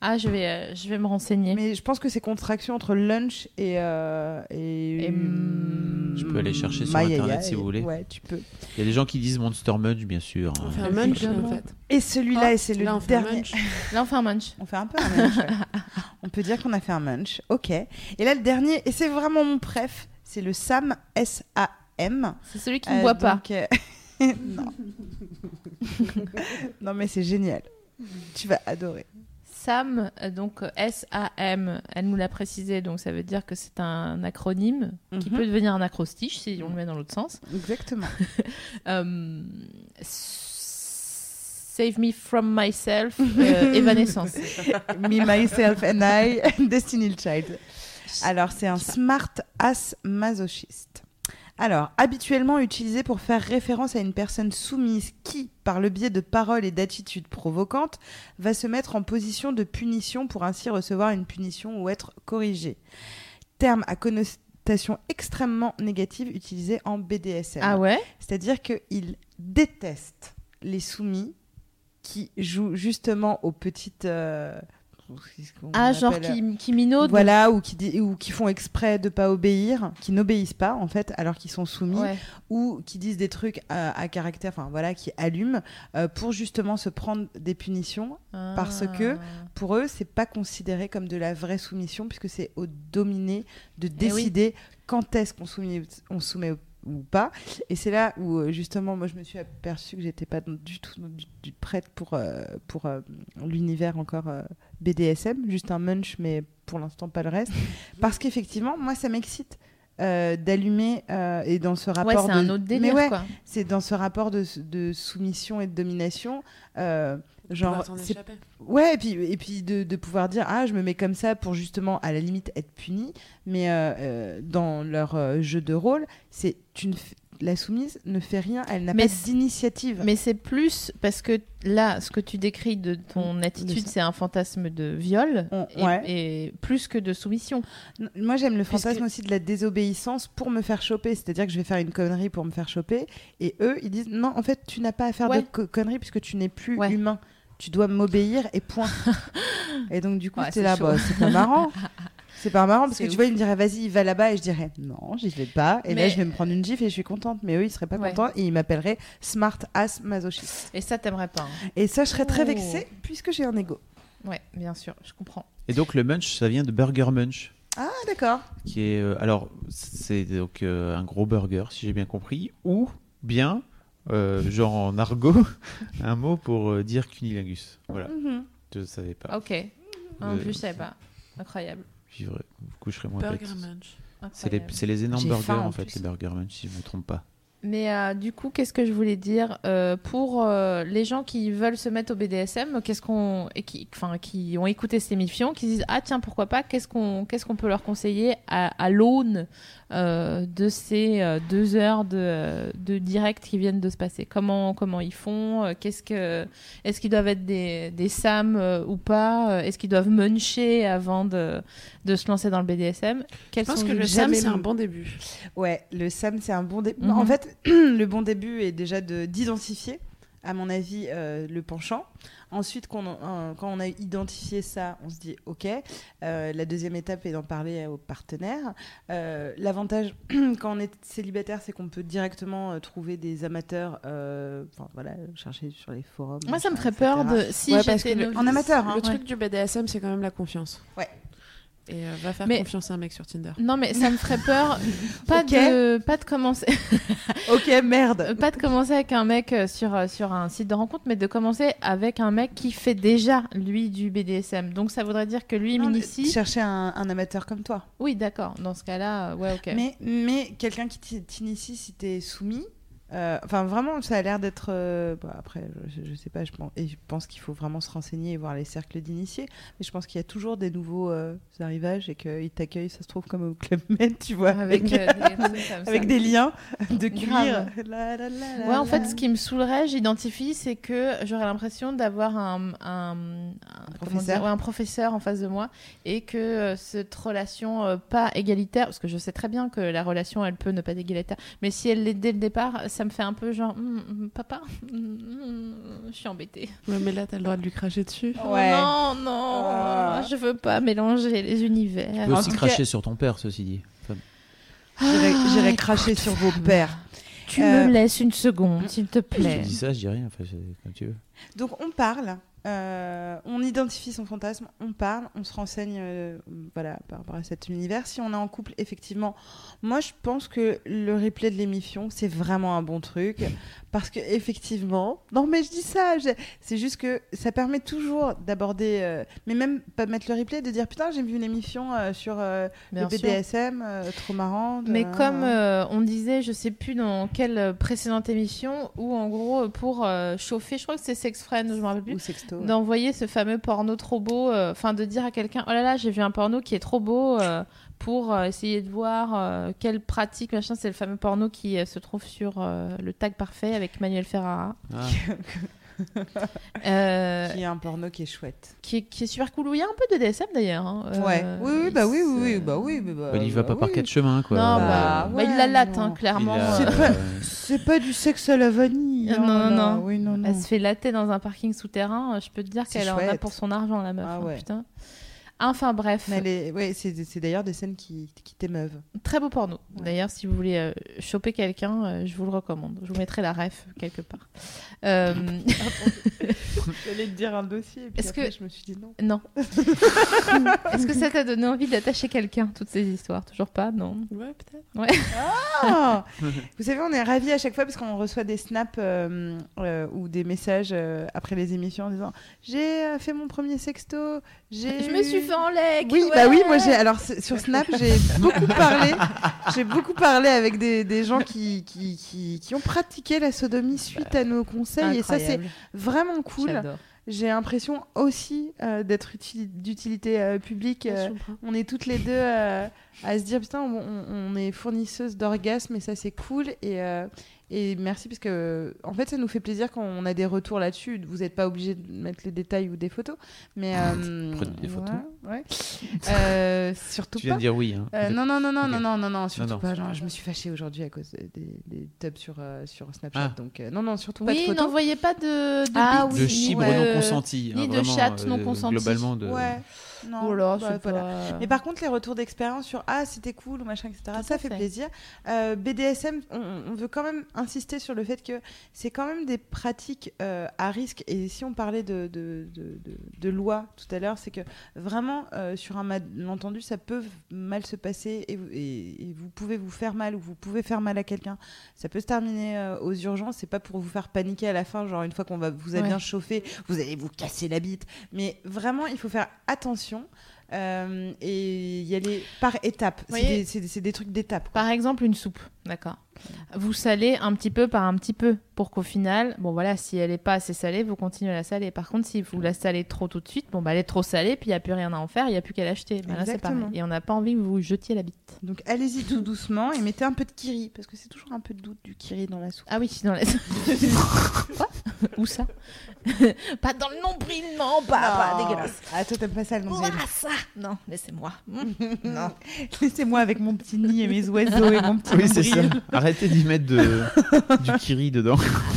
Ah, je vais, euh, je vais me renseigner. Mais je pense que c'est contraction entre lunch et. euh, et, Et, mm, Je peux aller chercher sur Internet si et- vous voulez. Ouais, tu peux. Il y a des gens qui disent Monster Munch, bien sûr. On fait un munch en fait. Et celui-là, Ah, et c'est le Là, on fait un dernier. munch. Là, on fait un munch. On fait un peu un munch. ouais. on peut dire qu'on a fait un munch. Ok. Et là, le dernier, et c'est vraiment mon préf, c'est le SAM, S-A-M. C'est celui qui ne Euh, boit pas. donc, euh, non. non, mais c'est génial. Tu vas adorer. SAM, donc S-A-M, elle nous l'a précisé, donc ça veut dire que c'est un acronyme qui Mhm. peut devenir un acrostiche si on le met dans l'autre sens. Exactement. Euh, Save me from myself, euh, Evanescence. Me, myself and I, Destiny Child. Alors, c'est un smart ass masochiste. Alors, habituellement utilisé pour faire référence à une personne soumise qui, par le biais de paroles et d'attitudes provocantes, va se mettre en position de punition pour ainsi recevoir une punition ou être corrigé. Terme à connotation extrêmement négative utilisé en BDSM. Ah ouais? C'est-à-dire qu'il déteste les soumis qui jouent justement aux petites. euh, Ah, genre qui, qui minaudent Voilà, ou qui, ou qui font exprès de pas obéir, qui n'obéissent pas en fait, alors qu'ils sont soumis, Ouais. ou qui disent des trucs à, à caractère, enfin voilà, qui allument euh, pour justement se prendre des punitions. Parce que- Ah. Pour eux, c'est pas considéré comme de la vraie soumission, puisque c'est au dominé de Eh oui. décider quand est-ce qu'on soumet, on soumet ou- ou pas. Et c'est là où euh, justement, moi, je me suis aperçue que j'étais pas du tout du- du- prête pour euh, pour euh, l'univers encore euh, BDSM, juste un munch, mais pour l'instant pas le reste, parce qu'effectivement, moi, ça m'excite. euh, d'allumer euh, et dans ce Ouais, rapport c'est de un autre délire, mais ouais, quoi. c'est dans ce rapport de, de soumission et de domination euh, genre échapper. Ouais, et puis, et puis de, de pouvoir dire Ah, je me mets comme ça pour justement, à la limite, être puni. Mais euh, euh, dans leur euh, jeu de rôle, c'est tu ne f- la soumise ne fait rien, elle n'a pas d'initiative. Mais c'est plus parce que là, ce que tu décris de ton attitude, c'est un fantasme de viol On- et, ouais. et plus que de soumission. N- Moi, j'aime le Puisque- fantasme aussi de la désobéissance pour me faire choper. C'est-à-dire que je vais faire une connerie pour me faire choper. Et eux, ils disent Non, en fait, tu n'as pas à faire Ouais. de co- conneries puisque tu n'es plus Ouais. humain. Tu dois m'obéir et point. et donc, du coup, c'est là, bah, c'est pas marrant. C'est pas marrant parce que tu vois, il me dirait vas-y, va là-bas et je dirais non, j'y vais pas. Et là, je vais me prendre une gifle et je suis contente. Mais eux, ils seraient pas Ouais. contents et ils m'appelleraient smart ass masochiste. Et ça, t'aimerais pas. hein. Et ça, je serais très vexée puisque j'ai un ego. Ouais, bien sûr, je comprends. Et donc le munch, ça vient de Burger Munch, Ah, d'accord. qui est euh, alors c'est donc euh, un gros burger, si j'ai bien compris, ou bien euh, genre en argot, un mot pour euh, dire cunilingus. Voilà, Mhm. je ne savais pas. Ok. En plus, je savais pas. Incroyable. Vous coucherez moins Burger. C'est les, les énormes burgers faim, en en fait, les Burger Munch, si je ne me trompe pas. Mais euh, du coup, qu'est-ce que je voulais dire Euh, pour euh, les gens qui veulent se mettre au BDSM, qu'est-ce qu'on et qui, enfin, qui ont écouté cette émission, qui se disent ah tiens pourquoi pas, qu'est-ce qu'on qu'est-ce qu'on peut leur conseiller à, à l'aune euh, de ces euh, deux heures de, de direct qui viennent de se passer? Comment, comment ils font? Euh, Qu'est-ce que Est-ce qu'ils doivent être des, des SAM euh, ou pas? Est-ce qu'ils doivent muncher avant de, de se lancer dans le BDSM Je Quels pense sont que le SAM, c'est un bon début. Ouais, le SAM, c'est un bon début. Mhm. En fait, le bon début est déjà de- d'identifier, à mon avis, euh, le penchant. Ensuite, euh, quand on a identifié ça, on se dit OK. Euh, la deuxième étape est d'en parler aux partenaires. Euh, l'avantage, quand on est célibataire, c'est qu'on peut directement euh, trouver des amateurs, euh, enfin voilà, chercher sur les forums. Moi, ça me ferait peur de. Si Ouais, parce j'étais que le- novice- en amateur, hein. Le Ouais. truc du BDSM, c'est quand même la confiance. Ouais. Et euh, va faire Mais- confiance à un mec sur Tinder. Non, mais ça me ferait peur. pas, Ok. de, pas de commencer. Ok, merde. pas de commencer avec un mec euh, sur, euh, sur un site de rencontre, mais de commencer avec un mec qui fait déjà, lui, du BDSM. Donc ça voudrait dire que lui Non, m'initie. Chercher un, un amateur comme toi. Oui, d'accord. Dans ce cas-là, euh, ouais, ok. Mais, mais quelqu'un qui t'i- t'initie si t'es soumis, euh, enfin vraiment, ça a l'air d'être. euh, bah, après, je, je sais pas, je pense, et je pense qu'il faut vraiment se renseigner et voir les cercles d'initiés. Mais je pense qu'il y a toujours des nouveaux euh, arrivages et qu'ils t'accueillent, ça se trouve, comme au Club Med, tu vois, avec, avec, euh, des avec liens de cuir. La, la, la, la, Ouais, en la. fait, ce qui me saoulerait, j'identifie, c'est que j'aurais l'impression d'avoir un, un, un- comment professeur. dire, ouais, un professeur en face de moi et que euh, cette relation euh, pas égalitaire, parce que je sais très bien que la relation, elle peut ne pas être égalitaire, mais si elle l'est dès le départ, ça me fait un peu genre, Hum, hum, papa, hum, hum, je suis embêtée. Ouais, mais là, t'as le droit de lui cracher dessus. Oh Ouais. non, non, Ah. je veux pas mélanger les Tu univers. peux En aussi cracher sur ton père, ceci dit. Enfin, J'irai Ah, j'irai cracher sur vos pères. Tu Euh, me laisses une seconde, s'il te je plaît. dis ça, je dis rien. Enfin, c'est comme tu veux. Donc on parle, euh, on identifie son fantasme, on parle, on se renseigne euh, voilà, par rapport à cet univers. Si on est en couple, effectivement, moi je pense que le replay de l'émission, c'est vraiment un bon truc. Parce que effectivement, non mais je dis ça, c'est juste que ça permet toujours d'aborder, euh, mais même pas mettre le replay, de dire putain j'ai vu une émission euh, sur euh, le. BDSM, trop marrant. de- Mais comme on disait, je sais plus dans quelle précédente émission, où en gros, pour chauffer, je crois que c'est Sex Friend, je me rappelle plus, ouais. d'envoyer ce fameux porno trop beau, enfin de dire à quelqu'un, oh là là, j'ai vu un porno qui est trop beau, pour euh, essayer de voir euh, quelle pratique, machin, c'est le fameux porno qui euh, se trouve sur euh, le tag parfait avec Manuel Ferrara, Ah, euh, Qui est un porno qui est chouette. qui, est, qui est super cool, il y a un peu de DSM d'ailleurs. hein, ouais. euh, Oui, oui, il bah oui, oui, oui, bah oui. mais bah, bah, il va bah pas par oui. quatre chemins, quoi. Non, Bah, bah, bah, il la latte, hein, clairement. A- C'est euh, pas- C'est pas du sexe à la vanille. Non, hein, non, là. non. Oui, non, non. Elle se fait latter dans un parking souterrain. Je peux te dire C'est qu'elle en a pour son argent, la meuf. Ah hein, ouais. putain. Enfin bref, ouais, c'est d'ailleurs des scènes qui, qui t'émeuvent. très beau porno. Ouais. D'ailleurs, si vous voulez euh, choper quelqu'un, euh, je vous le recommande. Je vous mettrai la ref quelque part. Euh, J'allais te dire un dossier. Et puis après, que- je me suis dit non. non. Est-ce que ça t'a donné envie d'attacher quelqu'un, toutes ces histoires? Toujours pas, non? Ouais, peut-être. Ah Vous savez, on est ravis à chaque fois parce qu'on reçoit des snaps euh, euh, ou des messages euh, après les émissions en disant j'ai euh, fait mon premier sexto. j'ai Je me suis fait en. Oui, bah oui, moi j'ai alors sur Snap j'ai beaucoup parlé, j'ai beaucoup parlé avec des, des gens qui, qui, qui, qui ont pratiqué la sodomie suite à nos conseils et ça c'est vraiment cool. J'adore. J'ai l'impression aussi euh, d'être uti- d'utilité euh, publique. euh, on est toutes les deux euh, à se dire putain on, on- on est fournisseuse d'orgasme et ça c'est cool et, euh, et merci parce que en fait ça nous fait plaisir quand on a des retours là-dessus. Vous n'êtes pas obligé de mettre les détails ou des photos, mais euh, Prenez des photos. ouais. Euh, surtout Tu viens pas. de dire oui. Hein. Euh, non, non, non, non, non, non, non, non, surtout non. pas. Genre, je me suis fâchée aujourd'hui à cause des, des tubs sur, euh, sur Snapchat. Ah. Donc, euh, non, non, surtout pas de Oui, photos. n'envoyez pas de, de Ah De oui, chibre ni de- non consenti. ni hein, de vraiment, chatte non euh, consentie. Globalement, de... Ouais. Non, bah, c'est voilà. pas- Mais par contre, les retours d'expérience sur Ah, c'était cool ou machin, etc., Tout ça fait fait. plaisir. Euh, BDSM, on, on veut quand même insister sur le fait que c'est quand même des pratiques euh, à risque. Et si on parlait de, de, de, de- de loi tout à l'heure, c'est que vraiment, euh, sur un malentendu, ça peut mal se passer et, vous- et- et vous pouvez vous faire mal ou vous pouvez faire mal à quelqu'un. Ça peut se terminer aux urgences. C'est pas pour vous faire paniquer à la fin, genre une fois qu'on va vous a Ouais. bien chauffé, vous allez vous casser la bite. Mais vraiment, il faut faire attention. Euh, et y aller par étapes. C'est des, des- trucs d'étapes. Par exemple, une soupe, d'accord. Vous salez un petit peu par un petit peu pour qu'au final, bon voilà, si elle est pas assez salée, vous continuez à la saler. Par contre, si vous la salez trop tout de suite, bon bah elle est trop salée, puis il y a plus rien à en faire, il y a plus qu'à l'acheter. Bah, là c'est Exactement. pareil. Et on n'a pas envie que vous vous jetiez la bite. Donc allez-y tout doucement et mettez un peu de kiri parce que c'est toujours un peu de doute du kiri dans la soupe. Ah oui, dans la. Quoi? Où ça? Pas dans le nombril, non, pas, pas Non. dégueulasse. Ah toi t'aimes pas ça le nombril. Ouah, ça Non, laissez-moi. non. Laissez-moi avec mon petit nid et mes oiseaux et mon petit Oui, c'est ça. Arrêtez d'y mettre de, du kiri dedans.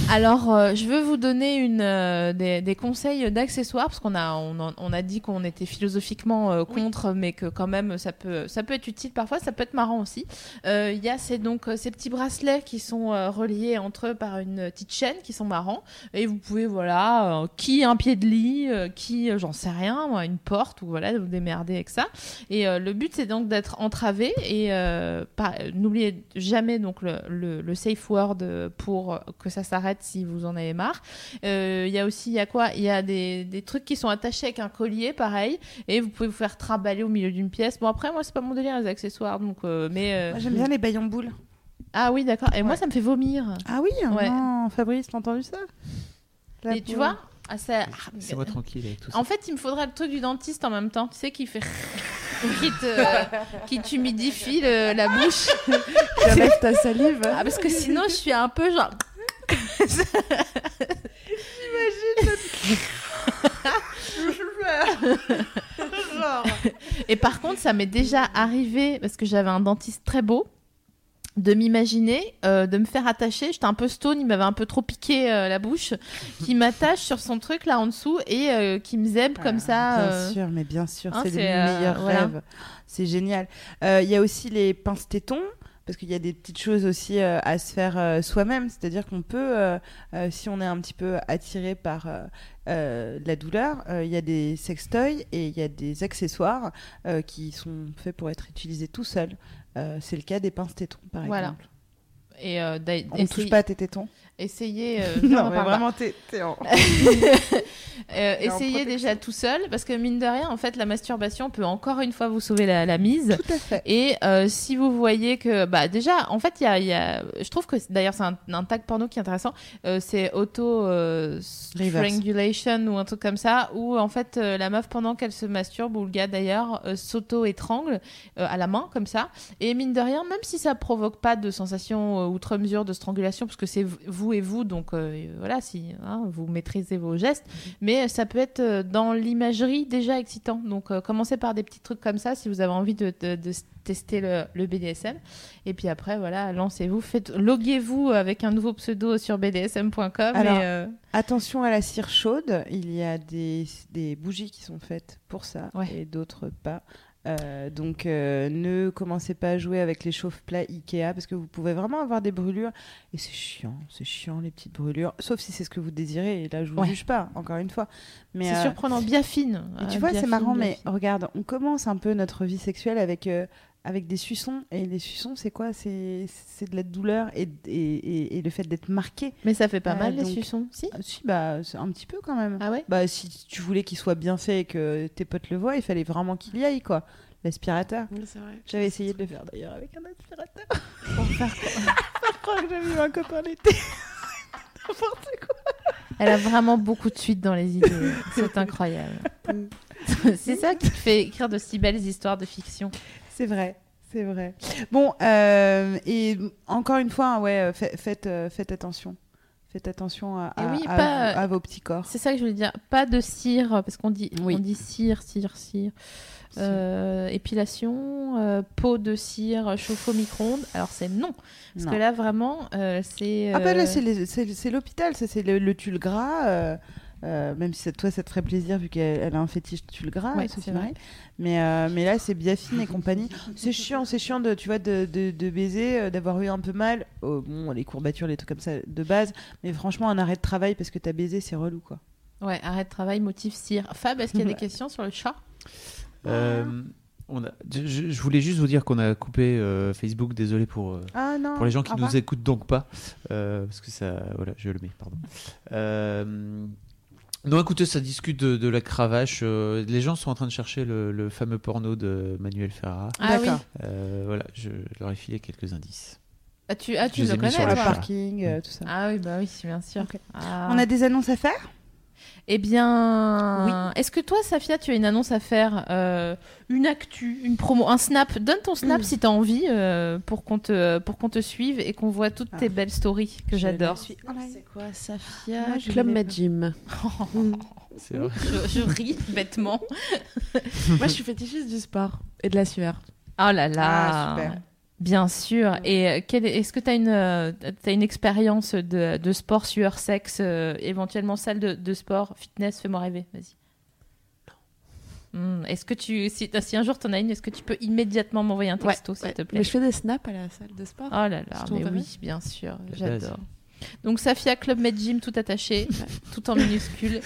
Alors, euh, je veux vous donner une, euh, des, des conseils d'accessoires, parce qu'on a, on, en- on a dit qu'on était philosophiquement euh, contre, mais que quand même, ça peut, ça peut être utile parfois, ça peut être marrant aussi. Euh, Il y a ces, donc, ces petits bracelets qui sont euh, reliés entre eux par une petite chaîne, qui sont marrants. Et vous pouvez, voilà, euh, qui un pied de lit, euh, qui, euh, j'en sais rien, moi, une porte, ou voilà, vous démerder avec ça. Et euh, le but, c'est donc d'être entravé. Et euh, pas- n'oubliez jamais donc le, le- le safe word pour que ça s'arrête si vous en avez marre. Euh, Il y a aussi, il y a quoi? Il y a des, des trucs qui sont attachés avec un collier, pareil. Et vous pouvez vous faire trimballer au milieu d'une pièce. Bon, après, moi, c'est pas mon délire, les accessoires. Donc, euh, mais. euh, J'aime bien les baillons boules. Ah oui, d'accord. Et moi, ça me fait vomir. Ah oui, Ouais. non, Fabrice, t'as entendu ça? Et tu vois ah, ça... C'est moi tranquille avec tout ça. En fait, il me faudrait le truc du dentiste en même temps, tu sais, qui fait. qui te- qui t'humidifie le- la bouche. Tu enlèves ta salive. Ah, parce que sinon, je suis un peu genre. Et par contre, ça m'est déjà arrivé, parce que j'avais un dentiste très beau, de m'imaginer, euh, de me faire attacher. J'étais un peu stone, il m'avait un peu trop piqué euh, la bouche, qui m'attache sur son truc là en dessous et euh, qui me zèbre comme ça. Bien sûr, mais bien sûr, hein, c'est le c'est, euh, meilleur voilà. rêve. C'est génial. Il y a aussi les pinces tétons. Parce qu'il y a des petites choses aussi euh, à se faire euh, soi-même, c'est-à-dire qu'on peut, euh, si on est un petit peu attiré par la douleur, il y a des sextoys et il y a des accessoires qui sont faits pour être utilisés tout seuls. Euh, c'est le cas des pinces tétons, par Voilà. exemple. Et euh, On ne touche pas à tes tétons Essayez. euh, Non, on mais vraiment, t'es en... Euh, en essayez déjà tout seul, parce que mine de rien, en fait, la masturbation peut encore une fois vous sauver la, la mise. Tout à fait. Et euh, si vous voyez que, bah déjà, en fait, il y a, il y a- je trouve que d'ailleurs c'est un, un tag porno qui est intéressant. euh, c'est auto strangulation ou un truc comme ça, où en fait la meuf pendant qu'elle se masturbe ou le gars d'ailleurs s'auto étrangle à la main comme ça. Et mine de rien, même si ça provoque pas de sensation outre mesure de strangulation, parce que c'est v- vous et vous, donc euh, voilà, si hein, vous maîtrisez vos gestes, mais ça peut être euh, dans l'imagerie déjà excitant. Donc euh, commencez par des petits trucs comme ça si vous avez envie de, de- de s- tester le, le BDSM. Et puis après, voilà, lancez-vous, faites, loguez-vous avec un nouveau pseudo sur bdsm.com. Alors, et, euh, Attention à la cire chaude, il y a des, des bougies qui sont faites pour ça Ouais. et d'autres pas. Euh, donc euh, ne commencez pas à jouer avec les chauffe-plats Ikea parce que vous pouvez vraiment avoir des brûlures et c'est chiant, c'est chiant les petites brûlures, sauf si c'est ce que vous désirez et là je vous Ouais. juge pas, encore une fois. Mais c'est euh, surprenant, bien fine. et tu vois, c'est marrant, mais fine. regarde, on commence un peu notre vie sexuelle avec, avec des suçons. Et les suçons, c'est quoi? C'est c'est de la douleur et, et, et, et le fait d'être marqué. Mais ça fait pas Euh, mal les donc- suçons, si? Ah, si, bah, un petit peu quand même. Ah ouais? Bah, si tu voulais qu'il soit bien fait et que tes potes le voient, il fallait vraiment qu'il y aille, quoi. L'aspirateur. Oui, c'est vrai. J'avais essayé de le faire d'ailleurs avec un aspirateur. Pour faire crois que j'avais eu un copain l'été. N'importe quoi. Elle a vraiment beaucoup de suite dans les idées. C'est incroyable. c'est ça qui te fait écrire de si belles histoires de fiction. C'est vrai. C'est vrai. Bon, euh, et encore une fois, hein, ouais, euh, fa- faites, euh, faites attention. Faites attention à, Et à- oui, à- pas- à vos petits corps. C'est ça que je voulais dire. Pas de cire, parce qu'on dit, Oui. on dit cire, cire, cire. Euh, épilation, euh, peau de cire, chauffe au micro-ondes. Alors c'est non. Parce Non. que là vraiment, euh, c'est. Ah bah là, c'est l'hôpital, c'est le, le tulle gras. Euh, même si toi ça te ferait plaisir vu qu'elle elle a un fétiche gras, Ouais, Sophie vrai. Marie. Mais, euh, mais là c'est Biafine et compagnie. C'est chiant, c'est chiant de, tu vois, de, de, de baiser, euh, d'avoir eu un peu mal. Oh, bon, les courbatures, les trucs comme ça de base. Mais franchement, un arrêt de travail parce que t'as baisé, c'est relou quoi. Ouais, arrêt de travail, motif cire. Fab, est-ce qu'il y a des questions sur le chat? Euh, on a, je, je voulais juste vous dire qu'on a coupé euh, Facebook, désolé pour, euh, Ah non. pour les gens qui au nous revoir. écoutent donc pas, euh, parce que ça, voilà, je le mets, pardon. Non, écoutez, ça discute de, de la cravache. euh, les gens sont en train de chercher le, le fameux porno de Manuel Ferrara. Ah oui. D'accord. Euh, voilà, je leur ai filé quelques indices. Ah, tu, ah, tu Je le connais, le toi chat. parking, euh, tout ça. Ah oui, bah oui, bien sûr. Ah. On a des annonces à faire? Eh bien, est-ce que toi, Safia, tu as une annonce à faire euh, Une actu, une promo, un snap? Donne ton snap Mm. si tu as envie euh, pour qu'on te, pour qu'on te suive et qu'on voit toutes Ah. tes belles stories que j'adore. suis live. C'est quoi, Safia? Club Med. Gym. C'est vrai. je, je ris bêtement. Moi, je suis fétichiste du sport et de la sueur. Oh là là Ah, super. Bien sûr. Et euh, est-ce que tu as une, euh, une expérience de, de sport, sueur, sexe, euh, éventuellement salle de, de sport, fitness Fais-moi rêver, vas-y. Hmm, Est-ce que tu, si, si un jour t'en as une, est-ce que tu peux immédiatement m'envoyer un texto, s'il Ouais. te plaît? Mais je fais des snaps à la salle de sport. Oh là là, mais oui, bien sûr, j'adore. Donc Safia Club Med Gym tout attaché, tout en minuscule,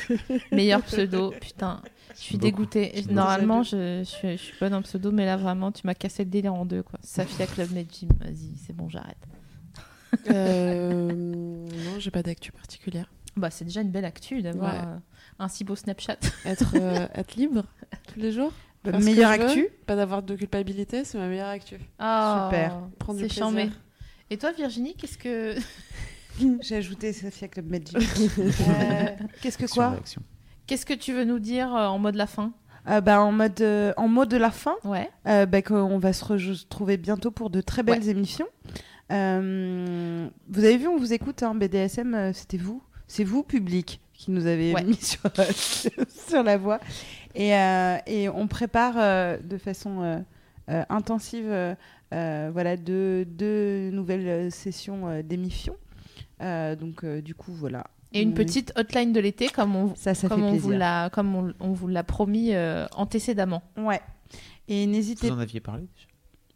meilleur pseudo. Putain, je suis dégoûtée. Normalement, je, je, suis- je suis bonne en pseudo, mais là vraiment, tu m'as cassé le délire en deux quoi. Safia Club Med Gym, vas-y, c'est bon, j'arrête. Euh, non, j'ai pas d'actu particulière. Bah, c'est déjà une belle actu d'avoir Ouais. un si beau Snapchat. Être, euh, être libre tous les jours. Bah, meilleure veux, actu Pas d'avoir de culpabilité, c'est ma meilleure actu. Ah, Super. Prendre du C'est plaisir. charmé. Et toi, Virginie, qu'est-ce que J'ai ajouté Safia Club Med Gym. Euh, Qu'est-ce que quoi? Réaction. Qu'est-ce que tu veux nous dire euh, en mode la fin? Euh, bah, en, mode, euh, en mot de la fin, Ouais. euh, bah, qu'on va se retrouver bientôt pour de très belles émissions. Euh, vous avez vu, on vous écoute, hein, BDSM, euh, c'était vous. C'est vous, public, qui nous avez Ouais. mis sur, sur la voie. Et, euh, et on prépare euh, de façon euh, euh, intensive euh, euh, voilà, deux, deux nouvelles euh, sessions euh, d'émission. Euh, donc, euh, du coup, voilà. Et une On- petite hotline de l'été, comme on, Ça, ça comme fait on vous l'a, comme on, on vous l'a promis euh, antécédemment. Ouais. Et n'hésitez Vous en aviez parlé déjà?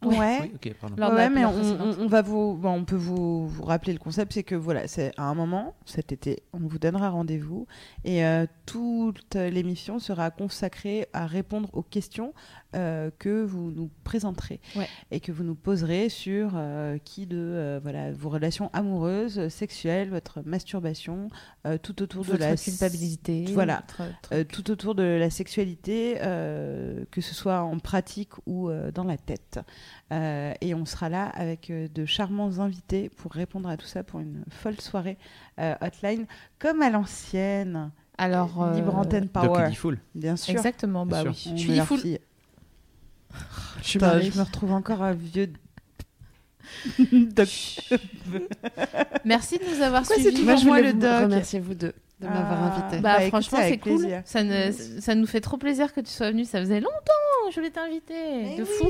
Ouais. Oui, Ouais, mais on, précédente. on- on va vous, bon, on peut vous, vous rappeler le concept, c'est que voilà, c'est à un moment cet été, on vous donnera rendez-vous et euh, toute l'émission sera consacrée à répondre aux questions euh, que vous nous présenterez Ouais. et que vous nous poserez sur euh, qui de euh, voilà vos relations amoureuses, sexuelles, votre masturbation, euh, tout autour de la culpabilité. Voilà. euh, tout autour de la sexualité, euh, que ce soit en pratique ou euh, dans la tête. Euh, et on sera là avec euh, de charmants invités pour répondre à tout ça pour une folle soirée euh, hotline, comme à l'ancienne. Alors, euh, Libre antenne Doc power, Fool. bien sûr. Exactement, bah oui. On Je suis fille. Je Putain, me retrouve encore un vieux. doc. Merci de nous avoir Pourquoi suivis. toujours Moi, je voulais le vous doc remercier vous deux de m'avoir Ah. invité. Bah, Bah, franchement, c'est cool. plaisir. Ça, ne- ça nous fait trop plaisir que tu sois venu. Ça faisait longtemps que je voulais t'inviter. De fou.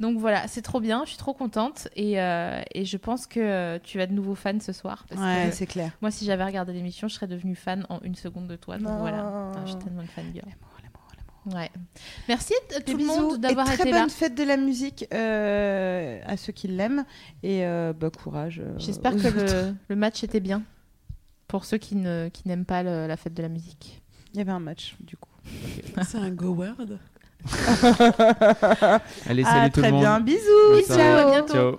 Donc voilà, c'est trop bien. Je suis trop contente. Et, euh, et je pense que euh, tu as de nouveaux fans ce soir. Parce Ouais, c'est clair. moi, si j'avais regardé l'émission, je serais devenue fan en une seconde de toi. Donc Non. voilà. Putain, je suis tellement une fan girl. L'amour, l'amour, l'amour. Ouais. Merci à tout le bisous monde d'avoir et très été bonne là. fête de la musique euh, à ceux qui l'aiment et euh, bah, courage. euh, J'espère que le, le match était bien. Pour ceux qui ne qui n'aiment pas le- la fête de la musique. Il y avait un match du coup. C'est un go word. Allez, salut tout très le monde. bien, bisous. À bientôt. Ciao.